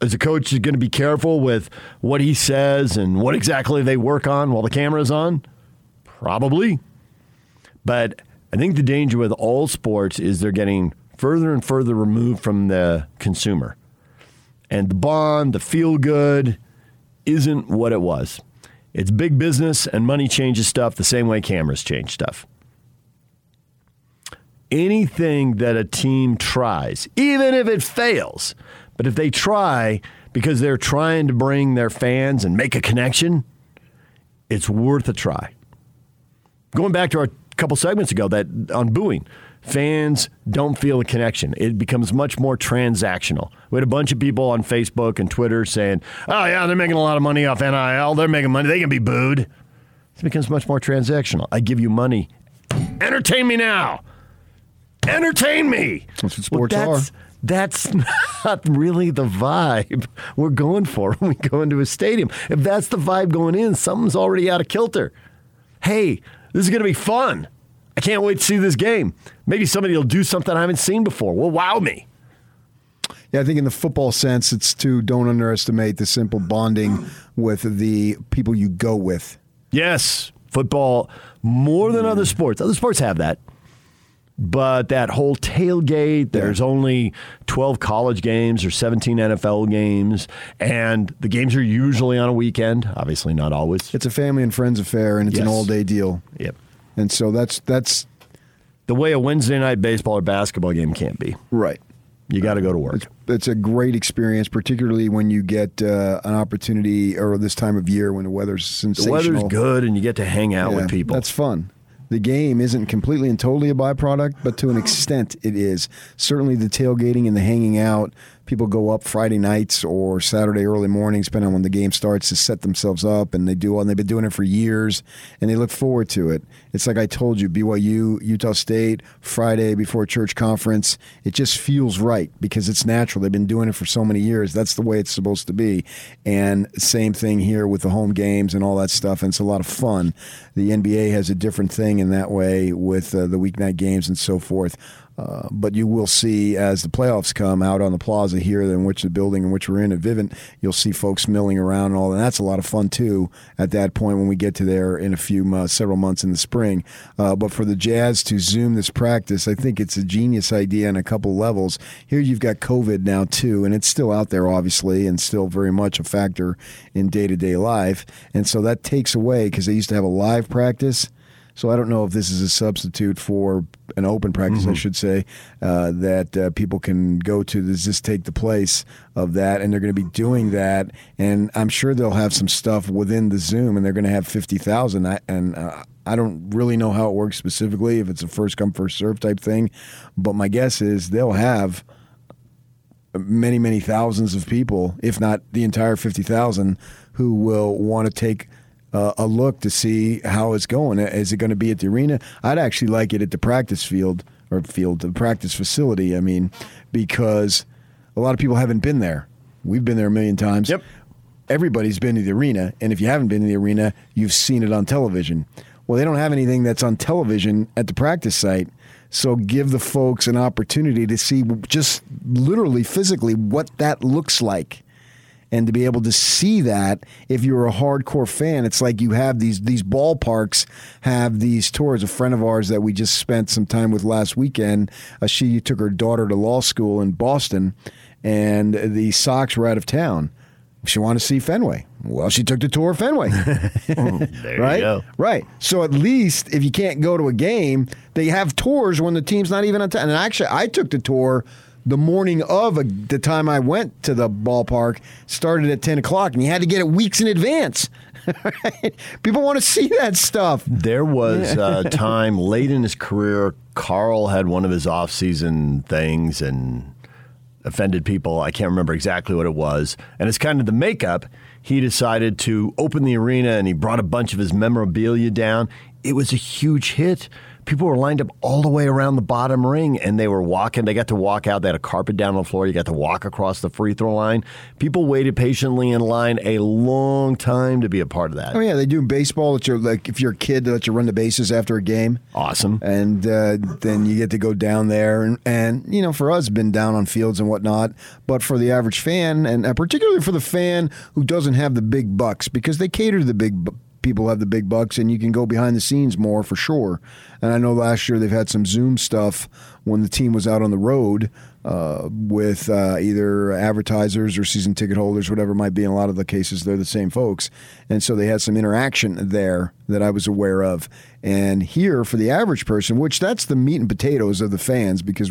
Is the coach going to be careful with what he says and what exactly they work on while the camera's on? Probably. But I think the danger with all sports is they're getting further and further removed from the consumer. And the bond, the feel good, isn't what it was. It's big business and money changes stuff the same way cameras change stuff. Anything that a team tries, even if it fails, but if they try because they're trying to bring their fans and make a connection, it's worth a try. Going back to our couple segments ago that on booing, fans don't feel a connection. It becomes much more transactional. We had a bunch of people on Facebook and Twitter saying, "Oh yeah, they're making a lot of money off NIL. They're making money. They can be booed." It becomes much more transactional. I give you money. Entertain me now. Entertain me. That's what sports well, that's, are. That's *laughs* not really the vibe we're going for *laughs* when we go into a stadium. If that's the vibe going in, something's already out of kilter. Hey, this is going to be fun. I can't wait to see this game. Maybe somebody will do something I haven't seen before. Will wow me. Yeah, I think in the football sense, it's to don't underestimate the simple bonding with the people you go with. Yes, football more than other sports. Other sports have that. But that whole tailgate, there's only 12 college games or 17 NFL games, and the games are usually on a weekend. Obviously, not always. It's a family and friends affair, and it's an all day deal. Yep. And so that's that's the way a Wednesday night baseball or basketball game can't be. Right. You got to go to work. It's a great experience, particularly when you get uh, an opportunity or this time of year when the weather's sensational. The weather's good, and you get to hang out Yeah, with people. That's fun. The game isn't completely and totally a byproduct, but to an extent it is. Certainly the tailgating and the hanging out. People go up Friday nights or Saturday early mornings, depending on when the game starts, to set themselves up, and they do. And they've been doing it for years, and they look forward to it. It's like I told you, BYU, Utah State, Friday before church conference. It just feels right because it's natural. They've been doing it for so many years. That's the way it's supposed to be. And same thing here with the home games and all that stuff. And it's a lot of fun. The NBA has a different thing in that way with uh, the weeknight games and so forth. Uh, but you will see as the playoffs come out on the plaza here, in which the building in which we're in at Vivint, you'll see folks milling around and all, and that's a lot of fun too. At that point, when we get to there in a few uh, several months in the spring, uh, but for the Jazz to zoom this practice, I think it's a genius idea on a couple levels. Here you've got COVID now too, and it's still out there obviously, and still very much a factor in day to day life, and so that takes away because they used to have a live practice. So I don't know if this is a substitute for an open practice, I should say, uh, that uh, people can go to. Does this take the place of that? And they're going to be doing that, and I'm sure they'll have some stuff within the Zoom, and they're going to have fifty thousand. And uh, I don't really know how it works specifically, if it's a first come first serve type thing, but my guess is they'll have many many thousands of people, if not the entire fifty thousand, who will want to take uh, a look to see how it's going. Is it going to be at the arena? I'd actually like it at the practice field or field, the practice facility. I mean, because a lot of people haven't been there. We've been there a million times. Yep. Everybody's been to the arena, and if you haven't been to the arena, you've seen it on television. Well, they don't have anything that's on television at the practice site. So give the folks an opportunity to see just literally physically what that looks like and to be able to see that if you're a hardcore fan it's like you have these these ballparks have these tours. A friend of ours that we just spent some time with last weekend uh, she took her daughter to law school in boston and the sox were out of town. She wanted to see fenway. Well she took the tour of fenway. *laughs* There you right? go. right. So at least if you can't go to a game they have tours when the team's not even on time and actually i took the tour the morning of a, the time I went to the ballpark started at 10 o'clock, and you had to get it weeks in advance. *laughs* People want to see that stuff. There was *laughs* a time late in his career, Karl had one of his off-season things and offended people. I can't remember exactly what it was. And it's kind of the makeup. He decided to open the arena and he brought a bunch of his memorabilia down. it was a huge hit. People were lined up all the way around the bottom ring and they were walking. They got to walk out. They had a carpet down on the floor. You got to walk across the free throw line. People waited patiently in line a long time to be a part of that. Oh yeah, they do in baseball. That you're like if you're a kid, they let you run the bases after a game. Awesome. And uh, then you get to go down there, and, and you know, for us, been down on fields and whatnot. But for the average fan, and uh, particularly for the fan who doesn't have the big bucks, because they cater to the big. People have the big bucks and you can go behind the scenes more for sure. And I know last year they've had some Zoom stuff when the team was out on the road uh, with uh, either advertisers or season ticket holders, whatever it might be. In a lot of the cases, they're the same folks. And so they had some interaction there that I was aware of. And here, for the average person, which that's the meat and potatoes of the fans, because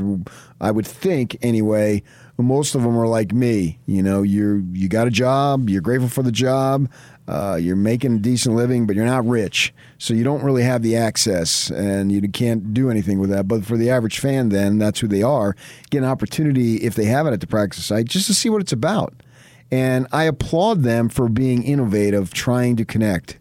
I would think, anyway, most of them are like me. You know, you you got a job, you're grateful for the job, uh, you're making a decent living, but you're not rich, so you don't really have the access, and you can't do anything with that. But for the average fan, then that's who they are. Get an opportunity if they have it at the practice site just to see what it's about. And I applaud them for being innovative, trying to connect.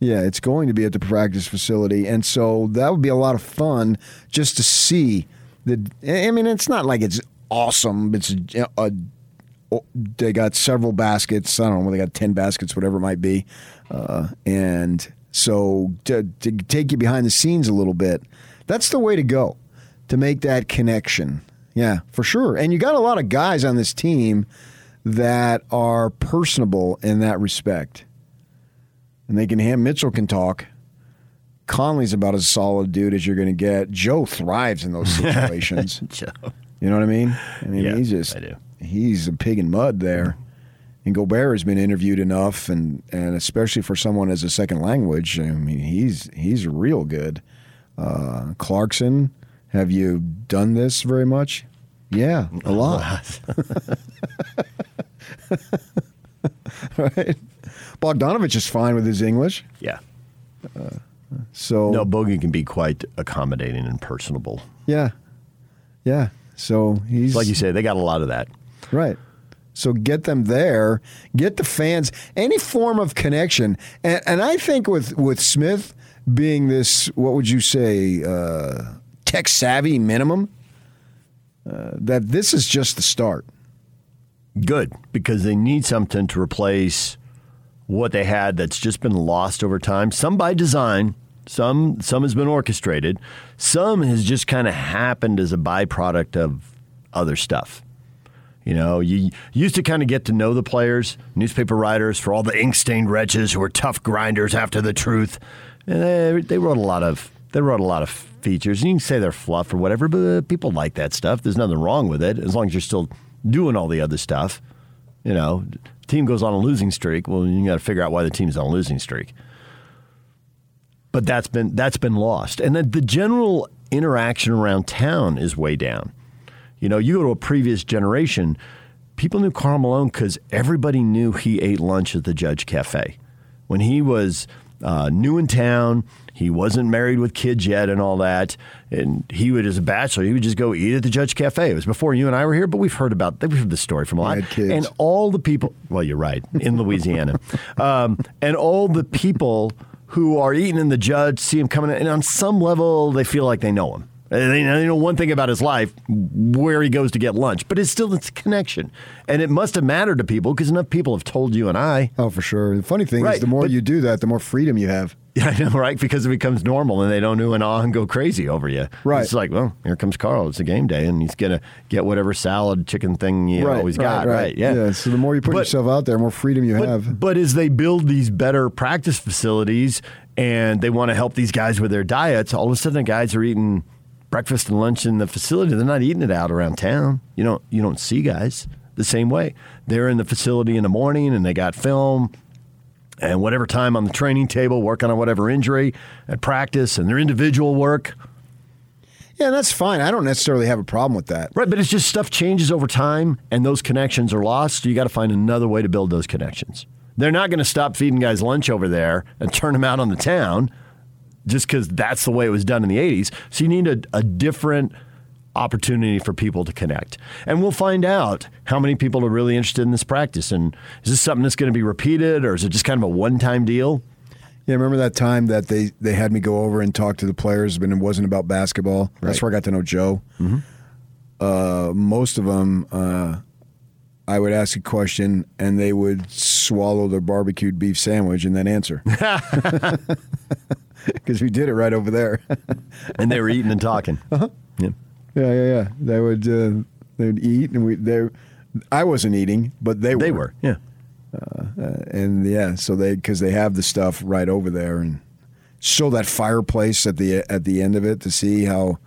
Yeah, it's going to be at the practice facility, and so that would be a lot of fun just to see. The, I mean, it's not like it's awesome. It's a, a they got several baskets. I don't know, they got 10 baskets, whatever it might be. Uh, and so to, to take you behind the scenes a little bit, that's the way to go to make that connection. Yeah, for sure. And you got a lot of guys on this team that are personable in that respect. And they can Ham Mitchell can talk. Conley's about as solid dude as you're going to get. Joe thrives in those *laughs* situations. Joe. You know what I mean? I mean, Yeah, he's just I do. He's a pig in mud there. And Gobert has been interviewed enough, and, and especially for someone as a second language, I mean, he's he's real good. Uh, Clarkson, have you done this very much? Yeah, a lot. *laughs* right? Bogdanovich is fine with his English. Yeah. Uh, so No, Bogey can be quite accommodating and personable. yeah, yeah. So he's Like you say, they got a lot of that. Right. So get them there, get the fans, any form of connection. And, and I think with, with Smith being this, what would you say, uh, tech savvy minimum, uh, that this is just the start. Good, because they need something to replace what they had that's just been lost over time. Some by design, some some has been orchestrated, some has just kind of happened as a byproduct of other stuff. You know, you used to kind of get to know the players, newspaper writers, for all the ink stained wretches who were tough grinders after the truth. And they, they wrote a lot of they wrote a lot of features. And you can say they're fluff or whatever, but uh, people like that stuff. There's nothing wrong with it as long as you're still doing all the other stuff. You know, team goes on a losing streak. Well, you got to figure out why the team's on a losing streak. But that's been that's been lost, and then the general interaction around town is way down. You know, you go to a previous generation, people knew Karl Malone because everybody knew he ate lunch at the Judge Cafe. When he was uh, new in town, he wasn't married with kids yet and all that, and he would, as a bachelor, he would just go eat at the Judge Cafe. It was before you and I were here, but we've heard about we've heard the story from a lot. And all the people, well, you're right, in Louisiana, *laughs* um, and all the people who are eating in the Judge see him coming in, and on some level, they feel like they know him. And They they know one thing about his life, where he goes to get lunch, but it's still a connection, and it must have mattered to people because enough people have told you and I. Oh, for sure. The funny thing Right, is, the more but- you do that, the more freedom you have. *laughs* Yeah, I know, right? Because it becomes normal, and they don't ooh and ah and go crazy over you. Right. It's like, well, here comes Karl. It's a game day, and he's gonna get whatever salad, chicken thing you right, always right, got. Right. Yeah. So the more you put But- yourself out there, the more freedom you But, have. but as they build these better practice facilities and they want to help these guys with their diets, all of a sudden the guys are eating breakfast and lunch in the facility. They're not eating it out around town. You don't you don't see guys the same way. They're in the facility in the morning and they got film and whatever time on the training table working on whatever injury at practice and their individual work. Yeah, that's fine. I don't necessarily have a problem with that. Right, but it's just stuff changes over time and those connections are lost. So you got to find another way to build those connections. They're not going to stop feeding guys lunch over there and turn them out on the town just because that's the way it was done in the 80s. So you need a, a different opportunity for people to connect. And we'll find out how many people are really interested in this practice. And is this something that's going to be repeated or is it just kind of a one time deal? Yeah, remember that time that they, they had me go over and talk to the players, but it wasn't about basketball. That's where I got to know Joe. Mhm. Uh, most of them, uh, I would ask a question and they would swallow their barbecued beef sandwich and then answer. *laughs* *laughs* *laughs* Because we did it right over there. *laughs* and they were eating and talking. *laughs* Uh-huh. Yeah. Yeah, yeah, yeah. They would uh, they would eat, and we they. I wasn't eating, but they were. They were, yeah. Uh, uh, and yeah, so they because they have the stuff right over there, and show that fireplace at the at the end of it to see how,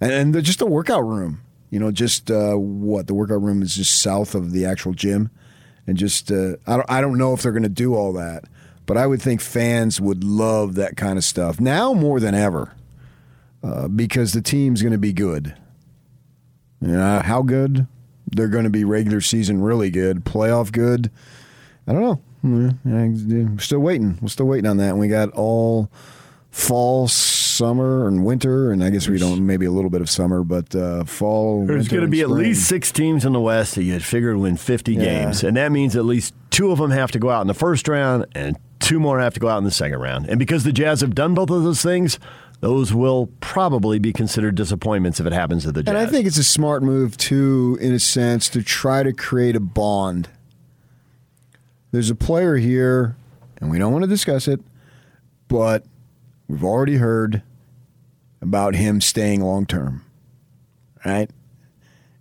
and, and they're just a workout room. You know, just uh, what the workout room is just south of the actual gym, and just uh, I don't I don't know if they're going to do all that, but I would think fans would love that kind of stuff now more than ever, uh, because the team's going to be good. You know, how good? They're going to be regular season really good, playoff good. I don't know. We're still waiting. We're still waiting on that. And we got all fall, summer, and winter, and I guess we don't maybe a little bit of summer, but uh, fall. There's going to be at least six teams in the West that you'd figure win 50 Yeah. games. And that means at least two of them have to go out in the first round and two more have to go out in the second round. And because the Jazz have done both of those things, those will probably be considered disappointments if it happens to the Jazz. And I think it's a smart move too, in a sense, to try to create a bond. There's a player here, and we don't want to discuss it, but we've already heard about him staying long term. Right?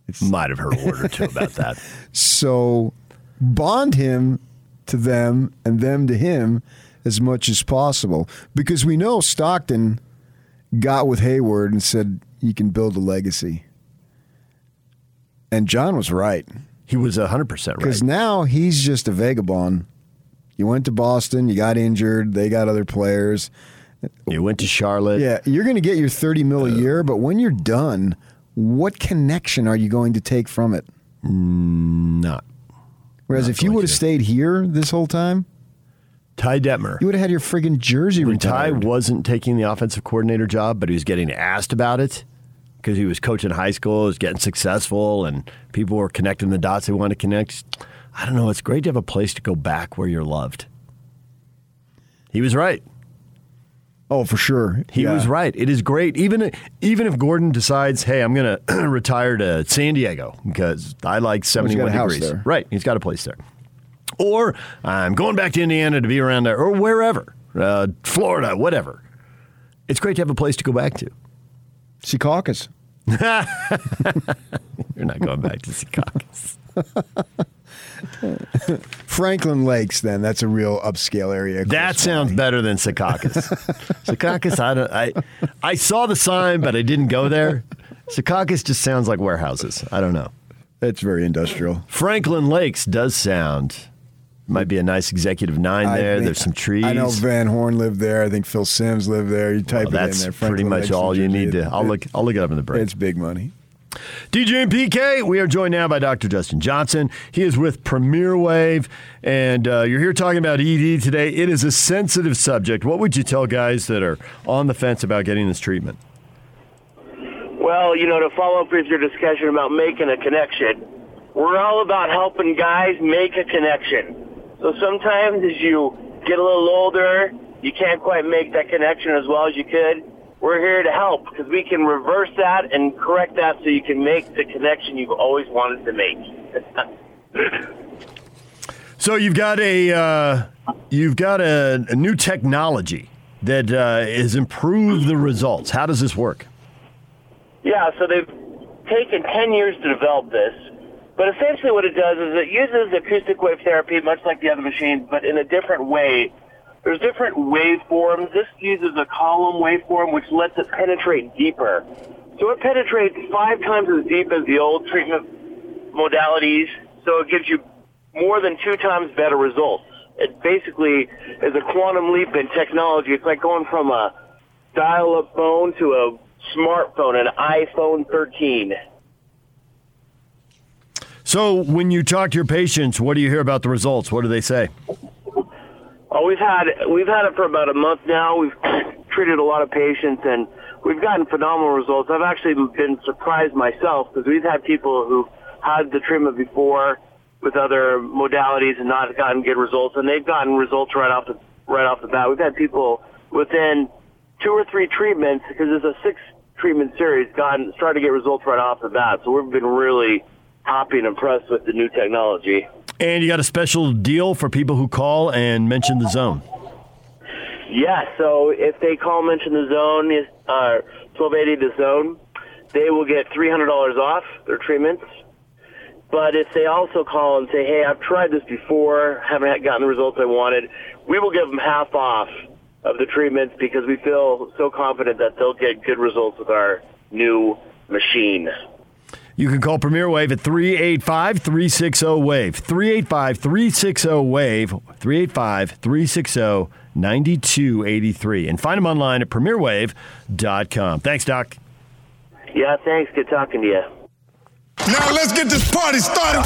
It's, Might have heard a word or two about that. *laughs* So bond him to them and them to him as much as possible. Because we know Stockton got with Hayward and said, you can build a legacy. And John was right. He was 100% right. Because now he's just a vagabond. You went to Boston, you got injured, they got other players. You went to Charlotte. Yeah, you're going to get your 30 mil a uh, year, but when you're done, what connection are you going to take from it? Mm, not. Whereas Not if you would have stayed here this whole time, Ty Detmer. you would have had your friggin' jersey when Ty wasn't taking the offensive coordinator job, but he was getting asked about it because he was coaching high school, he was getting successful, and people were connecting the dots they wanted to connect. I don't know. It's great to have a place to go back where you're loved. He was right. Oh, for sure. He Yeah. was right. It is great. Even even if Gordon decides, hey, I'm going to *clears throat* retire to San Diego because I like 71 got a house degrees. Right. He's got a place there. Or I'm going back to Indiana to be around there or wherever, uh, Florida, whatever. It's great to have a place to go back to. Secaucus. *laughs* You're not going back to Secaucus. *laughs* *laughs* Franklin Lakes, then that's a real upscale area. That sounds better than Secaucus. *laughs* Secaucus, I don't. I I saw the sign, but I didn't go there. Secaucus just sounds like warehouses. I don't know. It's very industrial. Franklin Lakes does sound. Might be a nice executive nine I there. think- There's some trees. I know Van Horn lived there. I think Phil Simms lived there. You type Well, it that's in there. pretty much Lakes, all you need to. I'll look. I'll look it up in the break. It's big money. DJ and PK, we are joined now by Dr. Justin Johnson. He is with Premier Wave, and uh, you're here talking about ED today. It is a sensitive subject. What would you tell guys that are on the fence about getting this treatment? Well, you know, to follow up with your discussion about making a connection, we're all about helping guys make a connection. So sometimes as you get a little older, you can't quite make that connection as well as you could. We're here to help because we can reverse that and correct that so you can make the connection you've always wanted to make. *laughs* So you've got a uh, you've got a, a new technology that uh, has improved the results. How does this work? Yeah, so they've taken 10 years to develop this. But essentially what it does is it uses acoustic wave therapy, much like the other machines, but in a different way. There's different waveforms. This uses a column waveform, which lets it penetrate deeper. So it penetrates five times as deep as the old treatment modalities, so it gives you more than two times better results. It basically is a quantum leap in technology. It's like going from a dial-up phone to a smartphone, an iPhone 13. So when you talk to your patients, what do you hear about the results? What do they say? Oh, we've had we've had it for about a month now. We've *clears throat* treated a lot of patients, and we've gotten phenomenal results. I've actually been surprised myself because we've had people who had the treatment before with other modalities and not gotten good results, and they've gotten results right off the right off the bat. We've had people within two or three treatments because it's a six treatment series gotten started to get results right off the bat. So we've been really happy and impressed with the new technology. And you got a special deal for people who call and mention the zone. Yeah, so if they call mention the zone, uh, 1280 the zone, they will get $300 off their treatments. But if they also call and say, hey, I've tried this before, haven't gotten the results I wanted, we will give them half off of the treatments because we feel so confident that they'll get good results with our new machine. You can call Premier Wave at 385 360 WAVE. 385 360 WAVE. 385 360 9283. And find them online at premierwave.com. Thanks, Doc. Yeah, thanks. Good talking to you. Now let's get this party started.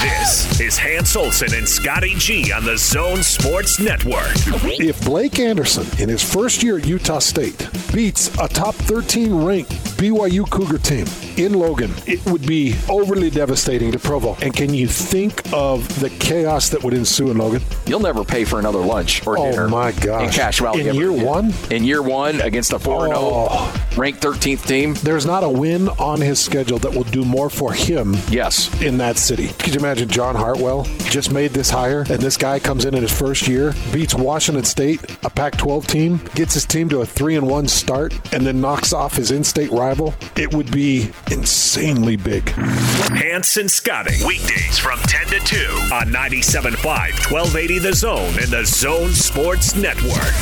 This is Hans Olsen and Scotty G on the Zone Sports Network. If Blake Anderson, in his first year at Utah State, beats a top 13 ranked BYU Cougar team in Logan, it would be overly devastating to Provo. And can you think of the chaos that would ensue in Logan? You'll never pay for another lunch or Oh, dinner. my gosh. In Cache Valley. In year again. one? In year one against a 4 0 Oh. ranked 13th team. There's not a win on his schedule that will do more for him Yes. in that city. Could you imagine John Hartwell just made this hire and this guy comes in in his first year, beats Washington State, a Pac-12 team, gets his team to a 3 and 1 start and then knocks off his in-state rival? It would be insanely big. Hans and Scotty. Weekdays from 10 to 2 on 97.5, 1280 The Zone and the Zone Sports Network.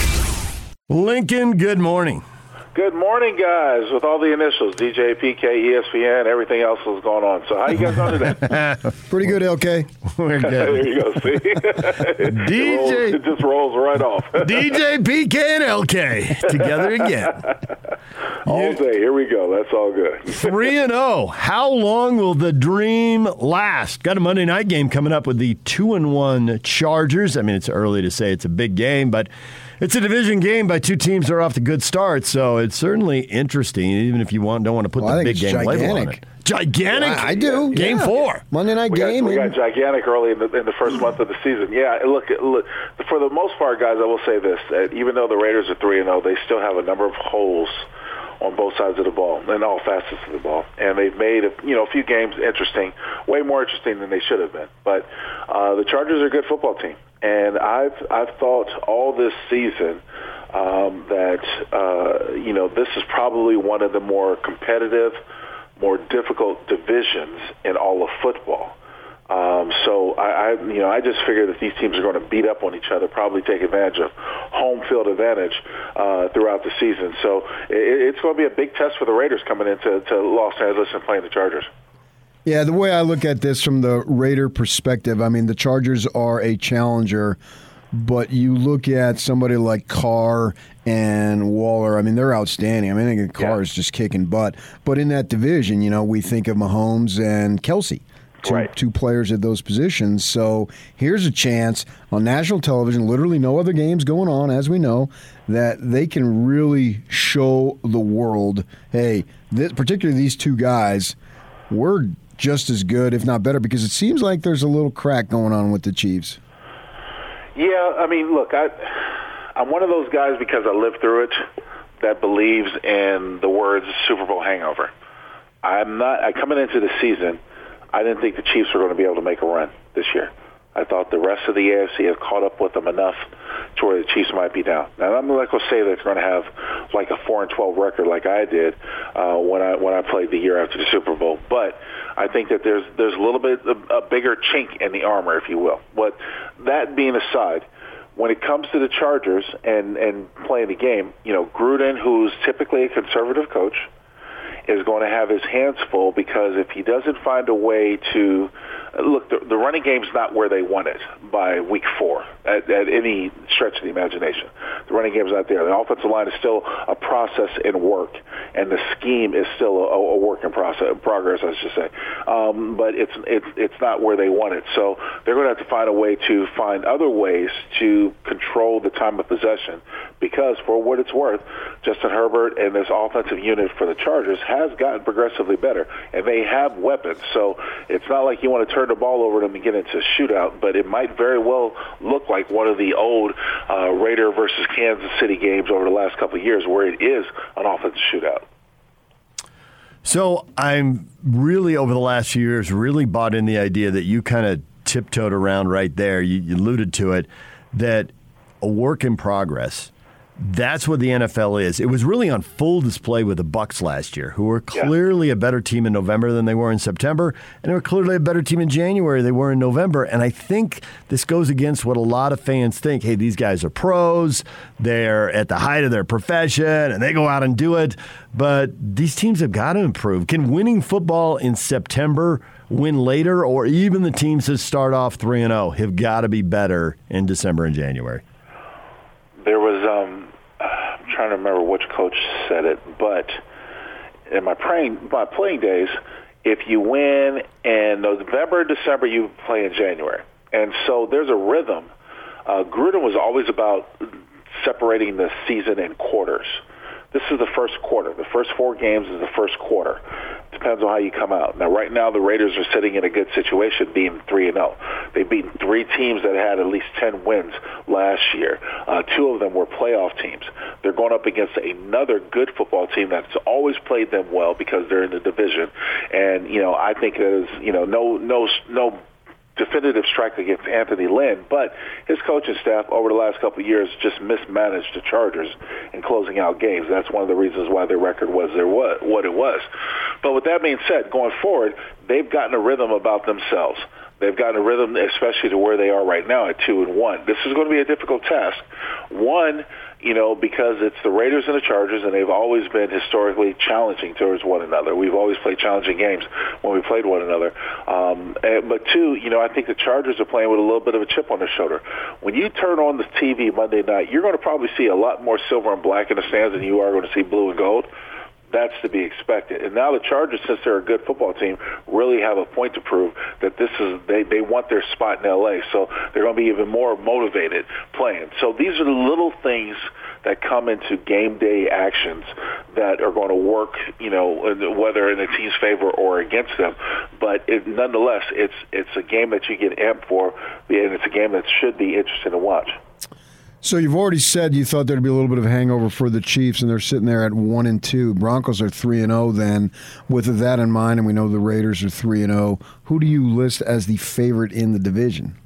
Lincoln, good morning. Good morning, guys. With all the initials, DJ, PK, ESPN, everything else was going on. So how you guys doing today? *laughs* Pretty good, LK. *laughs* We're good. *laughs* there you go. See, It rolls- DJ. it just rolls right off. DJ, PK, and LK together again. all day. Here we go. That's all good. 3 and 0. How long will the dream last? Got a Monday night game coming up with the 2 and 1 Chargers. I mean, it's early to say it's a big game, but it's a division game by two teams that are off to good starts, so it's certainly interesting, even if you want don't want to put Well, the big it's game label on it. Gigantic? I, I do. Game yeah. four. Monday night We got, game. we got and- gigantic early in the, in the first month of the season. Yeah, look, look, for the most part, guys, I will say this: that even though the Raiders are three and zero, they still have a number of holes on both sides of the ball and all facets of the ball, and they've made a, you know a few games interesting, way more interesting than they should have been. But uh, the Chargers are a good football team, and I've I've thought all this season um, that uh, you know this is probably one of the more competitive, more difficult divisions in all of football. Um, so I, I, you know, I just figure that these teams are going to beat up on each other, probably take advantage of home field advantage uh, throughout the season. So it, it's going to be a big test for the Raiders coming into to Los Angeles and playing the Chargers. Yeah, the way I look at this from the Raider perspective, I mean, the Chargers are a challenger, but you look at somebody like Carr and Waller, I mean, they're outstanding. I mean, I think Carr is just kicking butt. But in that division, you know, we think of Mahomes and Kelce. Two, two players at those positions. So here's a chance on national television, literally no other games going on, as we know, that they can really show the world hey, this, particularly these two guys, we're just as good, if not better, because it seems like there's a little crack going on with the Chiefs. Yeah, I mean, look, I I'm one of those guys because I lived through it that believes in the words Super Bowl hangover. I'm not. I coming into the season, I didn't think the Chiefs were going to be able to make a run this year. I thought the rest of the AFC had caught up with them enough to where the Chiefs might be down. Now I'm not going to say that they're going to have like a four and twelve record like I did uh, when I when I played the year after the Super Bowl, but I think that there's there's a little bit of a bigger chink in the armor, if you will. But that being aside, when it comes to the Chargers and and playing the game, you know Gruden, who's typically a conservative coach, is going to have his hands full because if he doesn't find a way to look, the, the running game's not where they want it by week four at, at any stretch of the imagination. The running game is not there. The offensive line is still a process in work, and the scheme is still a, a work in process progress, I should say. Um, but it's it's it's not where they want it. So they're going to have to find a way to find other ways to control the time of possession because, for what it's worth, Justin Herbert and this offensive unit for the Chargers has gotten progressively better, and they have weapons. So it's not like you want to turn the ball over to them and get into a shootout, but it might very well look like one of the old uh, Raider versus Kansas City games over the last couple of years, where it is an offensive shootout. So I'm really over the last few years really bought in the idea that you kind of tiptoed around right there. You, you alluded to it that a work in progress. That's what the NFL is. It was really on full display with the Bucs last year, who were clearly a better team in November than they were in September, and they were clearly a better team in January than they were in November. And I think this goes against what a lot of fans think. Hey, these guys are pros, they're at the height of their profession, and they go out and do it. But these teams have got to improve. Can winning football in September win later, or even the teams that start off three and zero have got to be better in December and January? There was um, I'm trying to remember which coach said it, but in my playing my playing days, if you win in November, December, you play in January, and so there's a rhythm. Uh, Gruden was always about separating the season in quarters. This is the first quarter. The first four games is the first quarter. Depends on how you come out. Now, right now, the Raiders are sitting in a good situation, being three and zero. They've beaten three teams that had at least ten wins last year. Uh, two of them were playoff teams. They're going up against another good football team that's always played them well because they're in the division. And you know, I think there's you know no no no definitive strike against Anthony Lynn, but his coaching staff over the last couple of years just mismanaged the Chargers in closing out games. That's one of the reasons why their record was there what what it was. But with that being said, going forward, they've gotten a rhythm about themselves. They've gotten a rhythm, especially to where they are right now at two and one. This is going to be a difficult task. One, you know, because it's the Raiders and the Chargers, and they've always been historically challenging towards one another. We've always played challenging games when we played one another. Um, and, but two, you know, I think the Chargers are playing with a little bit of a chip on their shoulder. When you turn on the TV Monday night, you're going to probably see a lot more silver and black in the stands than you are going to see blue and gold that's to be expected. And now the Chargers, since they're a good football team, really have a point to prove that this is they they want their spot in LA. So they're going to be even more motivated playing. So these are the little things that come into game day actions that are going to work, you know, whether in a team's favor or against them. But it, nonetheless, it's it's a game that you get amped for, and it's a game that should be interesting to watch. So you've already said you thought there'd be a little bit of hangover for the Chiefs, and they're sitting there at one and two. Broncos are three and zero. Then, with that in mind, and we know the Raiders are three and zero. Who do you list as the favorite in the division?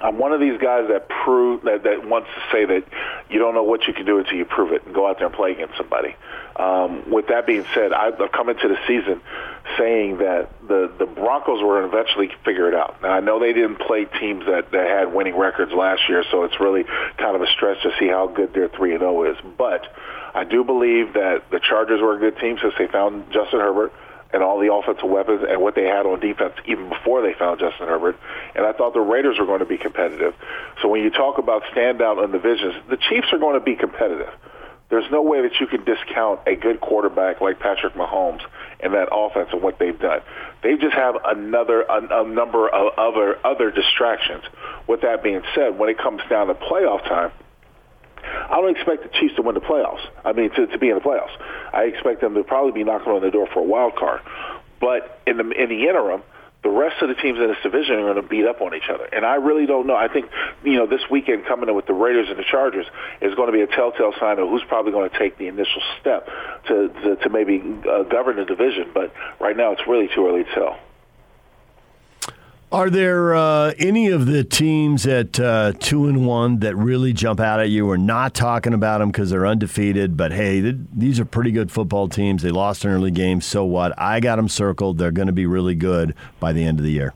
I'm one of these guys that prove that, that wants to say that you don't know what you can do until you prove it and go out there and play against somebody. Um, with that being said, I've come into the season saying that the the Broncos were going to eventually figure it out. Now I know they didn't play teams that that had winning records last year, so it's really kind of a stretch to see how good their three and zero is. But I do believe that the Chargers were a good team since they found Justin Herbert and all the offensive weapons and what they had on defense even before they found Justin Herbert. And I thought the Raiders were going to be competitive. So when you talk about standout in the divisions, the Chiefs are going to be competitive. There's no way that you can discount a good quarterback like Patrick Mahomes and that offense and what they've done. They just have another a, a number of other other distractions. With that being said, when it comes down to playoff time, I don't expect the Chiefs to win the playoffs. I mean, to, to be in the playoffs. I expect them to probably be knocking on the door for a wild card. But in the in the interim, the rest of the teams in this division are going to beat up on each other. And I really don't know. I think, you know, this weekend coming in with the Raiders and the Chargers is going to be a telltale sign of who's probably going to take the initial step to, to, to maybe uh, govern the division. But right now, it's really too early to tell. Are there uh, any of the teams at uh, two and one that really jump out at you? We're not talking about them because they're undefeated, but hey, th- these are pretty good football teams. They lost an early game, so what? I got them circled. They're going to be really good by the end of the year.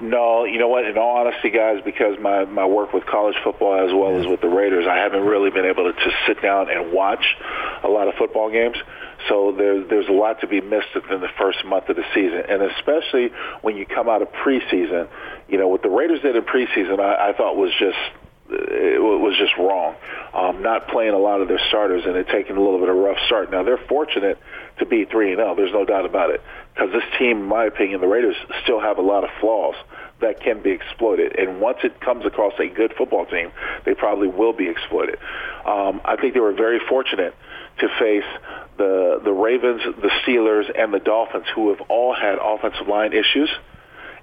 No, you know what? In all honesty, guys, because my my work with college football as well as with the Raiders, I haven't really been able to just sit down and watch a lot of football games. So there's there's a lot to be missed within the first month of the season, and especially when you come out of preseason. You know, what the Raiders did in preseason, I, I thought was just it was just wrong. Um, not playing a lot of their starters and it taking a little bit of a rough start. Now they're fortunate to be three and zero. There's no doubt about it. Because this team, in my opinion, the Raiders still have a lot of flaws that can be exploited. And once it comes across a good football team, they probably will be exploited. Um, I think they were very fortunate to face the the Ravens, the Steelers, and the Dolphins, who have all had offensive line issues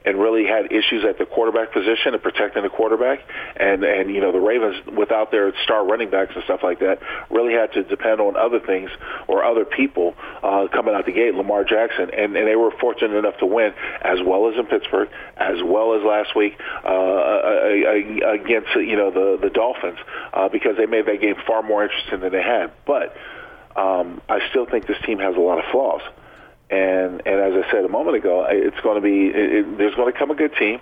and really had issues at the quarterback position and protecting the quarterback. And and you know the Ravens, without their star running backs and stuff like that, really had to depend on other things or other people uh, coming out the gate. Lamar Jackson, and, and they were fortunate enough to win as well as in Pittsburgh, as well as last week uh, against you know the the Dolphins, uh, because they made that game far more interesting than they had. But um, I still think this team has a lot of flaws. And and as I said a moment ago, it's going to be it, it, there's going to come a good team,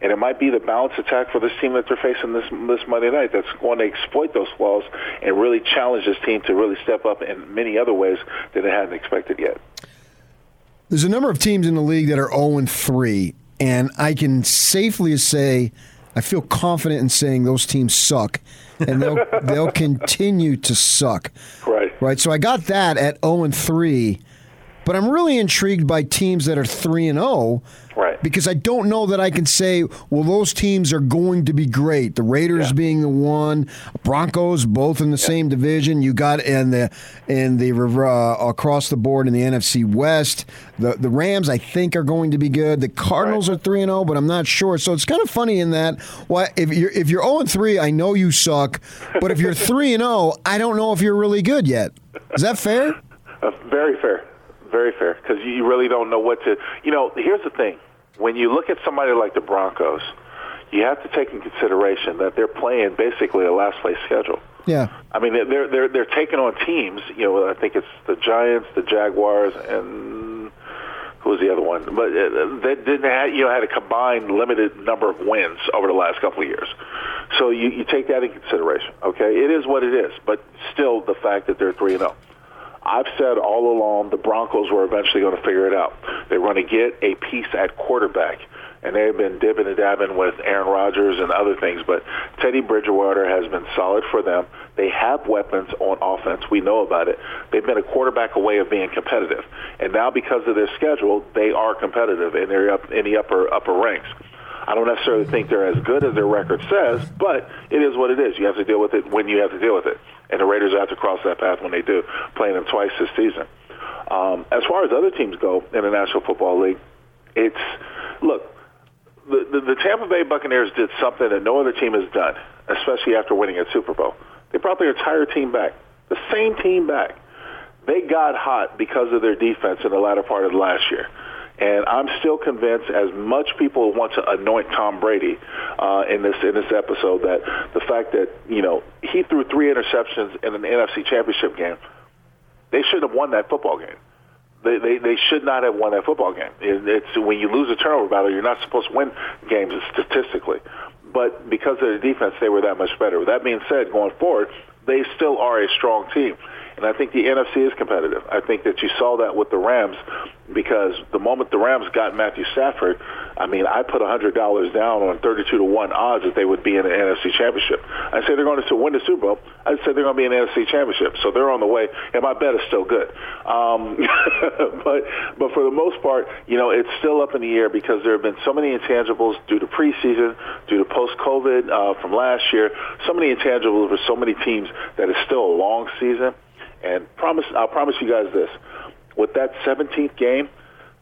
and it might be the balanced attack for this team that they're facing this this Monday night that's going to exploit those flaws and really challenge this team to really step up in many other ways that they hadn't expected yet. There's a number of teams in the league that are 0 and 3, and I can safely say I feel confident in saying those teams suck, and they'll *laughs* they'll continue to suck. Right. Right. So I got that at 0 and 3. But I'm really intrigued by teams that are 3 and 0 Right. because I don't know that I can say, well, those teams are going to be great. The Raiders Yeah. being the one, Broncos both in the same division. You got in the in the uh, across the board in the NFC West. The the Rams I think are going to be good. The Cardinals are three and zero, but I'm not sure. So it's kind of funny in that. Why if you're if you're zero and three, I know you suck. But if you're *laughs* three and zero, I don't know if you're really good yet. Is that fair? Uh, very fair, very fair, because you really don't know what to. You know, here's the thing: when you look at somebody like the Broncos, you have to take in consideration that they're playing basically a last place schedule. Yeah. I mean, they're they're they're taking on teams. You know, I think it's the Giants, the Jaguars, and who was the other one? But uh, they didn't have you know had a combined limited number of wins over the last couple of years. So you you take that in consideration. Okay, it is what it is. But still, the fact that they're three and zero. I've said all along the Broncos were eventually going to figure it out. They're going to get a piece at quarterback. And they've been dipping and dabbing with Aaron Rodgers and other things, but Teddy Bridgewater has been solid for them. They have weapons on offense. We know about it. They've been a quarterback away of being competitive. And now because of their schedule, they are competitive and they're up in the upper upper ranks. I don't necessarily think they're as good as their record says, but it is what it is. You have to deal with it when you have to deal with it. And the Raiders have to cross that path when they do, playing them twice this season. Um, as far as other teams go in the National Football League, it's look, the, the, the Tampa Bay Buccaneers did something that no other team has done, especially after winning a Super Bowl. They brought their entire team back, the same team back. They got hot because of their defense in the latter part of last year. And I'm still convinced, as much people want to anoint Tom Brady uh, in this in this episode, that the fact that you know he threw three interceptions in an NFC Championship game, they should have won that football game. They, they they should not have won that football game. It, it's when you lose a turnover battle, you're not supposed to win games statistically. But because of their defense, they were that much better. With that being said, going forward, they still are a strong team. And I think the NFC is competitive. I think that you saw that with the Rams because the moment the Rams got Matthew Stafford, I mean, I put $100 down on 32 to 1 odds that they would be in the NFC Championship. I say they're going to win the Super Bowl. I say they're going to be in the NFC Championship. So they're on the way, and my bet is still good. Um, *laughs* but but for the most part, you know, it's still up in the air because there have been so many intangibles due to preseason, due to post-COVID uh, from last year, so many intangibles for so many teams that it's still a long season. And promise, I'll promise you guys this: with that 17th game,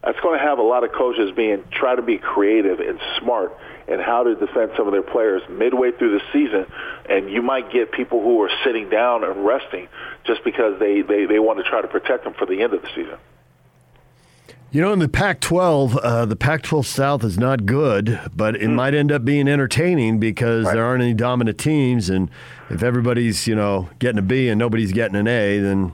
that's going to have a lot of coaches being try to be creative and smart in how to defend some of their players midway through the season. And you might get people who are sitting down and resting just because they, they, they want to try to protect them for the end of the season. You know, in the Pac 12, uh, the Pac 12 South is not good, but it might end up being entertaining because there aren't any dominant teams. And if everybody's, you know, getting a B and nobody's getting an A, then,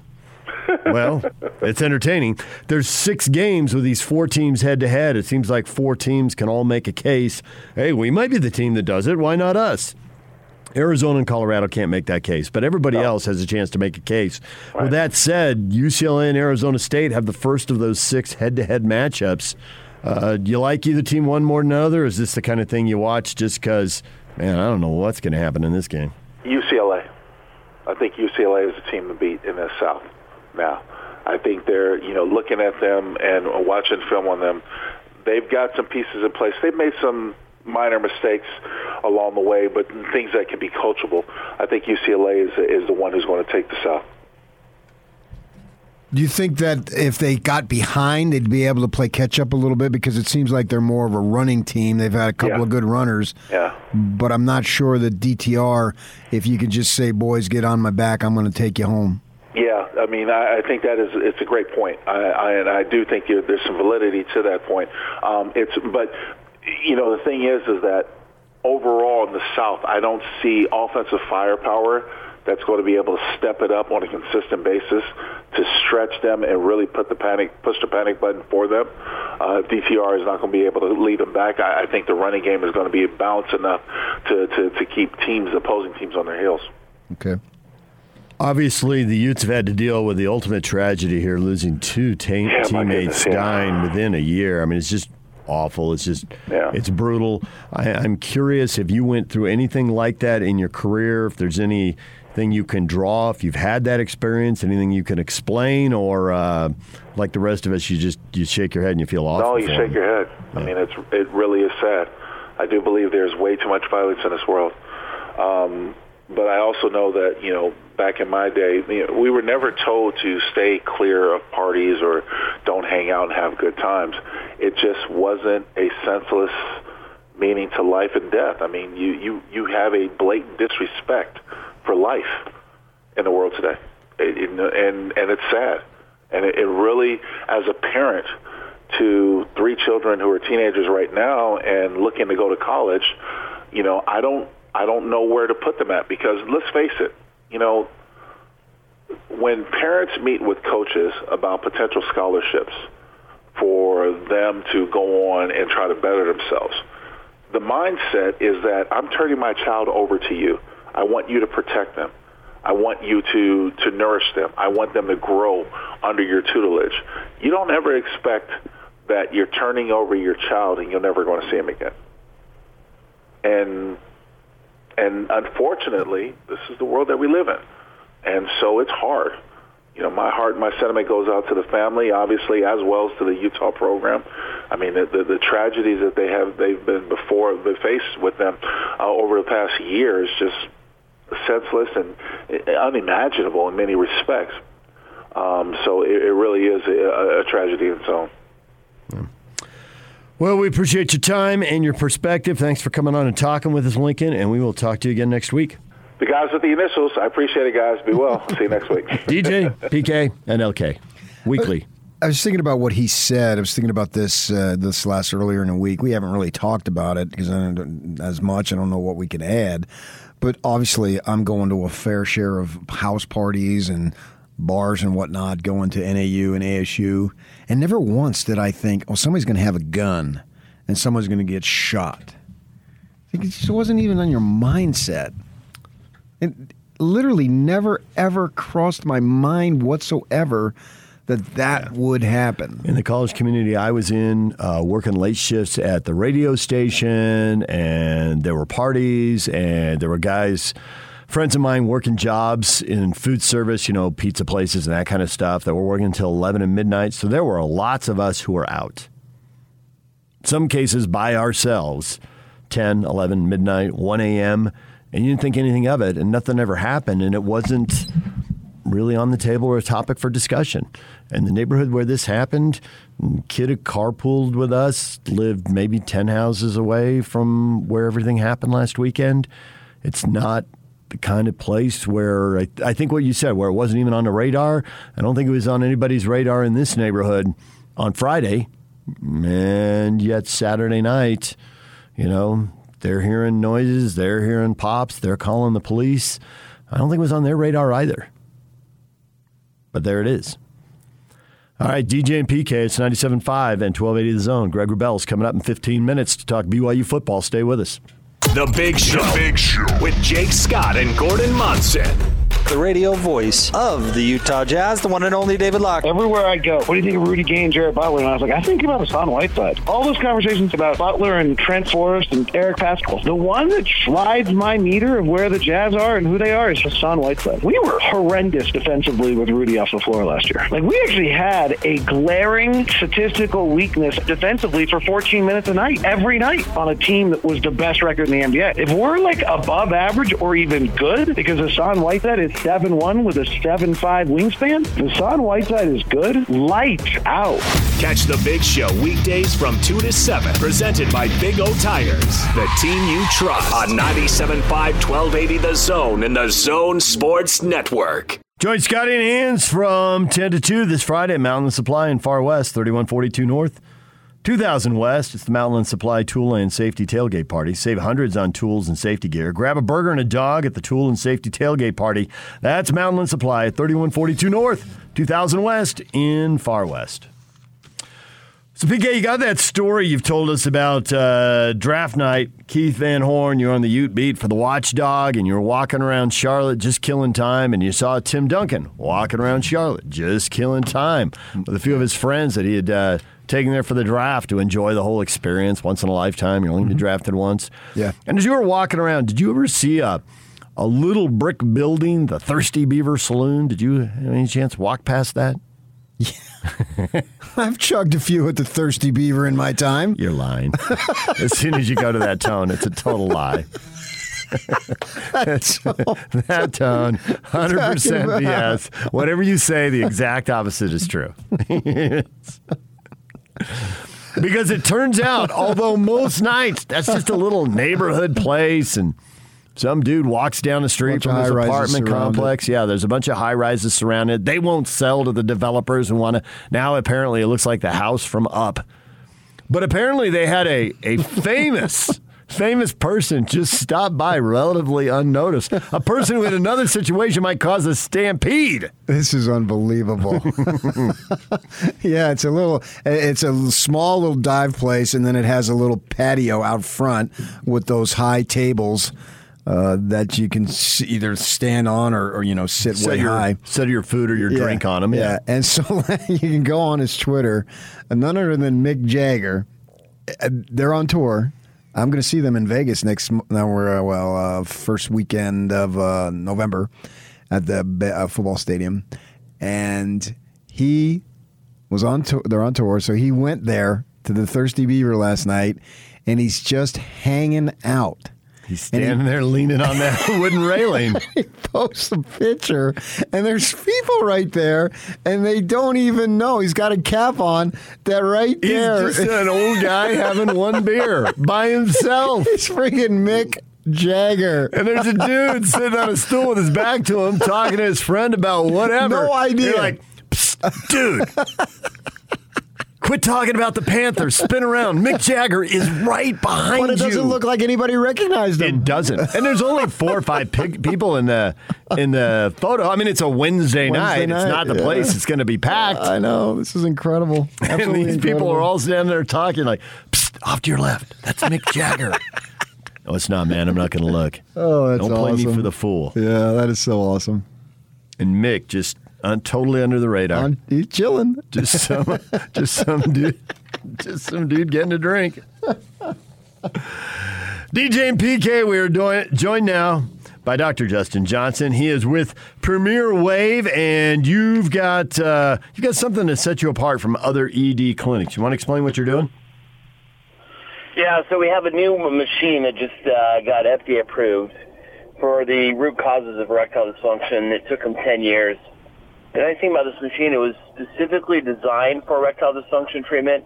well, *laughs* it's entertaining. There's six games with these four teams head to head. It seems like four teams can all make a case. Hey, we might be the team that does it. Why not us? Arizona and Colorado can't make that case, but everybody else has a chance to make a case. With that said, UCLA and Arizona State have the first of those six head-to-head matchups. Uh, do you like either team one more than another? Or is this the kind of thing you watch just because, man, I don't know what's going to happen in this game? I think UCLA is the team to beat in the South now. I think they're, you know, looking at them and watching film on them. They've got some pieces in place. They've made some minor mistakes along the way, but things that can be coachable. I think UCLA is is the one who's going to take the South. Do you think that if they got behind, they'd be able to play catch up a little bit? Because it seems like they're more of a running team. They've had a couple Yeah. of good runners. Yeah. But I'm not sure that DTR, if you could just say, boys, get on my back, I'm going to take you home. Yeah, I mean, I, I think that is it's a great point, I, I, and I do think there's some validity to that point. Um, it's but you know the thing is is that overall in the South, I don't see offensive firepower that's going to be able to step it up on a consistent basis to stretch them and really put the panic push the panic button for them. Uh, DTR is not going to be able to lead them back. I, I think the running game is going to be balanced enough to, to, to keep teams opposing teams on their heels. Okay. Obviously, the Utes have had to deal with the ultimate tragedy here, losing two ta- Yeah, teammates goodness, yeah. dying within a year. I mean, it's just awful. It's just, Yeah. it's brutal. I, I'm curious if you went through anything like that in your career, if there's anything you can draw, if you've had that experience, anything you can explain, or uh, like the rest of us, you just you shake your head and you feel awful. No, you shake them. your head. I mean, it's it really is sad. I do believe there's way too much violence in this world. Um, but I also know that you know back in my day, you know, we were never told to stay clear of parties or don't hang out and have good times. It just wasn't a senseless meaning to life and death. I mean, you you you have a blatant disrespect for life in the world today, it, it, and and it's sad. And it, it really, as a parent to three children who are teenagers right now and looking to go to college, you know, I don't I don't know where to put them at because let's face it, you know, when parents meet with coaches about potential scholarships for them to go on and try to better themselves, the mindset is that I'm turning my child over to you. I want you to protect them. I want you to, to nourish them. I want them to grow under your tutelage. You don't ever expect that you're turning over your child and you're never going to see him again. And and unfortunately, this is the world that we live in. And so it's hard. You know, my heart, my sentiment goes out to the family, obviously, as well as to the Utah program. I mean, the, the, the tragedies that they have, they've been before, been faced with them uh, over the past years, just senseless and unimaginable in many respects. Um, so it, it really is a, a tragedy in its own. Well, we appreciate your time and your perspective. Thanks for coming on and talking with us, Lincoln, and we will talk to you again next week. The guys with the initials, I appreciate it, guys. Be well. See you next week. *laughs* DJ, PK, and LK. Weekly. I was thinking about what he said. I was thinking about this uh, this last earlier in the week. We haven't really talked about it because I don't as much. I don't know what we can add. But obviously, I'm going to a fair share of house parties and bars and whatnot, going to NAU and ASU, and never once did I think, "Oh, somebody's going to have a gun and someone's going to get shot." It just wasn't even on your mindset. It literally never ever crossed my mind whatsoever that that would happen. In the college community I was in, uh, working late shifts at the radio station, and there were parties, and there were guys, friends of mine, working jobs in food service, you know, pizza places and that kind of stuff that were working until 11 and midnight. So there were lots of us who were out. Some cases by ourselves, 10, 11, midnight, 1 a.m., and you didn't think anything of it, and nothing ever happened, and it wasn't really on the table or a topic for discussion. And the neighborhood where this happened, kid who carpooled with us lived maybe 10 houses away from where everything happened last weekend. It's not the kind of place where I, I think what you said, where it wasn't even on the radar. I don't think it was on anybody's radar in this neighborhood on Friday. And yet Saturday night, you know, they're hearing noises, they're hearing pops, they're calling the police. I don't think it was on their radar either. But there it is. All right, DJ and PK, it's 97.5 and 1280 The Zone. Greg Wrubell's coming up in 15 minutes to talk BYU football. Stay with us. The Big Show. The Big Show. With Jake Scott and Gordon Monson. The radio voice of the Utah Jazz, the one and only David Locke. Everywhere I go, what do you think of Rudy Gay and Jared Butler? And I was like, I think about Hassan Whiteside. All those conversations about Butler and Trent Forrest and Eric Paschall. The one that slides my meter of where the Jazz are and who they are is Hassan Whiteside. We were horrendous defensively with Rudy off the floor last year. Like, we actually had a glaring statistical weakness defensively for 14 minutes a night, every night, on a team that was the best record in the NBA. If we're like above average or even good, because Hassan Whiteside is seven one with a seven five wingspan. Hassan Whiteside is good. Lights out. Catch the Big Show weekdays from 2 to 7, presented by Big O Tires, the team you trust on 97.5 1280 The Zone and The Zone Sports Network. Join Scotty and Hands from 10 to 2 this Friday at Mountain Supply in Farr West, 3142 North. 2000 West, it's the Mountainland Supply Tool and Safety Tailgate Party. Save hundreds on tools and safety gear. Grab a burger and a dog at the Tool and Safety Tailgate Party. That's Mountainland Supply at 3142 North, 2000 West in Farr West. So, PK, you got that story you've told us about uh, draft night. Keith Van Horn, you're on the Ute beat for the Watchdog, and you're walking around Charlotte just killing time, and you saw Tim Duncan walking around Charlotte just killing time with a few of his friends that he had uh, taken there for the draft to enjoy the whole experience once in a lifetime. You're only mm-hmm. drafted once. Yeah. And as you were walking around, did you ever see a a little brick building, the Thirsty Beaver Saloon? Did you have any chance walk past that? Yeah. *laughs* I've chugged a few at the Thirsty Beaver in my time. You're lying. *laughs* as soon as you go to that tone, it's a total lie. that *laughs* that tone 100% BS. Whatever you say, the exact opposite is true. *laughs* because it turns out, although most nights that's just a little neighborhood place and some dude walks down the street from his apartment complex. Yeah, there's a bunch of high rises surrounded. They won't sell to the developers and want to. Now, apparently, it looks like the house from up. But apparently, they had a, a famous. Famous person just stop by relatively unnoticed. A person who in another situation might cause a stampede. This is unbelievable. *laughs* yeah, it's a little it's a small little dive place and then it has a little patio out front with those high tables uh, that you can either stand on or, or you know sit set way your, high. Set your food or your yeah, drink on them. Yeah. yeah. and so *laughs* you can go on his Twitter. None other than Mick Jagger. Uh, they're on tour. I'm going to see them in Vegas next. Now we're uh, well uh, first weekend of uh, November at the uh, football stadium, and he was on tour. They're on tour, so he went there to the Thirsty Beaver last night, and he's just hanging out He's standing he, there leaning on that *laughs* wooden railing. *laughs* he posts a picture, and there's people right there, and they don't even know. He's got a cap on that right there. He's just *laughs* an old guy having one beer by himself. He's freaking Mick Jagger. And there's a dude sitting on a stool with his back to him, talking to his friend about whatever. No idea. You're like, dude. Quit talking about the Panthers. Spin around. Mick Jagger is right behind you. But it doesn't you. look like anybody recognized him. It doesn't. And there's only four or five people in the in the photo. I mean, it's a Wednesday, Wednesday night. night. It's not the yeah. place. It's going to be packed. I know. This is incredible. Absolutely *laughs* and these incredible. people are all standing there talking like, off to your left. That's Mick Jagger. no, it's not, man. I'm not going to look. Oh, that's Don't awesome. play me for the fool. Yeah, that is so awesome. And Mick just uh, totally under the radar. On, he's chilling. *laughs* Just some, just some dude, just some dude getting a drink. DJ and PK, we are doing, joined now by Dr. Justin Johnson. He is with Premier Wave, and you've got uh, you got something to set you apart from other ED clinics. You want to explain what you're doing? Yeah, so we have a new machine that just uh, got FDA approved for the root causes of erectile dysfunction. It took them 10 years the nice thing about this machine, it was specifically designed for erectile dysfunction treatment.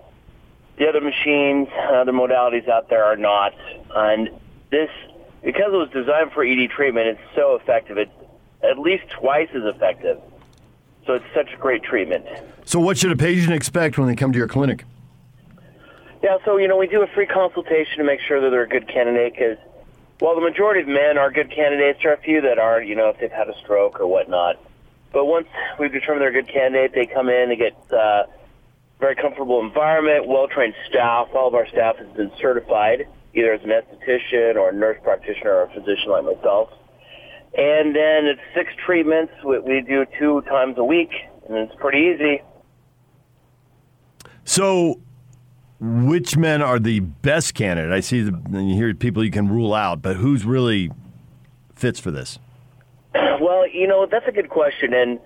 The other machines, uh, other modalities out there are not. And this, because it was designed for ED treatment, it's so effective. It's at least twice as effective. So it's such a great treatment. So what should a patient expect when they come to your clinic? Yeah, so, you know, we do a free consultation to make sure that they're a good candidate because while the majority of men are good candidates, there are a few that aren't, you know, if they've had a stroke or whatnot. But once we've determined they're a good candidate, they come in, they get uh, very comfortable environment, well-trained staff. All of our staff has been certified, either as an esthetician or a nurse practitioner or a physician like myself. And then it's six treatments. We, we do two times a week, and it's pretty easy. So, which men are the best candidate? I see the, you hear people you can rule out, but who's really fits for this? *clears throat* Well, you know, that's a good question. And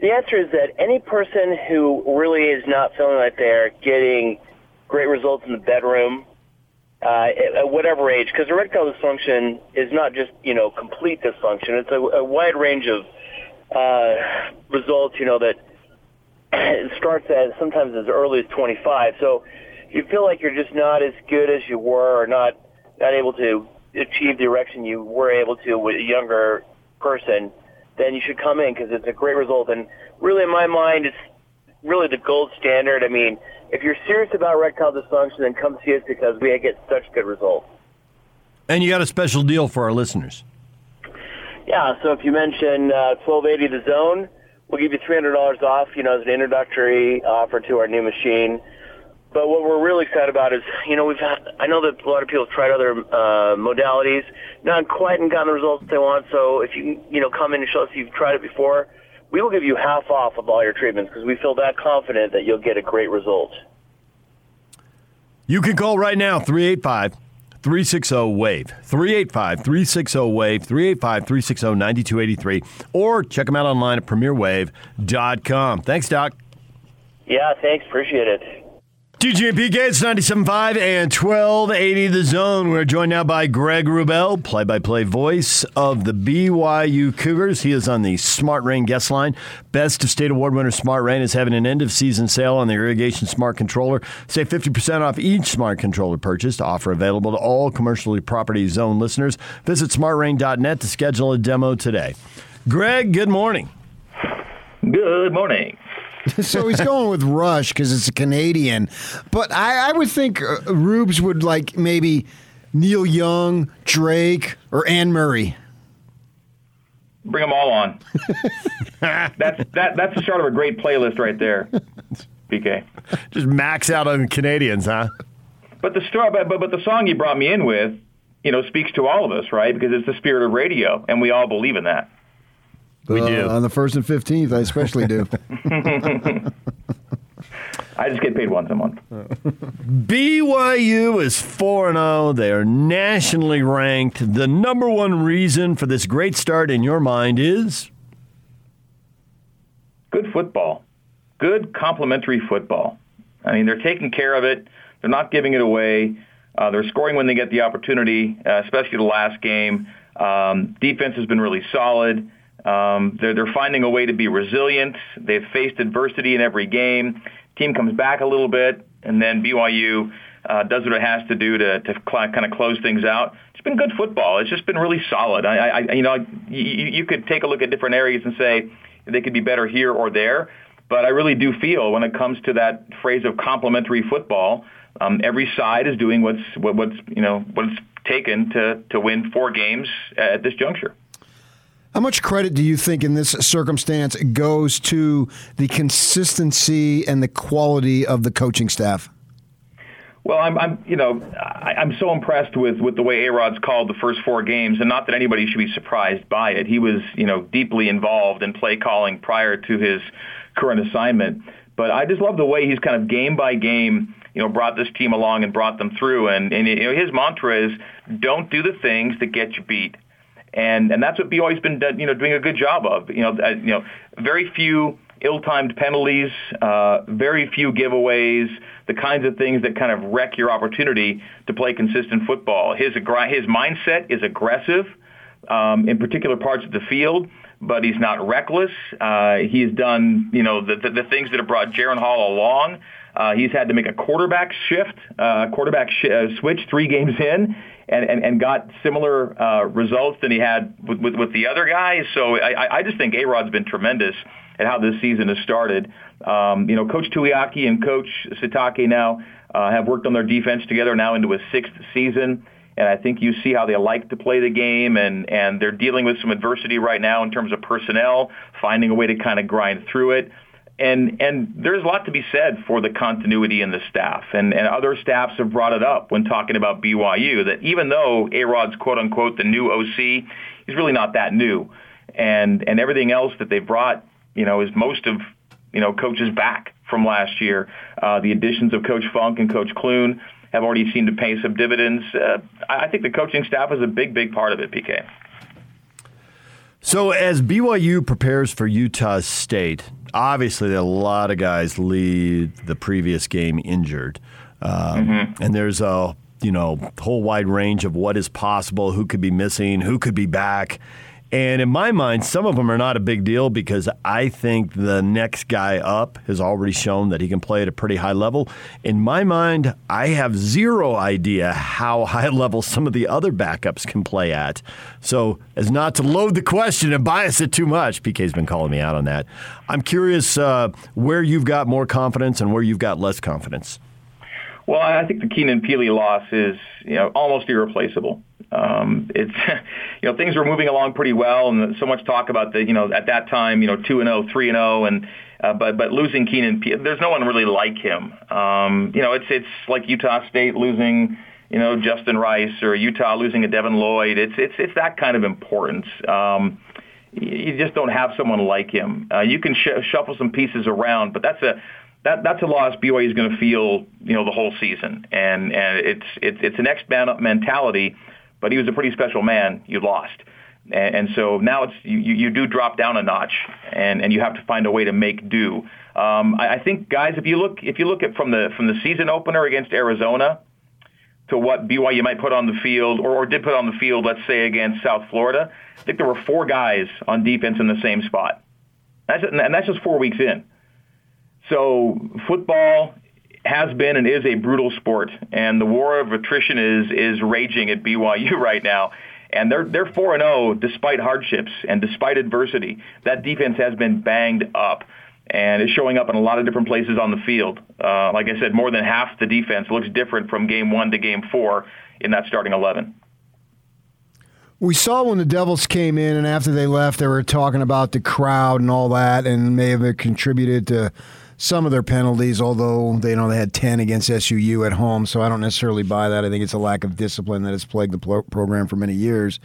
the answer is that any person who really is not feeling like they're getting great results in the bedroom, uh, at whatever age, because erectile dysfunction is not just, you know, complete dysfunction. It's a, a wide range of uh, results, you know, that *clears throat* starts at sometimes as early as 25. So you feel like you're just not as good as you were or not, not able to achieve the erection you were able to with younger person, then you should come in because it's a great result. And really, in my mind, it's really the gold standard. I mean, if you're serious about erectile dysfunction, then come see us because we get such good results. And you got a special deal for our listeners. Yeah, so if you mention uh, 1280 The Zone, we'll give you $300 off, you know, as an introductory offer to our new machine. But what we're really excited about is, you know, we've had, I know that a lot of people have tried other uh, modalities, not quite and gotten the results they want. So if you, you know, come in and show us you've tried it before, we will give you half off of all your treatments because we feel that confident that you'll get a great result. You can call right now 385 360 WAVE. 385 360 WAVE. 385 360 9283. Or check them out online at premierwave.com. Thanks, Doc. Yeah, thanks. Appreciate it. DJ and PK, it's 97.5 and 1280 The Zone. We're joined now by Greg Wrubell, play-by-play voice of the BYU Cougars. He is on the Smart Rain guest line. Best of State Award winner Smart Rain is having an end-of-season sale on the Irrigation Smart Controller. Save 50% off each Smart Controller purchased. Offer available to all commercially property zone listeners. Visit smartrain.net to schedule a demo today. Greg, good morning. Good morning. So he's going with Rush because it's a Canadian. But I, I would think uh, Rubes would like maybe Neil Young, Drake, or Anne Murray. Bring them all on. *laughs* that's that. That's the start of a great playlist right there, BK. Just max out on Canadians, huh? But the star, but, but but the song you brought me in with, you know, speaks to all of us, right? Because it's the spirit of radio, and we all believe in that. We do. Uh, on the 1st and 15th, I especially do. *laughs* I just get paid once a month. BYU is 4 0. They are nationally ranked. The number one reason for this great start in your mind is? Good football. Good complementary football. I mean, they're taking care of it. They're not giving it away. Uh, they're scoring when they get the opportunity, uh, especially the last game. Um, defense has been really solid. Um, they're, they're finding a way to be resilient. They've faced adversity in every game. Team comes back a little bit, and then BYU uh, does what it has to do to, to cl- kind of close things out. It's been good football. It's just been really solid. I, I you know, you, you could take a look at different areas and say they could be better here or there, but I really do feel when it comes to that phrase of complementary football, um, every side is doing what's what, what's you know what's taken to to win four games at this juncture. How much credit do you think in this circumstance goes to the consistency and the quality of the coaching staff? Well, I'm, I'm you know, I, I'm so impressed with, with the way A-Rod's called the first four games, and not that anybody should be surprised by it. He was, you know, deeply involved in play calling prior to his current assignment. But I just love the way he's kind of game by game, you know, brought this team along and brought them through. And, and you know, his mantra is, don't do the things that get you beat and and that's what BYU's been you know doing a good job of. You know, uh, you know, very few ill-timed penalties, uh, very few giveaways, the kinds of things that kind of wreck your opportunity to play consistent football. His his mindset is aggressive um, in particular parts of the field. But he's not reckless. Uh, he's done, you know, the, the, the things that have brought Jaren Hall along. Uh, he's had to make a quarterback shift, uh, quarterback sh- uh, switch three games in, and, and, and got similar uh, results than he had with, with, with the other guys. So I, I just think A-Rod's been tremendous at how this season has started. Um, you know, Coach Tuiaki and Coach Sitake now uh, have worked on their defense together now into a sixth season. And I think you see how they like to play the game, and, and they're dealing with some adversity right now in terms of personnel, finding a way to kind of grind through it and and there's a lot to be said for the continuity in the staff, and and other staffs have brought it up when talking about BYU that even though A Rod's quote unquote the new OC, he's really not that new, and and everything else that they've brought, you know, is most of you know coaches back from last year. Uh, the additions of Coach Funk and Coach Clune have already seemed to pay some dividends. Uh, I think the coaching staff is a big, big part of it, PK. So, as BYU prepares for Utah State, obviously a lot of guys leave the previous game injured, um, mm-hmm. and there's a you know whole wide range of what is possible, who could be missing, who could be back. And in my mind, some of them are not a big deal because I think the next guy up has already shown that he can play at a pretty high level. In my mind, I have zero idea how *laughs* high level some of the other backups can play at. So, as not to load the question and bias it too much, PK's been calling me out on that. I'm curious uh, where you've got more confidence and where you've got less confidence. Well, I think the Keenan Pili loss is you know almost irreplaceable. Um, it's *laughs* you know things were moving along pretty well, and so much talk about the you know at that time you know two and zero, three and zero, and uh, but but losing Keenan, there's no one really like him. Um, you know it's it's like Utah State losing you know Justin Rice or Utah losing a Devin Lloyd. It's it's it's that kind of importance. Um, you just don't have someone like him. Uh, you can sh- shuffle some pieces around, but that's a that that's a loss BYU is going to feel, you know, the whole season, and and it's it's it's an next man up mentality. But he was a pretty special man. You lost, and, and so now it's you you do drop down a notch, and and you have to find a way to make do. Um, I, I think guys, if you look if you look at from the from the season opener against Arizona to what BYU might put on the field or, or did put on the field, let's say against South Florida, I think there were four guys on defense in the same spot. That's and that's just four weeks in. So football has been and is a brutal sport, and the war of attrition is is raging at BYU *laughs* right now. And they're they're four and zero despite hardships and despite adversity. That defense has been banged up and is showing up in a lot of different places on the field. Uh, like I said, more than half the defense looks different from game one to game four in that starting eleven. We saw when the Devils came in, and after they left, they were talking about the crowd and all that, and may have contributed to some of their penalties, although they know they had 10 against SUU at home, so I don't necessarily buy that. I think it's a lack of discipline that has plagued the pro- program for many years.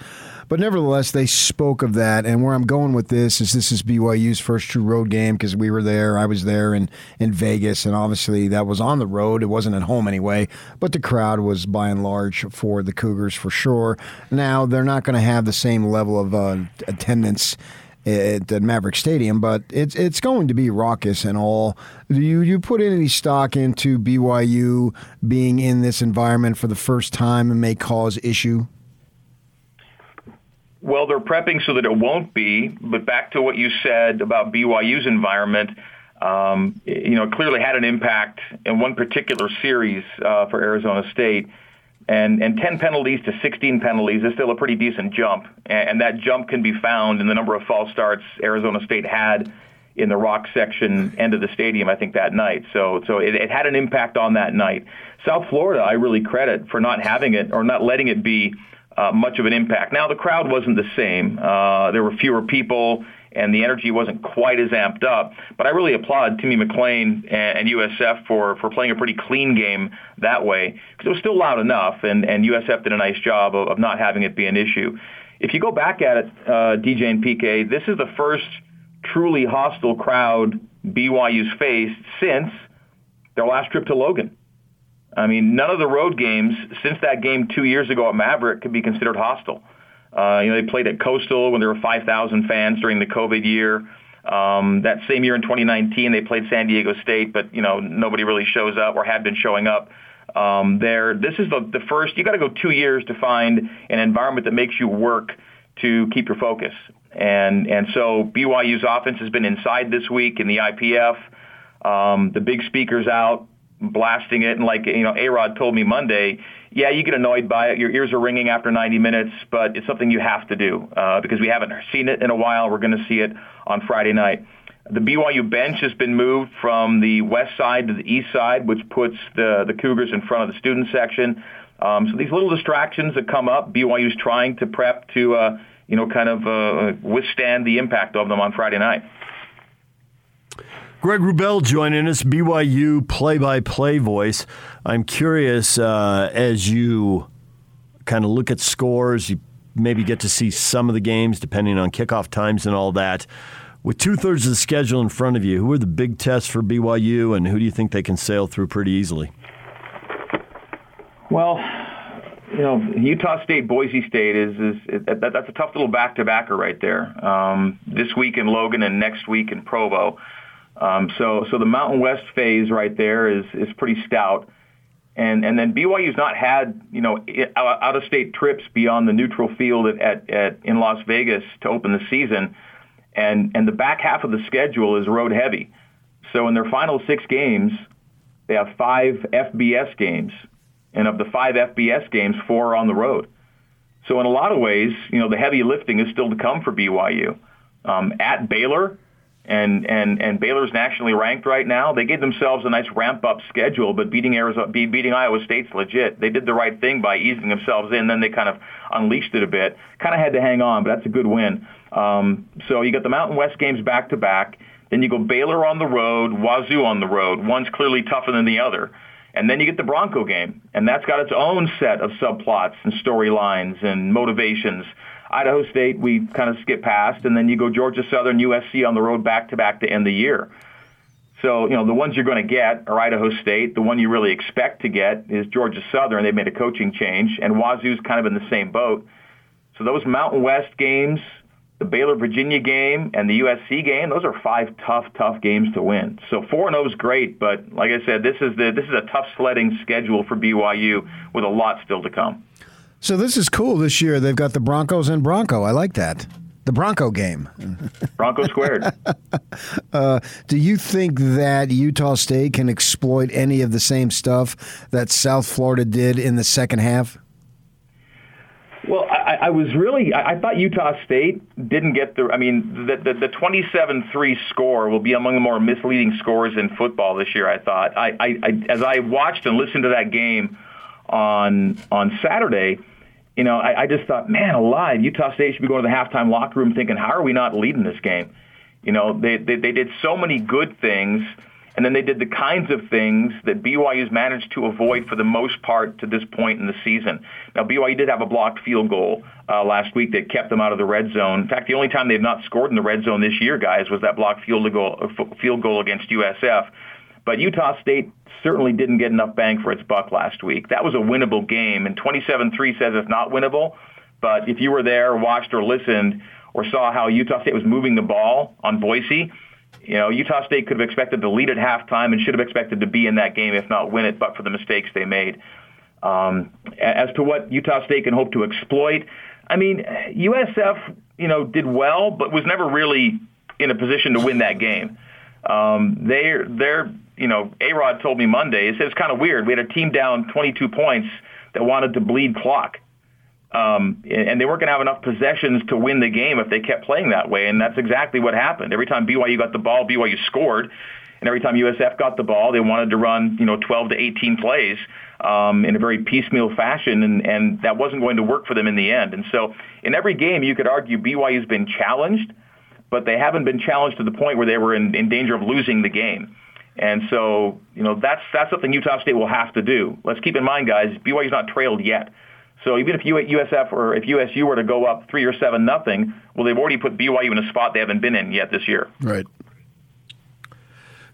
But nevertheless, they spoke of that, and where I'm going with this is this is BYU's first true road game because we were there, I was there in, in Vegas, and obviously that was on the road. It wasn't at home anyway, but the crowd was by and large for the Cougars for sure. Now, they're not going to have the same level of uh, attendance at, at Maverik Stadium, but it's it's going to be raucous and all. Do you you put any stock into BYU being in this environment for the first time and may cause issue? Well, they're prepping so that it won't be. But back to what you said about BYU's environment, um, you know, clearly had an impact in one particular series uh, for Arizona State. And, and 10 penalties to 16 penalties is still a pretty decent jump. And, and that jump can be found in the number of false starts Arizona State had in the rock section end of the stadium, I think, that night. So, so it, it had an impact on that night. South Florida, I really credit for not having it or not letting it be uh, much of an impact. Now, the crowd wasn't the same. Uh, there were fewer people and the energy wasn't quite as amped up. But I really applaud Timmy McClain and, USF for, for playing a pretty clean game that way because it was still loud enough, and, and USF did a nice job of, of not having it be an issue. If you go back at it, uh, DJ and PK, this is the first truly hostile crowd BYU's faced since their last trip to Logan. I mean, none of the road games since that game two years ago at Maverik could be considered hostile. Uh, you know, they played at Coastal when there were 5,000 fans during the COVID year. Um, that same year in 2019, they played San Diego State, but you know nobody really shows up or had been showing up um, there. This is the, the first. You got to go two years to find an environment that makes you work to keep your focus. And and so BYU's offense has been inside this week in the IPF. Um, the big speakers out blasting it, and like you know, A Rod told me Monday, yeah, you get annoyed by it. Your ears are ringing after 90 minutes, but it's something you have to do uh, because we haven't seen it in a while. We're going to see it on Friday night. The BYU bench has been moved from the west side to the east side, which puts the, the Cougars in front of the student section. Um, so these little distractions that come up, BYU's trying to prep to, uh, you know, kind of uh, withstand the impact of them on Friday night. Greg Wrubell joining us, BYU play-by-play voice. I'm curious uh, as you kind of look at scores, you maybe get to see some of the games depending on kickoff times and all that. With two thirds of the schedule in front of you, who are the big tests for BYU, and who do you think they can sail through pretty easily? Well, you know, Utah State, Boise State is is, is that, that's a tough little back to backer right there. Um, this week in Logan and next week in Provo. Um, so, so the Mountain West phase right there is is pretty stout. And and then BYU's not had you know out of state trips beyond the neutral field at, at, at in Las Vegas to open the season, and and the back half of the schedule is road heavy. So in their final six games, they have five FBS games, and of the five FBS games, four are on the road. So in a lot of ways, you know, the heavy lifting is still to come for BYU. Um, at Baylor, and and and Baylor's nationally ranked right now. They gave themselves a nice ramp up schedule, but beating Arizona, beating Iowa State's legit. They did the right thing by easing themselves in. Then they kind of unleashed it a bit. Kind of had to hang on, but that's a good win. Um, so you got the Mountain West games back to back. Then you go Baylor on the road, Wazoo on the road. One's clearly tougher than the other. And then you get the Bronco game, and that's got its own set of subplots and storylines and motivations. Idaho State, we kind of skip past, and then you go Georgia Southern, USC on the road back to back to end the year. So, you know, the ones you're going to get are Idaho State. The one you really expect to get is Georgia Southern. They've made a coaching change, and Wazoo's kind of in the same boat. So those Mountain West games, the Baylor Virginia game, and the USC game, those are five tough, tough games to win. So four and zero is great, but like I said, this is the this is a tough sledding schedule for BYU with a lot still to come. So this is cool this year. They've got the Broncos and Bronco. I like that. The Bronco game. Bronco squared. *laughs* uh, do you think that Utah State can exploit any of the same stuff that South Florida did in the second half? Well, I, I was really, I, I thought Utah State didn't get the, I mean, the, the, the 27-3 score will be among the more misleading scores in football this year, I thought. I, I, I, as I watched and listened to that game on, on Saturday, you know, I, I just thought, man alive, Utah State should be going to the halftime locker room thinking, how are we not leading this game? You know, they, they, they did so many good things – and then they did the kinds of things that BYU's managed to avoid for the most part to this point in the season. Now, BYU did have a blocked field goal uh, last week that kept them out of the red zone. In fact, the only time they've not scored in the red zone this year, guys, was that blocked field goal, uh, field goal against USF. But Utah State certainly didn't get enough bang for its buck last week. That was a winnable game, and 27-3 says it's not winnable. But if you were there, watched or listened, or saw how Utah State was moving the ball on Boise, you know, Utah State could have expected to lead at halftime and should have expected to be in that game, if not win it, but for the mistakes they made. Um, as to what Utah State can hope to exploit, I mean, USF, you know, did well, but was never really in a position to win that game. Um, they're, you know, A-Rod told me Monday, he said it's kind of weird. We had a team down 22 points that wanted to bleed clock. Um, and they weren't going to have enough possessions to win the game if they kept playing that way. And that's exactly what happened. Every time BYU got the ball, BYU scored. And every time USF got the ball, they wanted to run, you know, 12 to 18 plays um, in a very piecemeal fashion, and, and that wasn't going to work for them in the end. And so, in every game, you could argue BYU's been challenged, but they haven't been challenged to the point where they were in, in danger of losing the game. And so, you know, that's that's something Utah State will have to do. Let's keep in mind, guys, BYU's not trailed yet. So even if USF or if USU were to go up three or seven nothing, well, they've already put BYU in a spot they haven't been in yet this year. Right.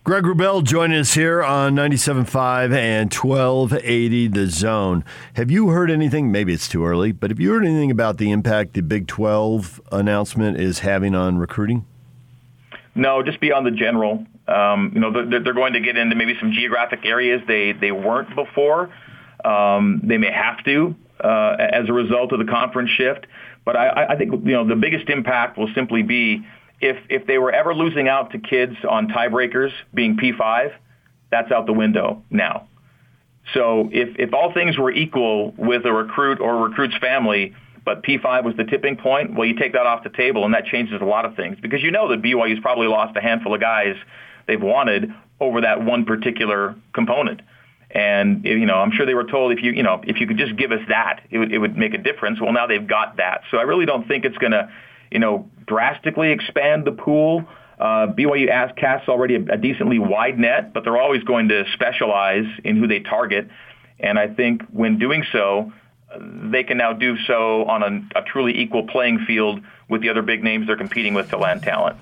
Greg Wrubell joining us here on 97.5 and 1280 The Zone. Have you heard anything? Maybe it's too early, but have you heard anything about the impact the Big 12 announcement is having on recruiting? No, just beyond the general. Um, you know, they're, they're, going to get into maybe some geographic areas they, they weren't before. Um, they may have to uh, as a result of the conference shift. But I, I think you know the biggest impact will simply be if if they were ever losing out to kids on tiebreakers being P5, that's out the window now. So if if all things were equal with a recruit or a recruit's family, but P5 was the tipping point, well, you take that off the table, and that changes a lot of things because you know that BYU's probably lost a handful of guys they've wanted over that one particular component. And you know, I'm sure they were told if you you know if you could just give us that, it would it would make a difference. Well, now they've got that, so I really don't think it's going to you know drastically expand the pool. Uh, BYU Ask casts already a, a decently wide net, but they're always going to specialize in who they target. And I think when doing so, they can now do so on a, a truly equal playing field with the other big names they're competing with to land talent.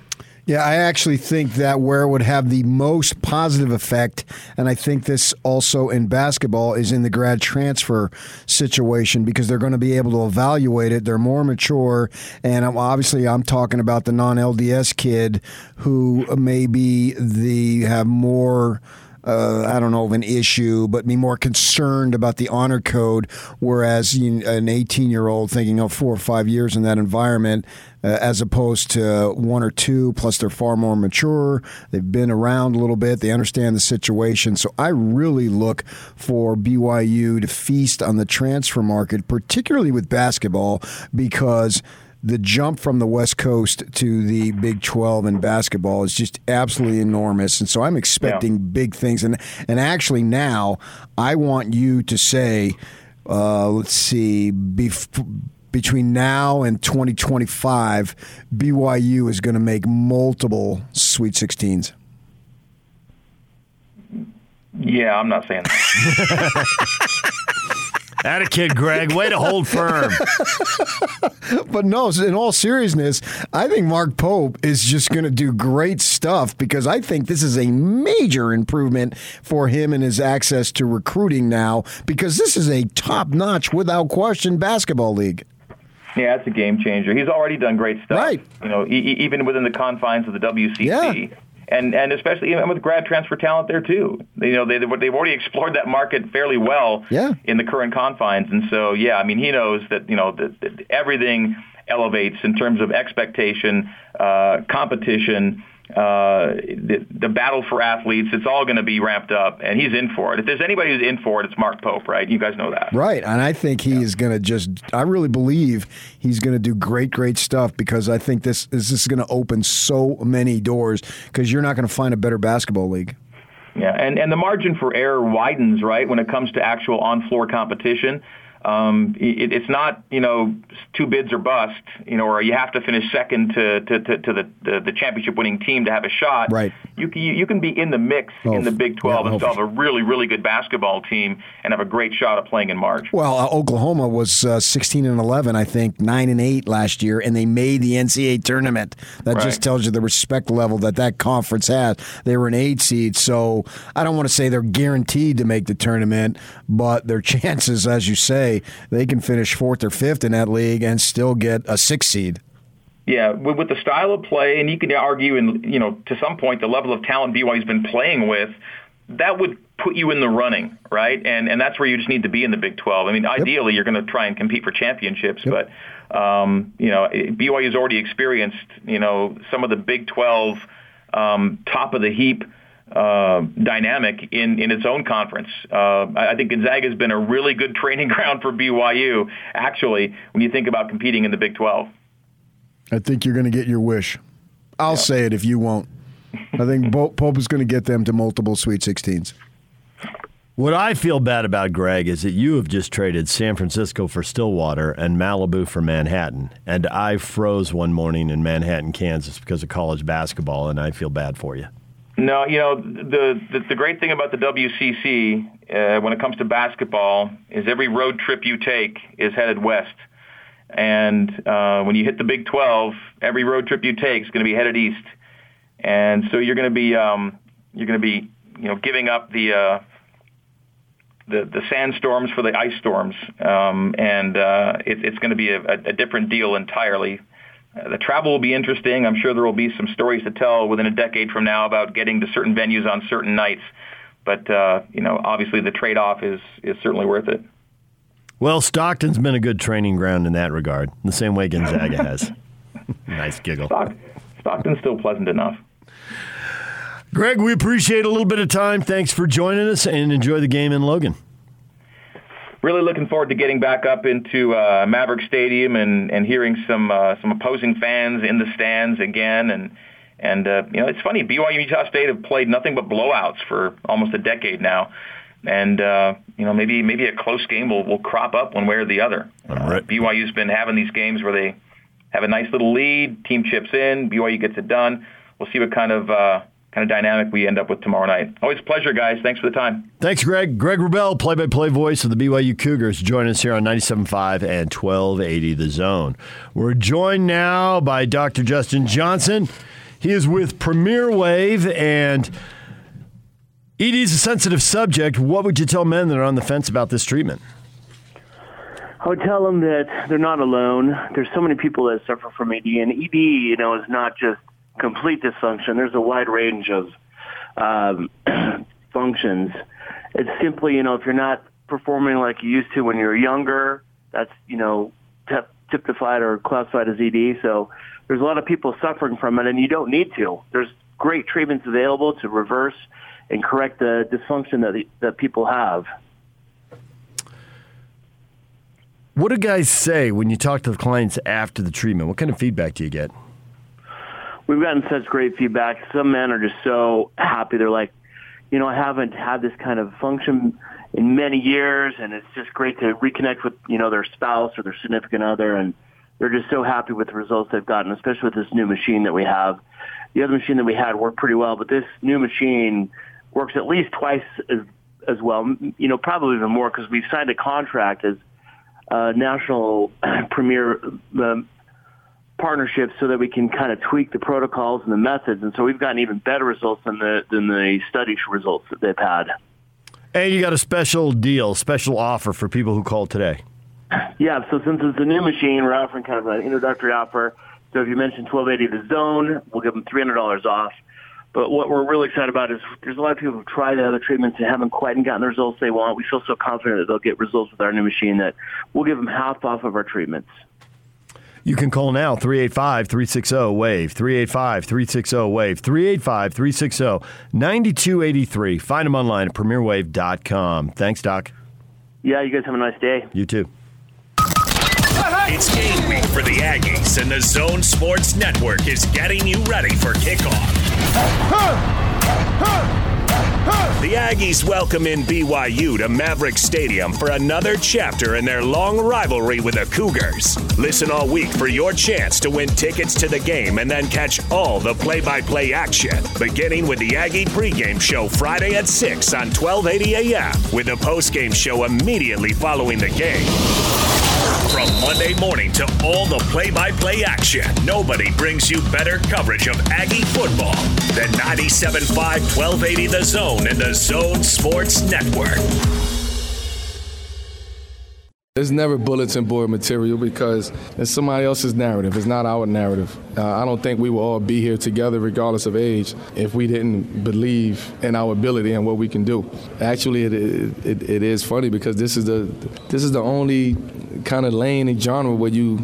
Yeah, I actually think that where it would have the most positive effect, and I think this also in basketball, is in the grad transfer situation because they're going to be able to evaluate it. They're more mature, and obviously, I'm talking about the non LDS kid who maybe the have more uh, I don't know of an issue, but be more concerned about the honor code. Whereas you, an 18 year old thinking of four or five years in that environment, uh, as opposed to one or two. Plus, they're far more mature. They've been around a little bit. They understand the situation. So I really look for BYU to feast on the transfer market, particularly with basketball, because the jump from the West Coast to the Big 12 in basketball is just absolutely enormous. And so I'm expecting yeah. big things. And, and actually, now I want you to say, uh, let's see, bef- between now and 2025, BYU is going to make multiple Sweet 16s. Yeah, I'm not saying that. *laughs* That a kid, Greg. Way to hold firm. *laughs* but no, in all seriousness, I think Mark Pope is just going to do great stuff because I think this is a major improvement for him and his access to recruiting now because this is a top notch, without question, basketball league. Yeah, it's a game changer. He's already done great stuff. Right. You know, e- even within the confines of the WCC. Yeah and and especially even with grad transfer talent there too. You know, they they've already explored that market fairly well yeah. in the current confines, and so yeah, I mean he knows that you know that, that everything elevates in terms of expectation, uh, competition uh, the, the battle for athletes, it's all going to be ramped up, and he's in for it. If there's anybody who's in for it, it's Mark Pope, right? You guys know that. Right, and I think he yeah. is going to just, I really believe he's going to do great, great stuff because I think this, this is going to open so many doors because you're not going to find a better basketball league. Yeah, and, and the margin for error widens, right, when it comes to actual on-floor competition. Um, it, it's not, you know, two bids or bust, you know, or you have to finish second to, to, to, to the, the, the championship winning team to have a shot. Right. You can, you can be in the mix oh, in the Big 12 yeah, and still have a really, really good basketball team and have a great shot at playing in March. Well, uh, Oklahoma was uh, 16 and 11, I think, 9 and 8 last year, and they made the NCAA tournament. That right. just tells you the respect level that that conference has. They were an eight seed, so I don't want to say they're guaranteed to make the tournament, but their *laughs* chances, as you say, they can finish fourth or fifth in that league and still get a six seed. Yeah, with, with the style of play, and you can argue, and you know, to some point, the level of talent BYU's been playing with, that would put you in the running, right? And and that's where you just need to be in the Big 12. I mean, yep. ideally, you're going to try and compete for championships, yep. but um, you know, BYU's already experienced, you know, some of the Big 12 um, top of the heap uh, dynamic in, in its own conference. Uh, I think Gonzaga has been a really good training *laughs* ground for BYU, actually, when you think about competing in the Big 12. I think you're going to get your wish. I'll yeah. say it if you won't. I think *laughs* Pope is going to get them to multiple Sweet 16s. What I feel bad about, Greg, is that you have just traded San Francisco for Stillwater and Malibu for Manhattan. And I froze one morning in Manhattan, Kansas because of college basketball, and I feel bad for you. No, you know the the, the great thing about the WCC uh, when it comes to basketball is every road trip you take is headed west, and uh, when you hit the Big 12, every road trip you take is going to be headed east, and so you're going to be um, you're going to be you know giving up the uh, the the sandstorms for the ice storms, um, and uh, it, it's going to be a, a different deal entirely the travel will be interesting. I'm sure there will be some stories to tell within a decade from now about getting to certain venues on certain nights. But uh, you know, obviously, the trade-off is is certainly worth it. Well, Stockton's been a good training ground in that regard, the same way Gonzaga *laughs* has. nice giggle. Stock, Stockton's still pleasant enough. Greg, we appreciate a little bit of time. Thanks for joining us, and enjoy the game in Logan really looking forward to getting back up into uh, Maverik Stadium and, and hearing some uh, some opposing fans in the stands again. And and uh, you know, it's funny. BYU and Utah State have played nothing but blowouts for almost a decade now. And uh, you know, maybe maybe a close game will, will crop up one way or the other. Uh, BYU's been having these games where they have a nice little lead, team chips in, BYU gets it done. We'll see what kind of uh, kind of dynamic we end up with tomorrow night. Always a pleasure, guys. Thanks for the time. Thanks, Greg. Greg Wrubell, play-by-play voice of the BYU Cougars, join us here on 97.5 and 1280 The Zone. We're joined now by Dr. Justin Johnson. He is with Premier Wave, and ED is a sensitive subject. What would you tell men that are on the fence about this treatment? I would tell them that they're not alone. There's so many people that suffer from ED, and ED, you know, is not just complete dysfunction. There's a wide range of um, *clears throat* dysfunctions. It's simply, you know, if you're not performing like you used to when you were younger, that's, you know, typified or classified as ED. So there's a lot of people suffering from it, and you don't need to. There's great treatments available to reverse and correct the dysfunction that, the, that people have. What do guys say when you talk to the clients after the treatment? What kind of feedback do you get? We've gotten such great feedback. Some men are just so happy. They're like, you know, I haven't had this kind of function in many years, and it's just great to reconnect with, you know, their spouse or their significant other, and they're just so happy with the results they've gotten, especially with this new machine that we have. The other machine that we had worked pretty well, but this new machine works at least twice as as well. You know, probably even more because we've signed a contract as uh, national *clears throat* premier um, partnerships so that we can kind of tweak the protocols and the methods. And so we've gotten even better results than the than the study results that they've had. And you got a special deal, special offer for people who call today. Yeah, so since it's a new machine, we're offering kind of an introductory offer. So if you mention 1280 the zone, we'll give them $300 off. But what we're really excited about is there's a lot of people who've tried the other treatments and haven't quite gotten the results they want. We feel so confident that they'll get results with our new machine that we'll give them half off of our treatments. You can call now 385 360 WAVE, 385 360 WAVE, 385 360 9283. Find them online at premierwave.com. Thanks, Doc. Yeah, you guys have a nice day. You too. It's game week for the Aggies, and the Zone Sports Network is getting you ready for kickoff. The Aggies welcome in BYU to Maverik Stadium for another chapter in their long rivalry with the Cougars. Listen all week for your chance to win tickets to the game and then catch all the play by play action, beginning with the Aggie pregame show Friday at 6 on 1280 AM, with a postgame show immediately following the game. From Monday morning to all the play by play action, nobody brings you better coverage of Aggie football than 97.5 1280 The Zone and the Zone Sports Network. It's never bulletin board material because it's somebody else's narrative. It's not our narrative. Uh, I don't think we will all be here together, regardless of age, if we didn't believe in our ability and what we can do. Actually, it, it, it is funny because this is the this is the only kind of lane and genre where you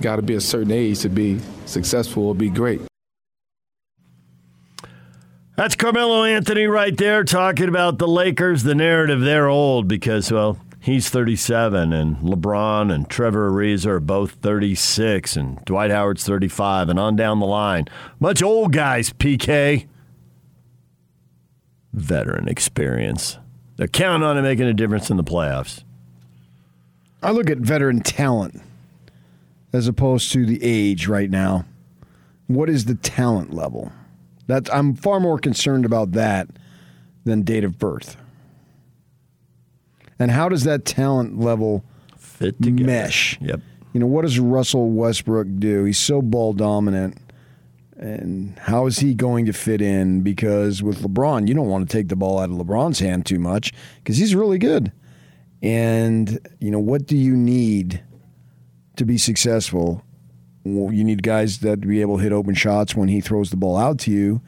got to be a certain age to be successful or be great. That's Carmelo Anthony right there talking about the Lakers. The narrative they're old because, well, he's 37, and LeBron and Trevor Ariza are both 36, and Dwight Howard's 35, and on down the line. Much old guys, PK. Veteran experience. They're counting on it making a difference in the playoffs. I look at veteran talent as opposed to the age right now. What is the talent level? That I'm far more concerned about that than date of birth. And how does that talent level fit together? mesh? Yep. You know, what does Russell Westbrook do? He's so ball dominant. And how is he going to fit in? Because with LeBron, you don't want to take the ball out of LeBron's hand too much because he's really good. And, you know, what do you need to be successful? Well, you need guys that be able to hit open shots when he throws the ball out to you.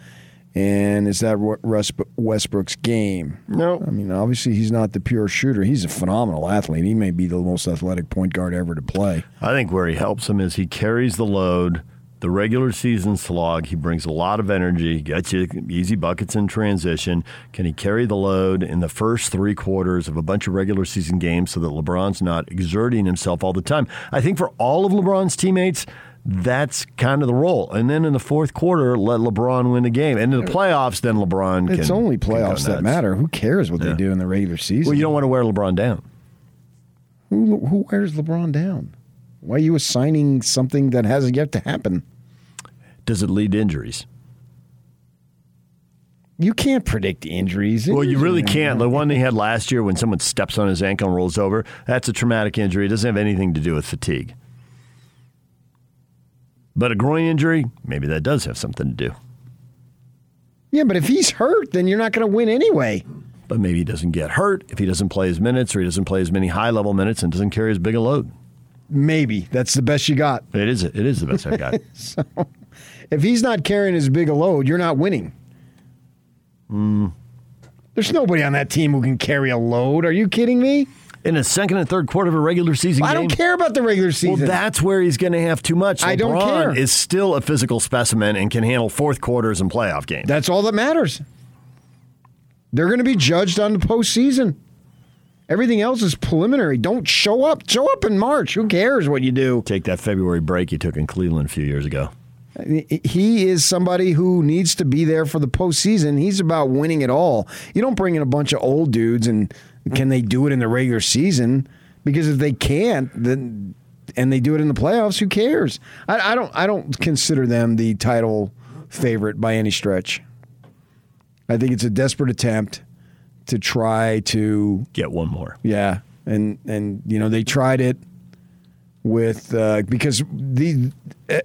And is that Russ Westbrook's game? No. I mean, obviously, he's not the pure shooter. He's a phenomenal athlete. He may be the most athletic point guard ever to play. I think where he helps him is he carries the load. The regular season slog, he brings a lot of energy, gets you easy buckets in transition. Can he carry the load in the first three quarters of a bunch of regular season games so that LeBron's not exerting himself all the time? I think for all of LeBron's teammates, that's kind of the role. And then in the fourth quarter, let LeBron win the game. And in the playoffs, then LeBron can. It's only playoffs that matter. Who cares what Yeah. they do in the regular season? Well, you don't want to wear LeBron down. Who, who wears LeBron down? Why are you assigning something that hasn't yet to happen? Does it lead to injuries? You can't predict injuries. Well, you really can't. The one he had last year when someone steps on his ankle and rolls over, that's a traumatic injury. It doesn't have anything to do with fatigue. But a groin injury, maybe that does have something to do. Yeah, but if he's hurt, then you're not going to win anyway. But maybe he doesn't get hurt if he doesn't play his minutes or he doesn't play as many high level minutes and doesn't carry as big a load. Maybe that's the best you got. It is. It is the best I've got. *laughs* so, if he's not carrying as big a load, you're not winning. Mm, There's nobody on that team who can carry a load. Are you kidding me? In a second and third quarter of a regular season I game. don't care about the regular season. Well, that's where he's going to have too much. I don't LeBron care. Is still a physical specimen and can handle fourth quarters and playoff games. That's all that matters. They're going to be judged on the postseason. Everything else is preliminary. Don't show up. Show up in March. Who cares what you do? Take that February break you took in Cleveland a few years ago. He is somebody who needs to be there for the postseason. He's about winning it all. You don't bring in a bunch of old dudes and can they do it in the regular season? Because if they can't, then and they do it in the playoffs, who cares? I, I don't. I don't consider them the title favorite by any stretch. I think it's a desperate attempt to try to get one more. Yeah, and and you know they tried it with uh, because the. Uh,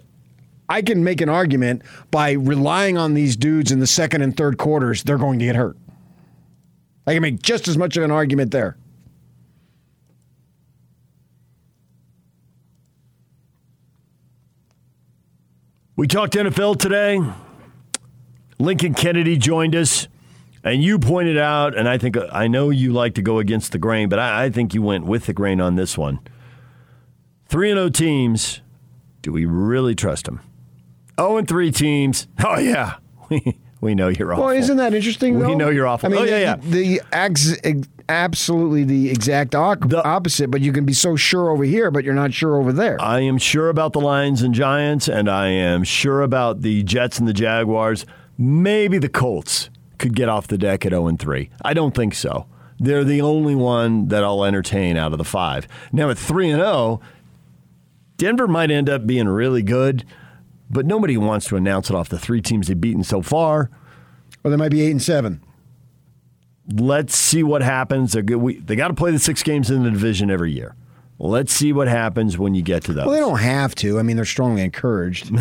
I can make an argument by relying on these dudes in the second and third quarters, they're going to get hurt. I can make just as much of an argument there. We talked NFL today. Lincoln Kennedy joined us, and you pointed out, and I think I know you like to go against the grain, but I, I think you went with the grain on this one. Three and zero teams. Do we really trust them? Zero and three teams. *laughs* Oh yeah, *laughs* we know you're awful. Well, isn't that interesting? We know you're awful. I mean, oh yeah, yeah. the, the ex, absolutely the exact o- opposite. But you can be so sure over here, but you're not sure over there. I am sure about the Lions and Giants, and I am sure about the Jets and the Jaguars. Maybe the Colts could get off the deck at 0 and 3. I don't think so. They're the only one that I'll entertain out of the five. Now at 3 and 0, Denver might end up being really good, but nobody wants to announce it off the three teams they've beaten so far. Or they might be eight and seven. Let's see what happens. Good. We, they got to play the six games in the division every year. Let's see what happens when you get to those. Well, they don't have to. I mean, they're strongly encouraged. *laughs*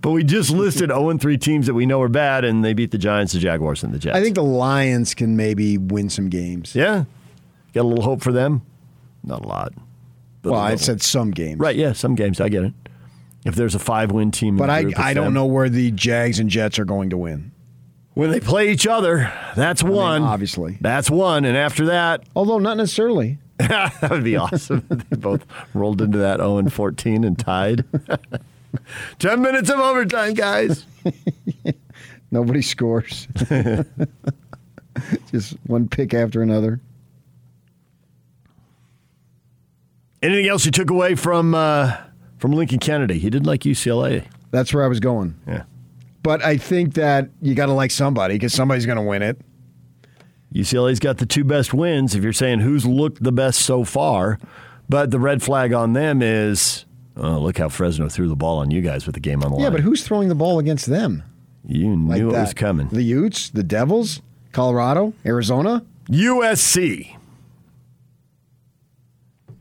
But we just listed 0 *laughs* and 3 teams that we know are bad, and they beat the Giants, the Jaguars, and the Jets. I think the Lions can maybe win some games. Yeah. Got a little hope for them? Not a lot. Well, I said some games. Right, yeah, some games. I get it. If there's a five win team, But I, I don't them. know where the Jags and Jets are going to win. When they play each other, that's one. obviously. That's one. And after that, *laughs* Although not necessarily. that would be awesome. *laughs* they both rolled into that 0 and 14 and tied. *laughs* 10 minutes of overtime, guys. Nobody scores. Just one pick after another. Anything else you took away from uh, from Lincoln Kennedy? He did like UCLA. That's where I was going. Yeah. But I think that you got to like somebody because somebody's going to win it. UCLA's got the two best wins. If you're saying who's looked the best so far, but the red flag on them is, oh, look how Fresno threw the ball on you guys with the game on the line. Yeah, but who's throwing the ball against them? you Like knew it that? was coming. The Utes, the Devils, Colorado, Arizona. USC.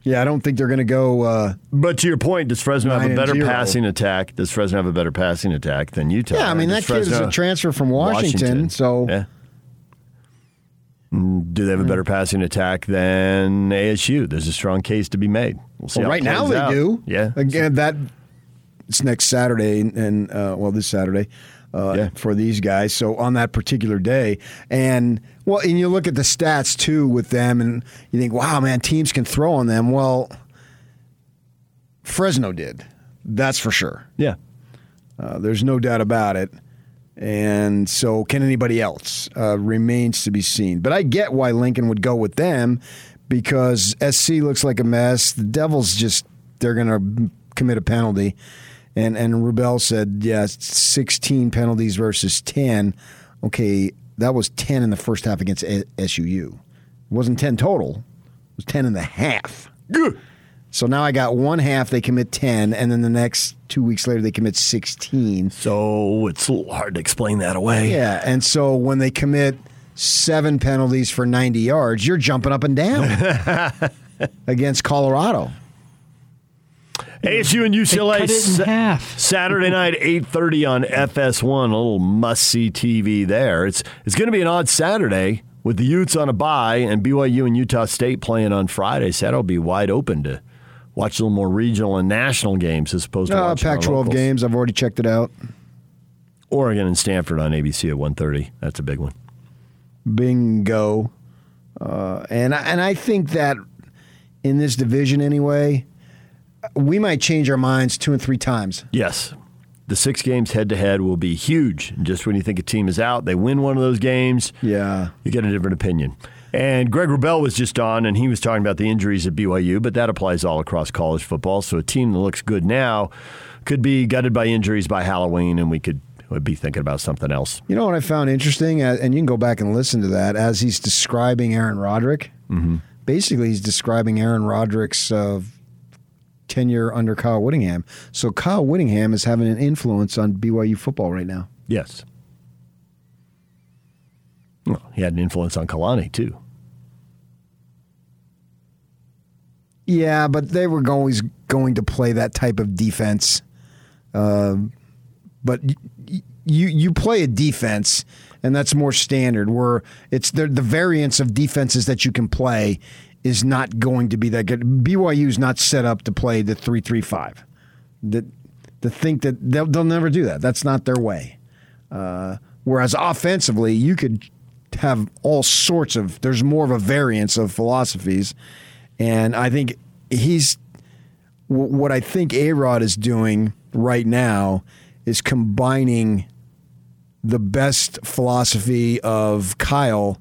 Yeah, I don't think they're going to go. Uh, But to your point, does Fresno have a better zero. passing attack? Does Fresno have a better passing attack than Utah? yeah, I mean Does that kid is a transfer from Washington, so Yeah. Mm, Do they have a better passing attack than ASU? There's a strong case to be made. We'll see well, right now they out. do. Yeah. Again, that it's next Saturday, and uh, well, this Saturday. Uh, For these guys, so on that particular day, and well, and you look at the stats too with them, and you think, wow, man, teams can throw on them. Well, Fresno did, that's for sure. Yeah, uh, there's no doubt about it. And so, can anybody else? Uh, remains to be seen. But I get why Lincoln would go with them because SC looks like a mess. The Devils just, they're going to commit a penalty. And, and Wrubell said, yeah, 16 penalties versus 10. Okay, that was 10 in the first half against SUU. It wasn't 10 total, it was 10 and a half. So now I got one half, they commit 10, and then the next two weeks later, they commit 16. So it's a little hard to explain that away. Yeah, and so when they commit seven penalties for 90 yards, you're jumping up and down *laughs* against Colorado. ASU and UCLA cut it in Sa- half. Saturday night, eight thirty on FS1. A little must see TV there. It's it's going to be an odd Saturday with the Utes on a bye and BYU and Utah State playing on Friday. Saturday will be wide open to watch a little more regional and national games as opposed to Uh, Pac 12 games, I've already checked it out. Oregon and Stanford on ABC at 1.30. That's a big one. Bingo. Uh, and I- and I think that in this division anyway, we might change our minds two and three times. Yes. The six games head to head will be huge. And just when you think a team is out, they win one of those games. Yeah. You get a different opinion. And Greg Wrubell was just on, and he was talking about the injuries at BYU, but that applies all across college football. So a team that looks good now could be gutted by injuries by Halloween, and we could would be thinking about something else. You know what I found interesting, and you can go back and listen to that as he's describing Aaron Roderick. Mm-hmm. Basically, he's describing Aaron Roderick's uh, tenure under Kyle Whittingham. So Kyle Whittingham is having an influence on BYU football right now. Yes. Well, he had an influence on Kalani, too. Yeah, but they were always going to play that type of defense. Um, but you you play a defense, and that's more standard. Where it's the the variance of defenses that you can play is not going to be that good. BYU is not set up to play the three three five. That to think that they'll they'll never do that. That's not their way. Uh, whereas offensively, you could have all sorts of. There's more of a variance of philosophies, and I think he's what I think A Rod is doing right now is combining the best philosophy of Kyle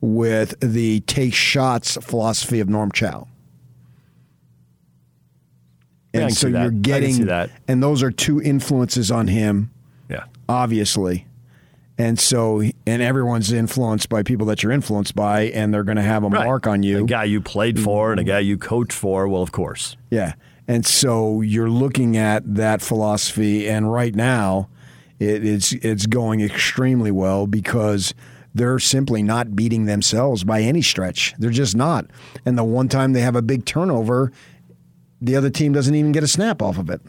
with the take shots philosophy of Norm Chow. And can so see that. I you're getting that. and those are two influences on him. Yeah. Obviously. And so and everyone's influenced by people that you're influenced by and they're going to have a Right. mark on you. A guy you played for and a mm-hmm. guy you coached for, well, of course. Yeah. And so you're looking at that philosophy, and right now it, it's it's going extremely well because they're simply not beating themselves by any stretch. They're just not. And the one time they have a big turnover, the other team doesn't even get a snap off of it.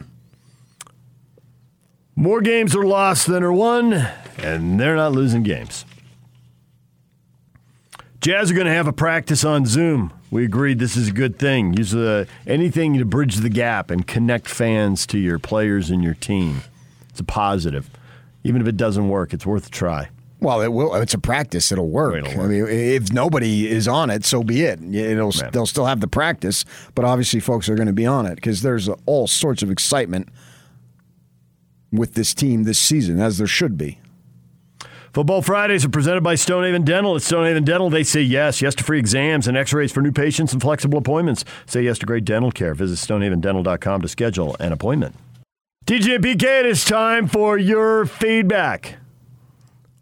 More games are lost than are won, and they're not losing games. Jazz are going to have a practice on Zoom. We agreed this is a good thing. Use the, anything to bridge the gap and connect fans to your players and your team. It's a positive. Even if it doesn't work, it's worth a try. Well, it will. It's a practice. It'll work. I mean, if nobody is on it, so be it. It'll they'll still have the practice, but obviously, folks are going to be on it because there's all sorts of excitement with this team this season, as there should be. Football Fridays are presented by Stonehaven Dental. At Stonehaven Dental, they say yes. Yes to free exams and x rays for new patients and flexible appointments. Say yes to great dental care. Visit stonehavendental.com to schedule an appointment. DJ PK, it is time for your feedback.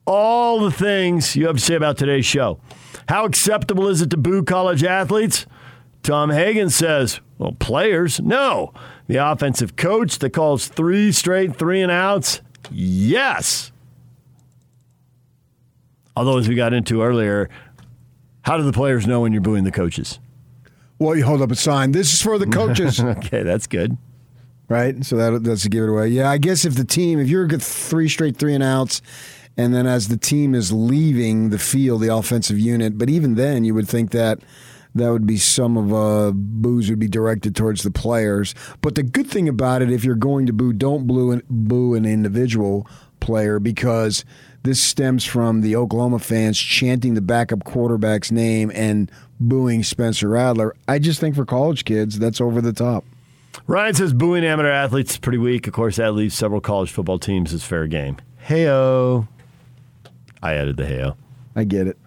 All the things you have to say about today's show. How acceptable is it to boo college athletes? Tom Hagen says, well, players, no. The offensive coach that calls three straight three and outs, yes. Although, as we got into earlier, how do the players know when you're booing the coaches? Well, you hold up a sign. This is for the coaches. *laughs* okay, that's good. Right? So that, that's a give it away. Yeah, I guess if the team, if you're good three straight three and outs, and then as the team is leaving the field, the offensive unit, but even then, you would think that that would be some of uh, boos would be directed towards the players. But the good thing about it, if you're going to boo, don't boo an, boo an individual player because this stems from the Oklahoma fans chanting the backup quarterback's name and booing Spencer Rattler. I just think for college kids, that's over the top. Ryan says booing amateur athletes is pretty weak. Of course, that leaves several college football teams as fair game. Heyo. I added the hail. I get it.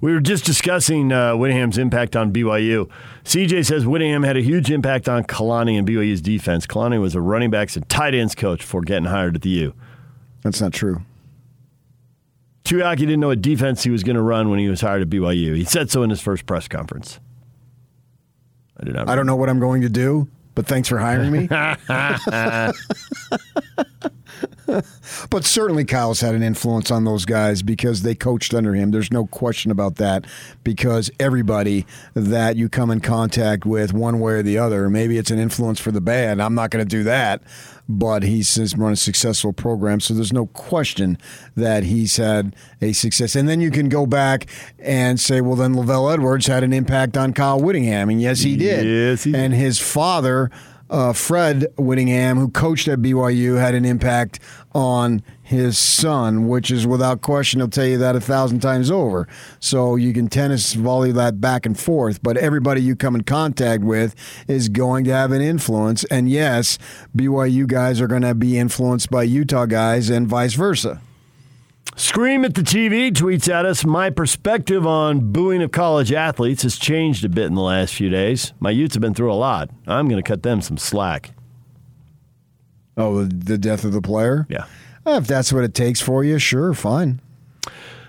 We were just discussing uh, Whittingham's impact on BYU. CJ says Whittingham had a huge impact on Kalani and BYU's defense. Kalani was a running backs and tight ends coach before getting hired at the U. That's not true. Tuiaki didn't know what defense he was going to run when he was hired at BYU. He said so in his first press conference. I did not. I don't know what I'm going to do, but thanks for hiring me. *laughs* *laughs* but certainly Kyle's had an influence on those guys because they coached under him. There's no question about that because everybody that you come in contact with one way or the other, maybe it's an influence for the bad. I'm not going to do that, but he's run a successful program, so there's no question that he's had a success. And then you can go back and say, well, then LaVell Edwards had an impact on Kyle Whittingham, and yes, he did. Yes, he and his father uh, Fred Whittingham, who coached at BYU, had an impact on his son, which is without question, he'll tell you that a thousand times over. So you can tennis volley that back and forth, but everybody you come in contact with is going to have an influence. And yes, BYU guys are going to be influenced by Utah guys and vice versa. Scream at the TV tweets at us. My perspective on booing of college athletes has changed a bit in the last few days. My Utes have been through a lot. I'm going to cut them some slack. Oh, the death of the player? Yeah. Uh, If that's what it takes for you, sure, fine.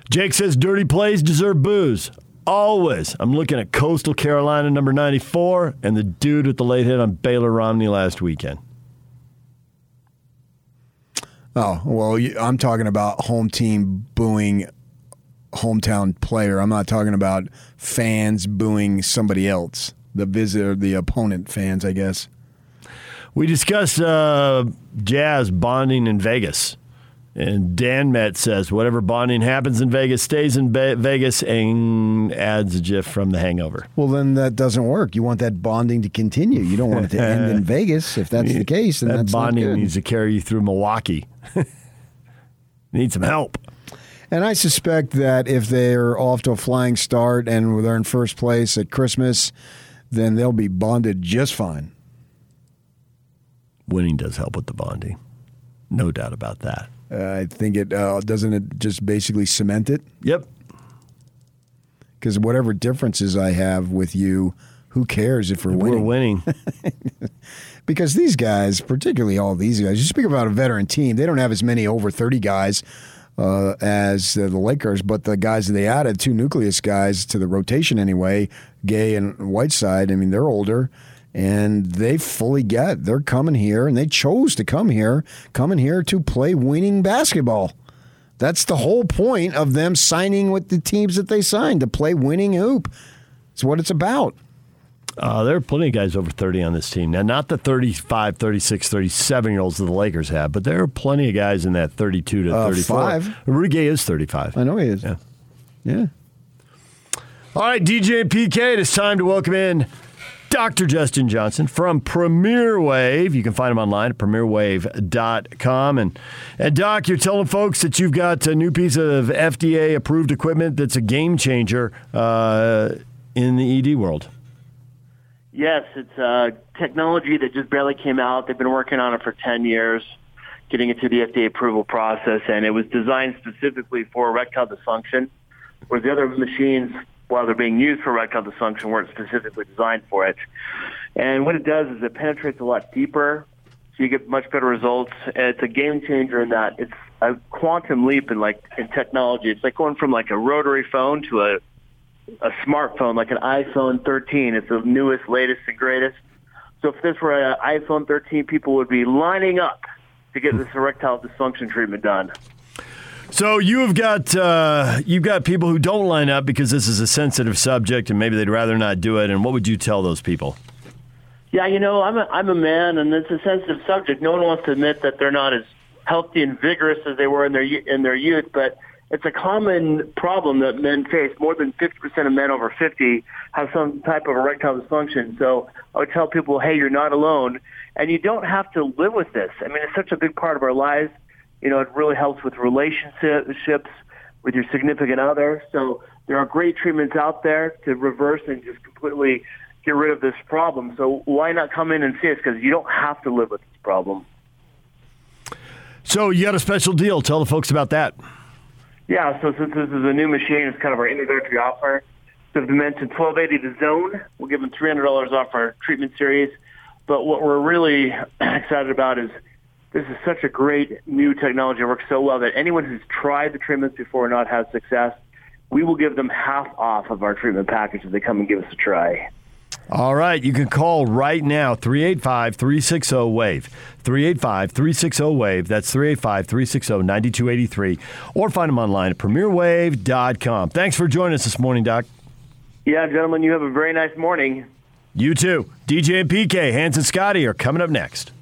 Jake says dirty plays deserve booze. Always. I'm looking at Coastal Carolina number 94 and the dude with the late hit on Baylor Romney last weekend. Oh, well, I'm talking about home team booing hometown player. I'm not talking about fans booing somebody else. The visitor, the opponent fans, I guess. We discussed uh, jazz bonding in Vegas. And Dan Met says whatever bonding happens in Vegas stays in Be- Vegas and adds a gif from the hangover. Well, then that doesn't work. You want that bonding to continue. You don't want it to end in *laughs* Vegas. If that's the case, then that that's bonding needs to carry you through Milwaukee. *laughs* Need some help. And I suspect that if they're off to a flying start and they're in first place at Christmas, then they'll be bonded just fine. Winning does help with the bonding. No doubt about that. Uh, I think it uh, doesn't it just basically cement it. Yep. Because whatever differences I have with you, who cares if we're winning? We're winning? winning. *laughs* because these guys, particularly all these guys, you speak about a veteran team, they don't have as many over 30 guys uh, as uh, the Lakers, but the guys that they added, two nucleus guys to the rotation anyway, Gay and Whiteside, I mean, they're older. And they fully get they're coming here, and they chose to come here, coming here to play winning basketball. That's the whole point of them signing with the teams that they signed to play winning hoop. It's what it's about. Uh, there are plenty of guys over 30 on this team. Now, not the 35, 36, 37 year olds that the Lakers have, but there are plenty of guys in that 32 to Uh, 34. five. Rudy Gay is 35. I know he is. Yeah. Yeah. All right, DJ and PK, it is time to welcome in Dr. Justin Johnson from Premier Wave. You can find him online at premierwave.com. And, and Doc, you're telling folks that you've got a new piece of FDA approved equipment that's a game changer uh, in the ED world. Yes, it's uh, technology that just barely came out. They've been working on it for 10 years, getting it through the FDA approval process, and it was designed specifically for erectile dysfunction, where the other machines, while they're being used for erectile dysfunction, weren't specifically designed for it. And what it does is it penetrates a lot deeper, so you get much better results. It's a game changer in that it's a quantum leap in like in technology. It's like going from like a rotary phone to a a smartphone like an iPhone 13. It's the newest, latest, and greatest. So if this were an iPhone 13, people would be lining up to get this erectile dysfunction treatment done. So you have got uh, you've got people who don't line up because this is a sensitive subject and maybe they'd rather not do it. And what would you tell those people? Yeah, you know, I'm a, I'm a man, and it's a sensitive subject. No one wants to admit that they're not as healthy and vigorous as they were in their in their youth, but it's a common problem that men face. More than 50% of men over 50 have some type of erectile dysfunction. So I would tell people, hey, you're not alone, and you don't have to live with this. I mean, it's such a big part of our lives. You know, it really helps with relationships with your significant other. So there are great treatments out there to reverse and just completely get rid of this problem. So why not come in and see us? Because you don't have to live with this problem. So you got a special deal. Tell the folks about that. Yeah, so since this is a new machine, it's kind of our introductory offer. So if they mention 1280 to Zone, we'll give them $300 off our treatment series. But what we're really *clears throat* excited about is this is such a great new technology. It works so well that anyone who's tried the treatments before and not had success, we will give them half off of our treatment package if they come and give us a try. All right, you can call right now 385 360 WAVE. 385 360 WAVE. That's 385 360 9283. Or find them online at premierwave.com. Thanks for joining us this morning, Doc. Yeah, gentlemen, you have a very nice morning. You too. DJ and PK, Hans and Scotty are coming up next.